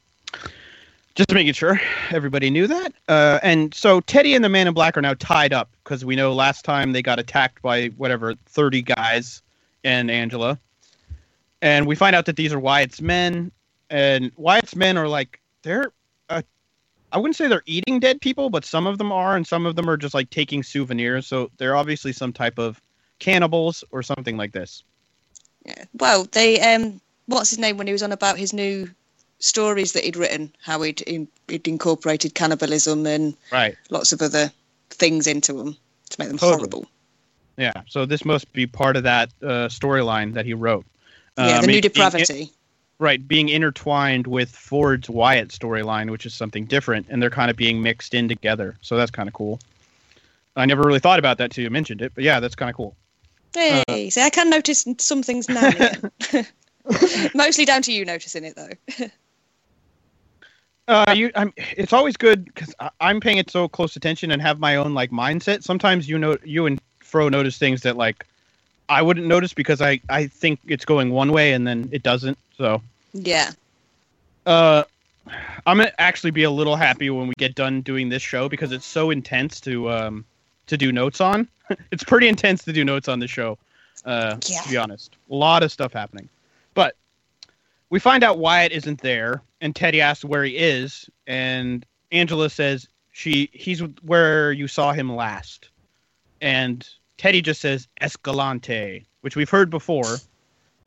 Just making sure everybody knew that. Uh, and so Teddy and the Man in Black are now tied up because we know last time they got attacked by whatever 30 guys and Angela. And we find out that these are Wyatt's men. And Wyatt's men are like, they're, uh, I wouldn't say they're eating dead people, but some of them are, and some of them are just like taking souvenirs. So they're obviously some type of cannibals or something like this. Yeah. Well, they um, what's his name when he was on about his new stories that he'd written, how he'd he'd incorporated cannibalism and Right. lots of other things into them to make them Totally. horrible. Yeah. So this must be part of that uh, storyline that he wrote. yeah, Uh, the new depravity. right, being intertwined with Ford's Wyatt storyline, which is something different, and they're kind of being mixed in together. So that's kind of cool. I never really thought about that till you mentioned it, but yeah, that's kind of cool. Hey, uh, see, I can notice some things now. [laughs] [laughs] Mostly down to you noticing it, though. [laughs] Uh, you, I'm. It's always good because I'm paying it so close attention and have my own like mindset. Sometimes you know, you and Fro notice things that like I wouldn't notice because I I think it's going one way and then it doesn't. So yeah. Uh, I'm gonna actually be a little happy when we get done doing this show because it's so intense to um to do notes on. [laughs] it's pretty intense to do notes on the show. Uh, Yeah. to be honest, a lot of stuff happening. But we find out Wyatt isn't there, and Teddy asks where he is, and Angela says she he's where you saw him last, and Teddy just says Escalante, which we've heard before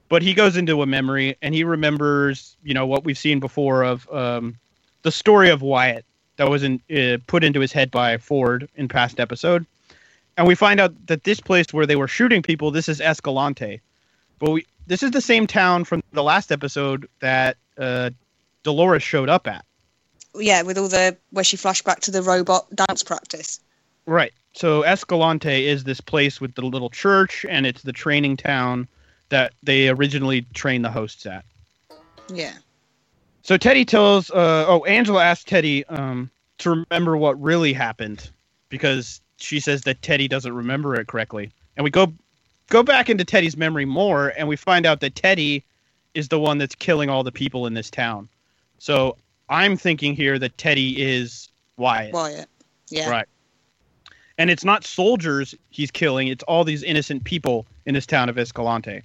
but he goes into a memory and he remembers you know what we've seen before of um, the story of wyatt that was in, uh, put into his head by ford in past episode and we find out that this place where they were shooting people this is escalante but we this is the same town from the last episode that uh, Dolores showed up at. Yeah, with all the where she flashed back to the robot dance practice. Right. So Escalante is this place with the little church, and it's the training town that they originally trained the hosts at. Yeah. So Teddy tells, uh, oh, Angela asked Teddy um, to remember what really happened because she says that Teddy doesn't remember it correctly. And we go go back into Teddy's memory more, and we find out that Teddy is the one that's killing all the people in this town. So I'm thinking here that Teddy is Wyatt. Wyatt. Yeah. Right. And it's not soldiers he's killing, it's all these innocent people in this town of Escalante.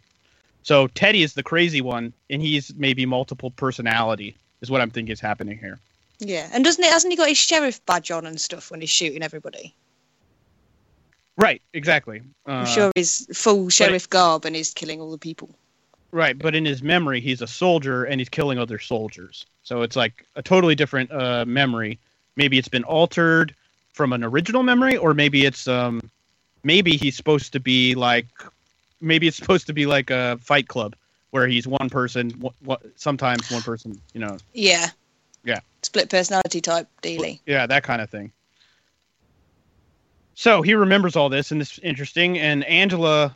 So Teddy is the crazy one, and he's maybe multiple personality, is what I'm thinking is happening here. Yeah. And doesn't it hasn't he got his sheriff badge on and stuff when he's shooting everybody? Right, exactly. Uh, I'm sure he's full sheriff garb and he's killing all the people. Right, but in his memory, he's a soldier and he's killing other soldiers. So it's like a totally different uh, memory. Maybe it's been altered from an original memory, or maybe it's um, maybe he's supposed to be like, maybe it's [laughs] supposed to be like a Fight Club where he's one person, wh- wh- sometimes one person. You know, Yeah. yeah. Split personality type dealy. Yeah, that kind of thing. So he remembers all this, and this is interesting. And Angela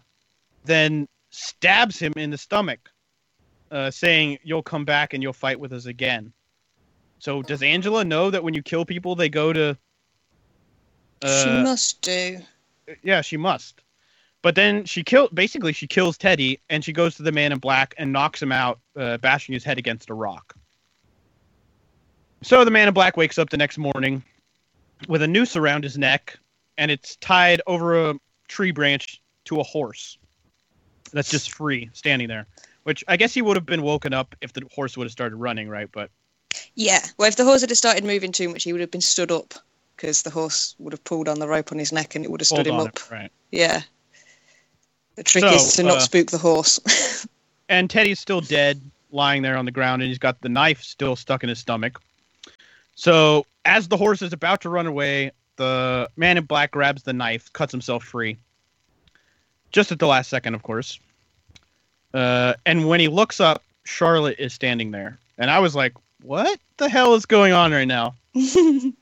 then stabs him in the stomach, uh, saying, "You'll come back and you'll fight with us again." So does Angela know that when you kill people, they go to? she uh, must do. yeah, she must. But then she kill basically she kills Teddy and she goes to the man in black and knocks him out, uh, bashing his head against a rock. So the man in black wakes up the next morning with a noose around his neck and it's tied over a tree branch to a horse that's just free standing there. Which I guess he would have been woken up if the horse would have started running, right? But Yeah. Well, if the horse had started moving too much, he would have been stood up because the horse would have pulled on the rope on his neck and it would have stood him up. right? Yeah. The trick So, is to not uh, spook the horse. [laughs] and Teddy's still dead, lying there on the ground, and he's got the knife still stuck in his stomach. So as the horse is about to run away, the man in black grabs the knife, cuts himself free. Just at the last second, of course. Uh, and when he looks up, Charlotte is standing there, and I was like, "What the hell is going on right now?" [laughs]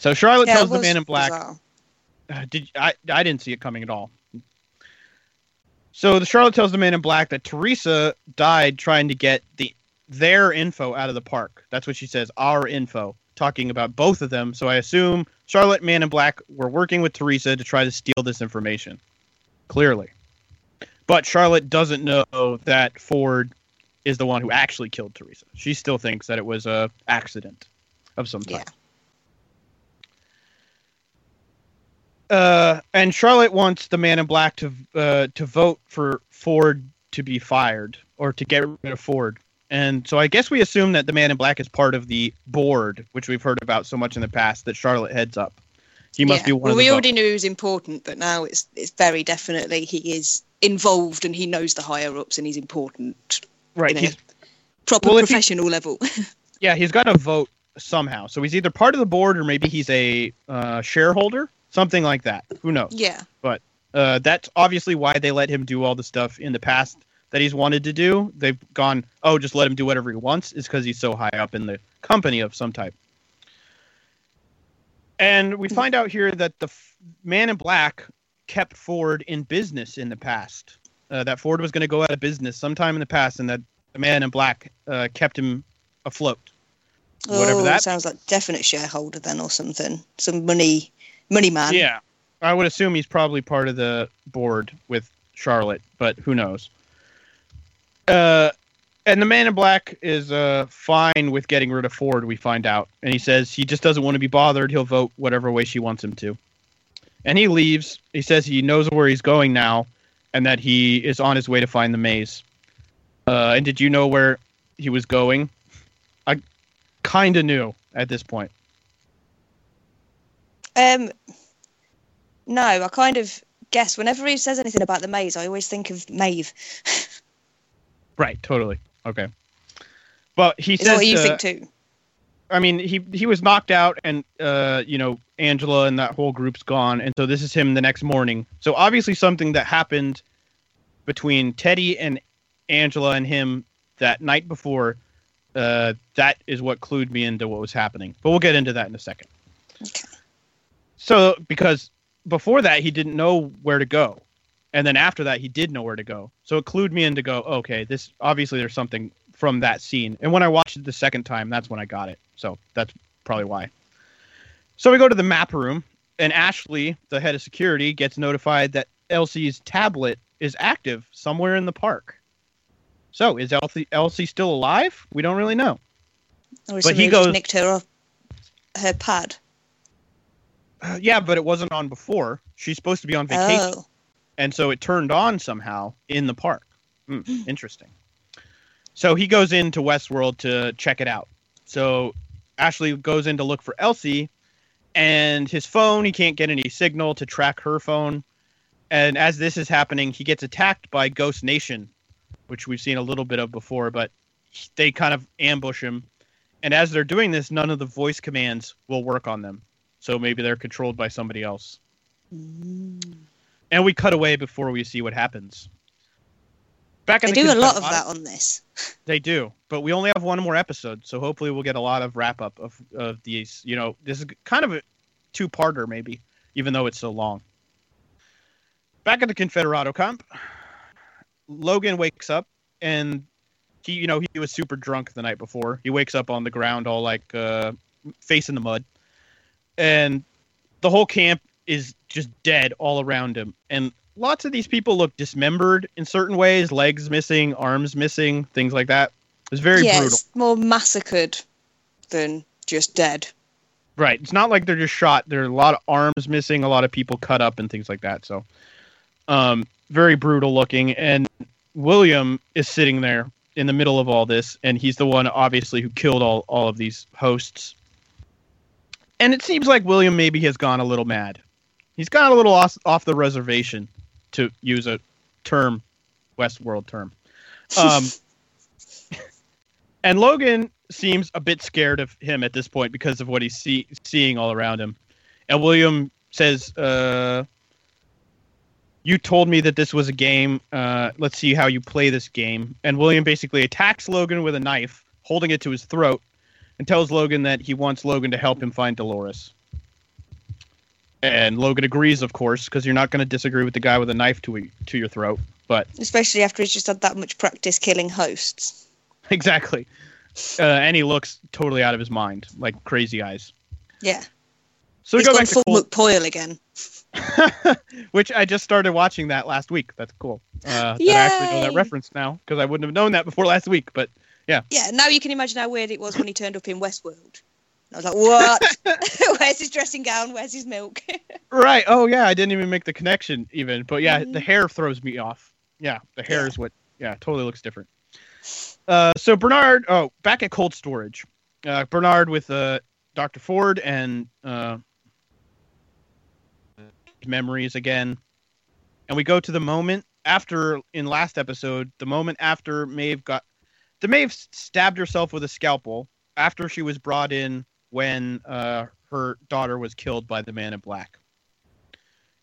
So Charlotte Yeah, tells the man in black, uh, did I? I didn't see it coming at all. So the Charlotte tells the man in black that Theresa died trying to get the their info out of the park. That's what she says. Our info, talking about both of them. So I assume Charlotte, Man in Black, were working with Theresa to try to steal this information. Clearly, but Charlotte doesn't know that Ford is the one who actually killed Theresa. She still thinks that it was a accident of some type. Uh, and Charlotte wants the Man in Black to uh, to vote for Ford to be fired or to get rid of Ford. And so I guess we assume that the Man in Black is part of the board, which we've heard about so much in the past that Charlotte heads up. He must Yeah. be one well, we already knew he was important, but now it's it's very definitely he is involved and he knows the higher ups and he's important. Right, You know, he's- proper Well, if he- professional level. [laughs] Yeah, he's got to vote somehow. So he's either part of the board or maybe he's a uh, shareholder, something like that. Who knows? yeah. But uh, that's obviously why they let him do all the stuff in the past that he's wanted to do. They've gone, oh, just let him do whatever he wants, is because he's so high up in the company of some type. And we find out here that the f- man in black kept Ford in business in the past. Uh, that Ford was going to go out of business sometime in the past, and that the man in black uh, kept him afloat. Whatever oh, that sounds like definite shareholder then or something. Some money money man. Yeah, I would assume he's probably part of the board with Charlotte, but who knows? Uh, and the Man in Black is uh fine with getting rid of Ford. We find out, and he says he just doesn't want to be bothered. He'll vote whatever way she wants him to, and he leaves. He says he knows where he's going now, and that he is on his way to find the maze. Uh, and did you know where he was going? I kind of knew at this point. Um no, I kind of guess whenever he says anything about the maze, I always think of Maeve. [laughs] Right, totally. Okay. But he says what you uh, think too? I mean, he he was knocked out, and uh, you know, Angela and that whole group's gone, and so this is him the next morning. So obviously, something that happened between Teddy and Angela and him that night before, uh, that is what clued me into what was happening. But we'll get into that in a second. Okay. So, because before that, he didn't know where to go. And then after that, he did know where to go. So it clued me in to go, okay, this obviously there's something from that scene. And when I watched it the second time, that's when I got it. So that's probably why. So we go to the map room, and Ashley, the head of security, gets notified that Elsie's tablet is active somewhere in the park. So is Elsie, Elsie still alive? We don't really know. Or But he goes- nicked her off her pad. Uh, yeah, but it wasn't on before. She's supposed to be on vacation. Oh. And so it turned on somehow in the park. Hmm, interesting. So he goes into Westworld to check it out. So Ashley goes in to look for Elsie, and his phone he can't get any signal to track her phone. And as this is happening, he gets attacked by Ghost Nation, which we've seen a little bit of before, but they kind of ambush him. And as they're doing this, none of the voice commands will work on them. So maybe they're controlled by somebody else. And we cut away before we see what happens. Back They the do a lot of that on this. [laughs] They do, but we only have one more episode, so hopefully we'll get a lot of wrap up of of these. You know, this is kind of a two parter maybe, even though it's so long. Back at the Confederado camp, Logan wakes up and he, you know, he was super drunk the night before. He wakes up on the ground, all like uh, face in the mud, and the whole camp is just dead all around him. And lots of these people look dismembered in certain ways, legs missing, arms missing, things like that. It's very yeah, brutal. it's more massacred than just dead. Right. It's not like they're just shot. There are a lot of arms missing, a lot of people cut up and things like that. So um very brutal looking and William is sitting there in the middle of all this and he's the one obviously who killed all, all of these hosts. And it seems like William maybe has gone a little mad. He's got a little off, off the reservation to use a term Westworld term. Um [laughs] and Logan seems a bit scared of him at this point because of what he's see- seeing all around him. And William says, uh, "You told me that this was a game. Uh, let's see how you play this game." And William basically attacks Logan with a knife, holding it to his throat, and tells Logan that he wants Logan to help him find Dolores. And Logan agrees, of course, because you're not going to disagree with the guy with a knife to to your throat. But Especially after he's just had that much practice killing hosts. [laughs] exactly, uh, and he looks totally out of his mind, like crazy eyes. Yeah. So we he's go back to full Cold, McPoyle again. [laughs] which I just started watching that last week. That's cool. Uh, that I actually know that reference now because I wouldn't have known that before last week. But yeah, Yeah, now you can imagine how weird it was when he turned up in Westworld. I was like, what? [laughs] [laughs] Where's his dressing gown? Where's his milk? [laughs] right. Oh yeah, I didn't even make the connection even. But yeah, the hair throws me off. Yeah, the hair is what. Yeah, totally looks different. Uh, so Bernard. Oh, back at cold storage. Uh, Bernard with uh, Dr. Ford and uh, memories again. And we go to the moment after in last episode, the moment after Maeve got the Maeve stabbed herself with a scalpel after she was brought in when uh, her daughter was killed by the man in black.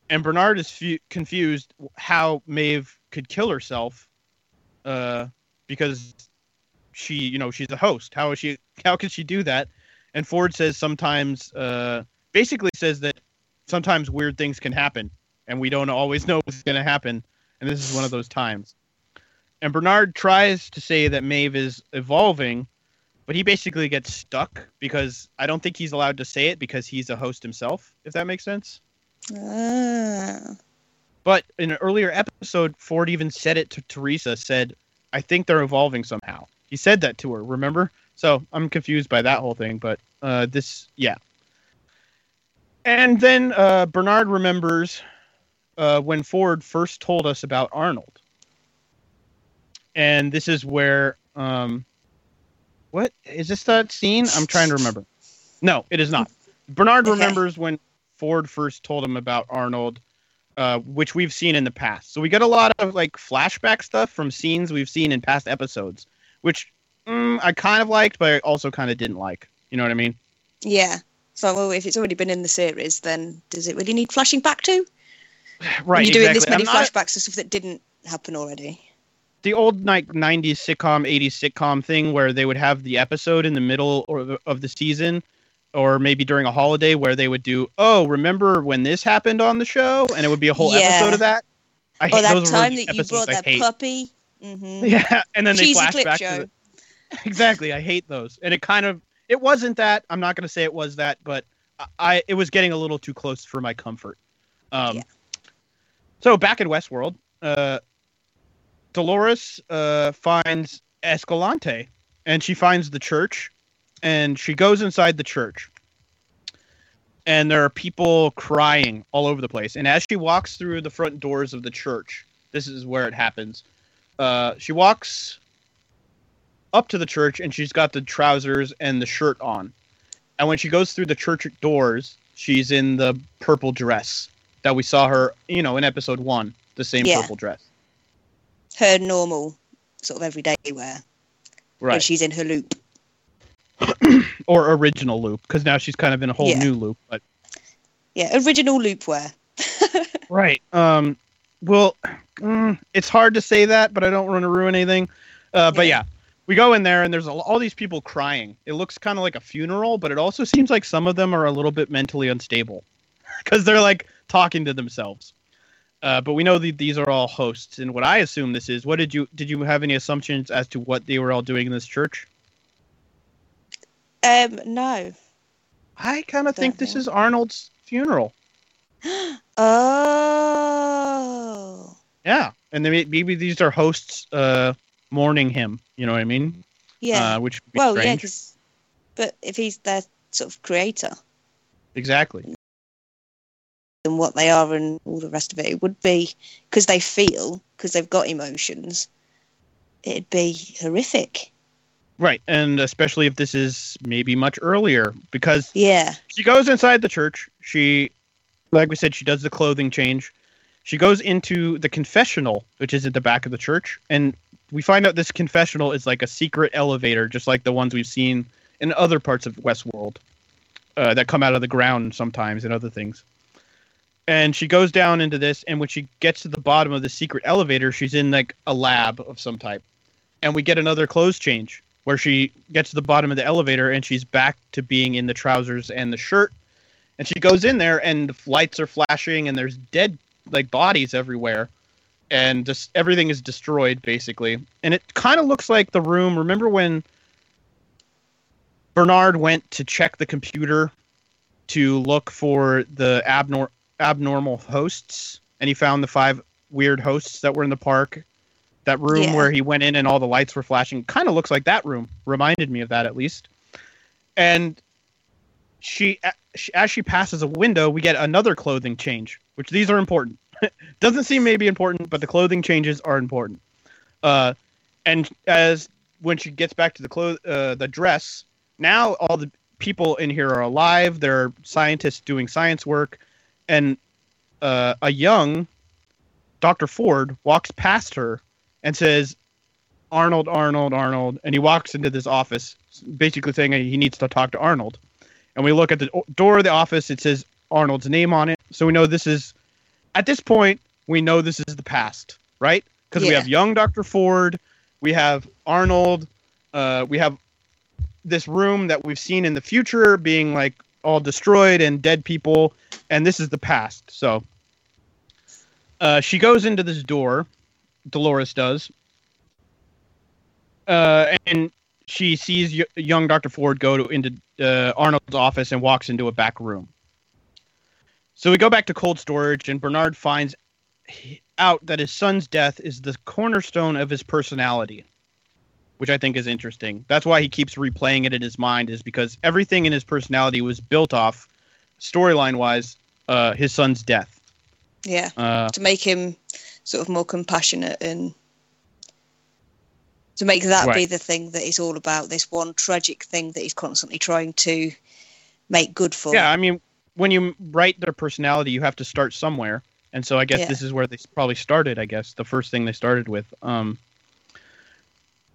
And Bernard is fu- confused how Maeve could kill herself uh, because she, you know, she's a host. How is she? How could she do that? And Ford says sometimes, uh, basically says that sometimes weird things can happen, and we don't always know what's going to happen. And this is one of those times. And Bernard tries to say that Maeve is evolving, but he basically gets stuck because I don't think he's allowed to say it because he's a host himself, if that makes sense. ah. But in an earlier episode, Ford even said it to Theresa, said, I think they're evolving somehow. He said that to her, remember? So I'm confused by that whole thing, but uh, this, yeah. And then uh, Bernard remembers uh, when Ford first told us about Arnold. And this is where, um, what is this that scene? I'm trying to remember. No, it is not. Bernard Okay. remembers when Ford first told him about Arnold, uh, which we've seen in the past. So we get a lot of like flashback stuff from scenes we've seen in past episodes, which mm, I kind of liked, but I also kind of didn't like. You know what I mean? Yeah. So well, if it's already been in the series, then does it really need flashing back to? [sighs] Right. When you're doing this many flashbacks to stuff that didn't happen already? The old like 90s sitcom 80s sitcom thing where they would have the episode in the middle or of the season or maybe during a holiday where they would do oh remember when this happened on the show and it would be a whole Yeah. episode of that I or that time that you brought I that hate. puppy. [laughs] hmm yeah and then they flash back show. to the, exactly i hate those and it kind of it wasn't that i'm not going to say it was that but I, I it was getting a little too close for my comfort um Yeah. so back in westworld uh dolores uh finds escalante and she finds the church and she goes inside the church and there are people crying all over the place and as she walks through the front doors of the church this is where it happens uh, she walks up to the church and she's got the trousers and the shirt on. And when she goes through the church doors, she's in the purple dress that we saw her, you know, in episode one, the same Yeah. purple dress. Her normal sort of everyday wear. Right. And she's in her loop. [clears throat] or original loop, because now she's kind of in a whole Yeah. new loop. But Yeah, original loop wear. [laughs] right. Um. Well, mm, it's hard to say that, but I don't want to ruin anything. Uh, but yeah, we go in there and there's all these people crying. It looks kind of like a funeral, but it also seems like some of them are a little bit mentally unstable [laughs] because they're like talking to themselves. Uh, but we know that these are all hosts, and what I assume this is. What did you did you have any assumptions as to what they were all doing in this church? Um, no. I kind of think this is Arnold's funeral. [gasps] Oh. Yeah, and then maybe these are hosts uh, mourning him. You know what I mean? Yeah. Uh, which would be well, yeah, strange. 'cause- but if he's their sort of creator Exactly. And what they are and all the rest of it, it would be because they feel, because they've got emotions, it'd be horrific. Right, and especially if this is maybe much earlier, because Yeah. she goes inside the church. She, like we said, she does the clothing change. She goes into the confessional, which is at the back of the church, and we find out this confessional is like a secret elevator, just like the ones we've seen in other parts of Westworld uh, that come out of the ground sometimes and other things. And she goes down into this, and when she gets to the bottom of the secret elevator, she's in like a lab of some type. And we get another clothes change where she gets to the bottom of the elevator and she's back to being in the trousers and the shirt. And she goes in there and the lights are flashing and there's dead like bodies everywhere. And just everything is destroyed basically. And it kind of looks like the room. Remember when Bernard went to check the computer to look for the abnor- abnormal hosts and he found the five weird hosts that were in the park. That room Yeah. where he went in and all the lights were flashing kind of looks like that room. Reminded me of that at least. And she as she passes a window we get another clothing change which these are important. [laughs] Doesn't seem maybe important but the clothing changes are important. Uh and as when she gets back to the clo- uh, the dress now all the people in here are alive. They're scientists doing science work and uh, a young dr ford walks past her and says arnold arnold arnold and he walks into this office basically saying he needs to talk to arnold. And we look at the door of the office it says arnold's name on it. So we know this is at this point we know this is the past right? Because we have young dr ford we have arnold uh, we have this room that we've seen in the future being like all destroyed and dead people and this is the past. So uh, she goes into this door dolores does uh, and she sees y- young dr ford go to into uh, arnold's office and walks into a back room. So we go back to cold storage and bernard finds out that his son's death is the cornerstone of his personality which I think is interesting. That's why he keeps replaying it in his mind, is because everything in his personality was built off, storyline wise, uh, his son's death. Yeah. Uh, to make him sort of more compassionate and to make that be the thing that he's all about, this one tragic thing that he's constantly trying to make good for. yeah, I mean, when you write their personality, you have to start somewhere, and so I guess Yeah. this is where they probably started. I guess the first thing they started with. Um,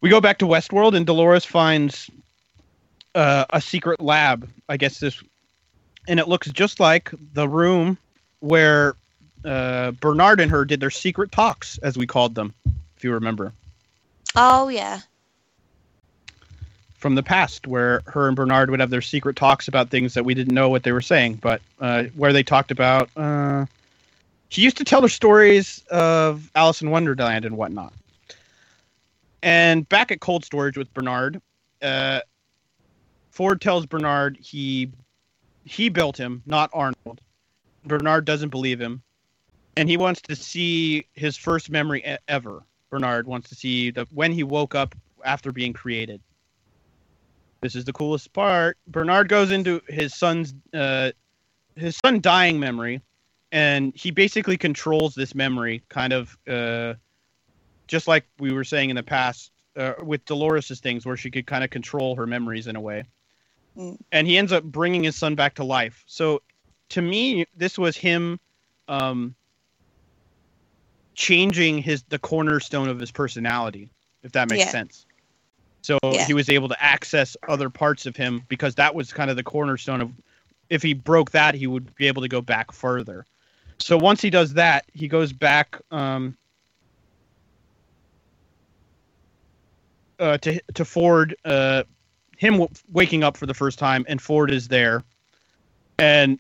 we go back to Westworld, and Dolores finds uh, a secret lab. I guess this, and it looks just like the room where uh, Bernard and her did their secret talks, as we called them, if you remember, Oh yeah. from the past, where her and Bernard would have their secret talks about things that we didn't know what they were saying, but uh, where they talked about. Uh, she used to tell her stories of Alice in Wonderland and whatnot. And back at cold storage with Bernard, uh, Ford tells Bernard he he built him, not Arnold. Bernard doesn't believe him, and he wants to see his first memory e- ever. Bernard wants to see the when he woke up after being created. This is the coolest part. Bernard goes into his son's uh, his son dying memory, and he basically controls this memory, kind of uh, just like we were saying in the past uh, with Dolores's things, where she could kind of control her memories in a way. Mm. And he ends up bringing his son back to life. So, to me, this was him um, changing his the cornerstone of his personality, if that makes Yeah. sense. So Yeah. he was able to access other parts of him because that was kind of the cornerstone of if he broke that, he would be able to go back further. So once he does that, he goes back um, uh, to to Ford, uh, him w- waking up for the first time, and Ford is there, and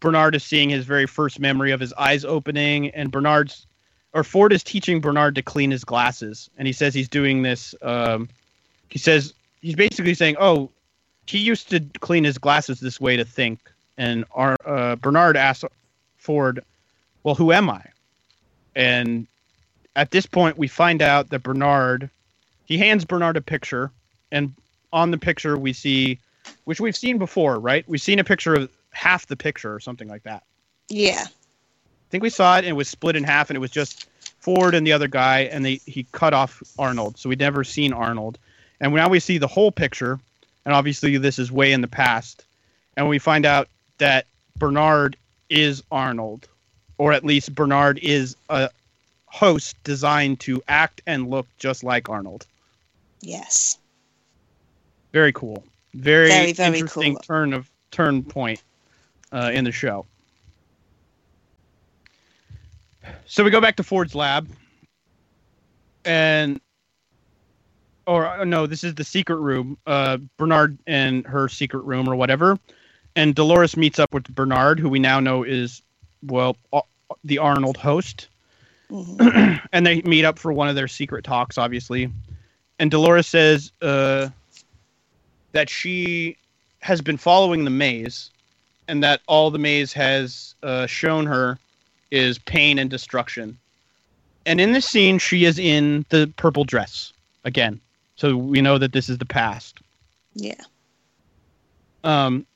Bernard is seeing his very first memory of his eyes opening, and Bernard's or Ford is teaching Bernard to clean his glasses, and he says he's doing this. Um, he says he's basically saying, "Oh, he used to clean his glasses this way to think." And our uh, Bernard asks Ford, "Well, who am I?" And at this point, we find out that Bernard, he hands Bernard a picture, and on the picture we see, which we've seen before, right? We've seen a picture of half the picture or something like that. Yeah. I think we saw it and it was split in half and it was just Ford and the other guy and they he cut off Arnold. So we'd never seen Arnold. And now we see the whole picture and obviously this is way in the past. And we find out that Bernard is Arnold or at least Bernard is a host designed to act and look just like Arnold. Yes. Very cool. Very, Very, very interesting cool. turn of turn point uh, in the show. So we go back to Ford's lab, and or uh, no, this is the secret room. Uh, Bernard and her secret room or whatever, and Dolores meets up with Bernard, who we now know is well uh, the Arnold host, Mhm. [clears throat] and they meet up for one of their secret talks, obviously. And Dolores says uh, that she has been following the maze, and that all the maze has uh, shown her is pain and destruction. And in this scene, she is in the purple dress again, so we know that this is the past. Yeah. Um,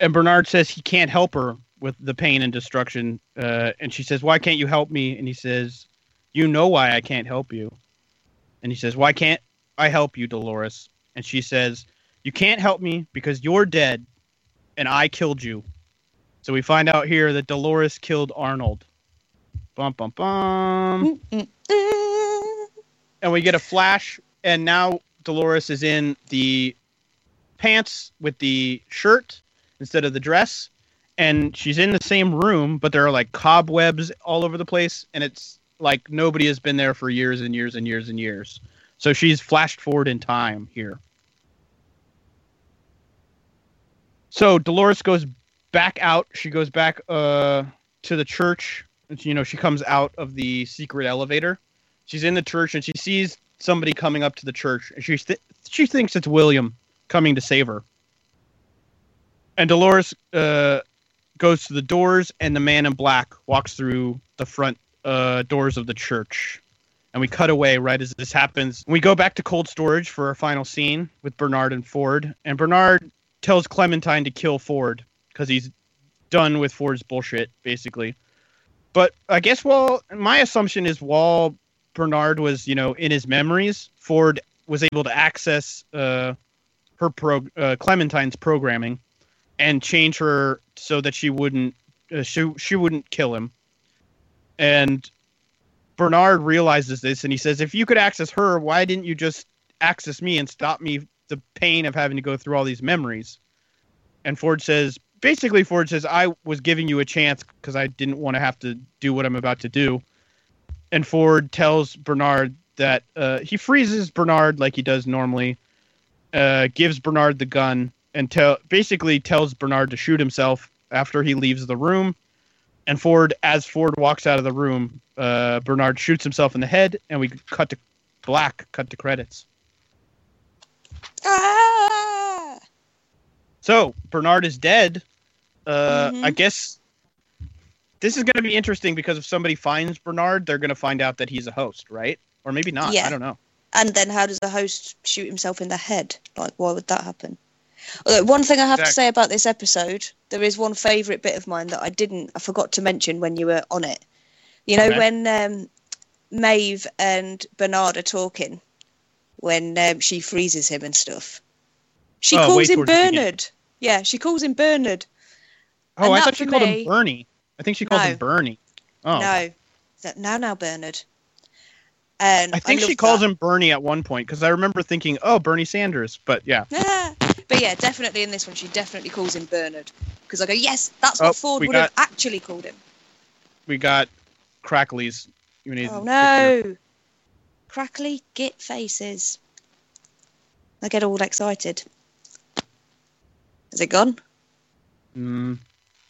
and Bernard says he can't help her with the pain and destruction. Uh, and she says, Why can't you help me? And he says, You know why I can't help you. And he says, Why can't I help you, Dolores? And she says, You can't help me because you're dead and I killed you. So we find out here that Dolores killed Arnold. Bum, bum, bum and we get a flash and now dolores is in the pants with the shirt instead of the dress and she's in the same room but there are like cobwebs all over the place and it's like nobody has been there for years and years and years and years. So she's flashed forward in time here. So dolores goes back out. She goes back uh to the church. You know she comes out of the secret elevator. She's in the church and she sees somebody coming up to the church. And she th- she thinks it's William coming to save her. And Dolores uh, goes to the doors and the man in black walks through the front uh, doors of the church. And we cut away right as this happens. We go back to cold storage for our final scene with Bernard and Ford. And Bernard tells Clementine to kill Ford because he's done with Ford's bullshit, basically. But I guess, well, my assumption is while Bernard was, you know, in his memories, Ford was able to access uh, her pro uh, Clementine's programming and change her so that she wouldn't uh, she she wouldn't kill him. And Bernard realizes this and he says, "If you could access her, why didn't you just access me and stop me the pain of having to go through all these memories?" And Ford says, basically Ford says I was giving you a chance because I didn't want to have to do what I'm about to do, and Ford tells Bernard that uh, he freezes Bernard like he does normally, uh, gives Bernard the gun, and tell basically tells Bernard to shoot himself after he leaves the room. And Ford, as Ford walks out of the room, uh, Bernard shoots himself in the head, and we cut to black, cut to credits. Ah! So Bernard is dead. Uh, Mhm. I guess this is going to be interesting because if somebody finds Bernard, they're going to find out that he's a host, right? Or maybe not. Yeah. I don't know. And then how does the host shoot himself in the head? Like, why would that happen? Although, one thing I have to say about this episode, there is one favourite bit of mine that I didn't, I forgot to mention when you were on it. You know, Okay. when um, Maeve and Bernard are talking, when um, she freezes him and stuff, she Oh, calls him towards the beginning. Bernard. Yeah, she calls him Bernard. Oh, And I thought she called me- him Bernie. I think she called No. him Bernie. Oh, No, that now, now, Bernard. And I think she calls that. him Bernie at one point because I remember thinking, "Oh, Bernie Sanders." But yeah, [laughs] but yeah, definitely in this one, she definitely calls him Bernard because I go, yes, that's Oh, what Ford we would have actually called him. we got Crackleys. Oh no, crackly git faces. I get all excited. Is it gone? Mm,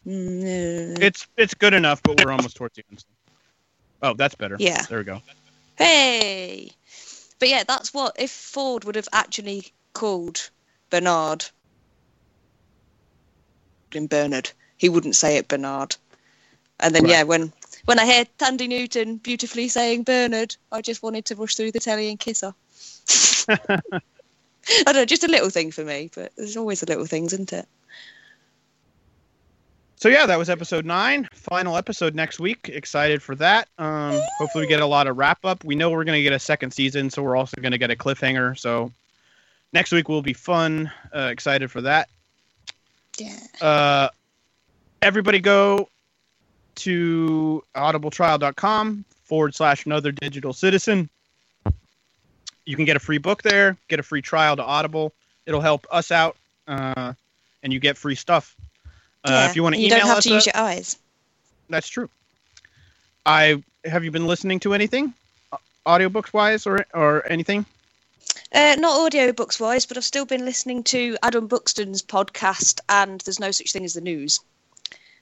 Mm, it's it's good enough, but we're almost towards the end. Oh, that's better. Yeah. There we go. Hey, but yeah, that's what if Ford would have actually called Bernard in Bernard, he wouldn't say it Bernard. And then Right. yeah, when when I hear Thandie Newton beautifully saying Bernard, I just wanted to rush through the telly and kiss her. [laughs] I don't know, just a little thing for me, but there's always the little things, isn't it? So yeah, that was episode nine. Final episode next week. Excited for that. Um, hopefully we get a lot of wrap up. We know we're gonna get a second season, so we're also gonna get a cliffhanger. So next week will be fun. Uh, excited for that. Yeah. Uh, everybody go to audibletrial.com forward slash another digital citizen. You can get a free book there, get a free trial to Audible. It'll help us out, uh, and you get free stuff. Uh, Yeah, if you want to you don't have to use your eyes. that's true. I have you been listening to anything, uh, audiobooks wise, or or anything? Uh, not audiobooks wise, but I've still been listening to Adam Buxton's podcast, and there's no such thing as the news.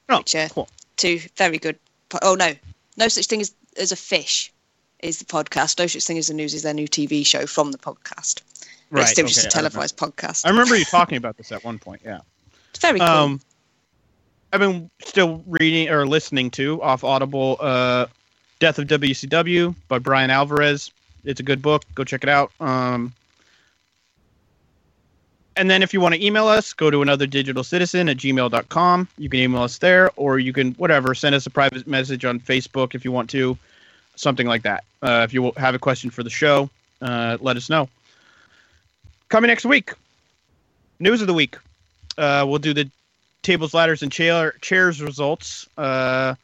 Oh, which are cool. two very good. Po- oh no, no such thing as as a fish is the podcast. No such thing as the news is their new TV show from the podcast. But it's still just okay, a I remember. televised podcast. I remember you talking about this at one point. Yeah. It's very cool. Um, I've been still reading or listening to off Audible, uh, "Death of WCW" by Bryan Alvarez. It's a good book. Go check it out. Um, and then if you want to email us, go to another digital citizen at gmail.com. You can email us there, or you can whatever send us a private message on Facebook if you want to, something like that. Uh, if you have a question for the show, uh, let us know. Coming next week, news of the week. Uh, we'll do the tables, ladders, and chair, chairs results. Uh,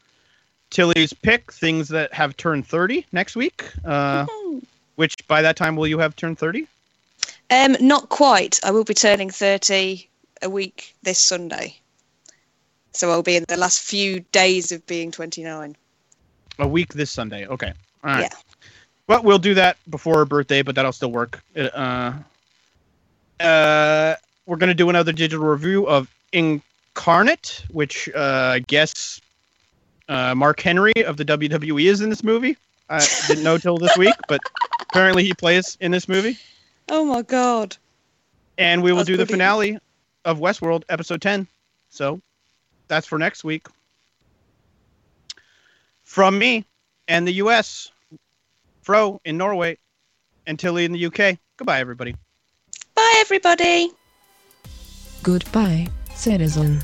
Tilly's pick things that have turned 30 next week. Uh, which by that time will you have turned 30? Um, not quite. I will be turning thirty a week this Sunday, so I'll be in the last few days of being twenty nine. A week this Sunday. Okay. All right. Yeah. Well, we'll do that before her birthday, but that'll still work. Uh, uh, we're going to do another digital review of Incarnate, which uh, I guess uh, Mark Henry of the WWE is in this movie. I didn't know till this [laughs] week, but apparently he plays in this movie. Oh my god! And we will That's do the brilliant. finale of Westworld, episode 10. So that's for next week. From me and the US, Fro in Norway, and Tilly in the UK. Goodbye, everybody. Bye, everybody. Goodbye, citizen.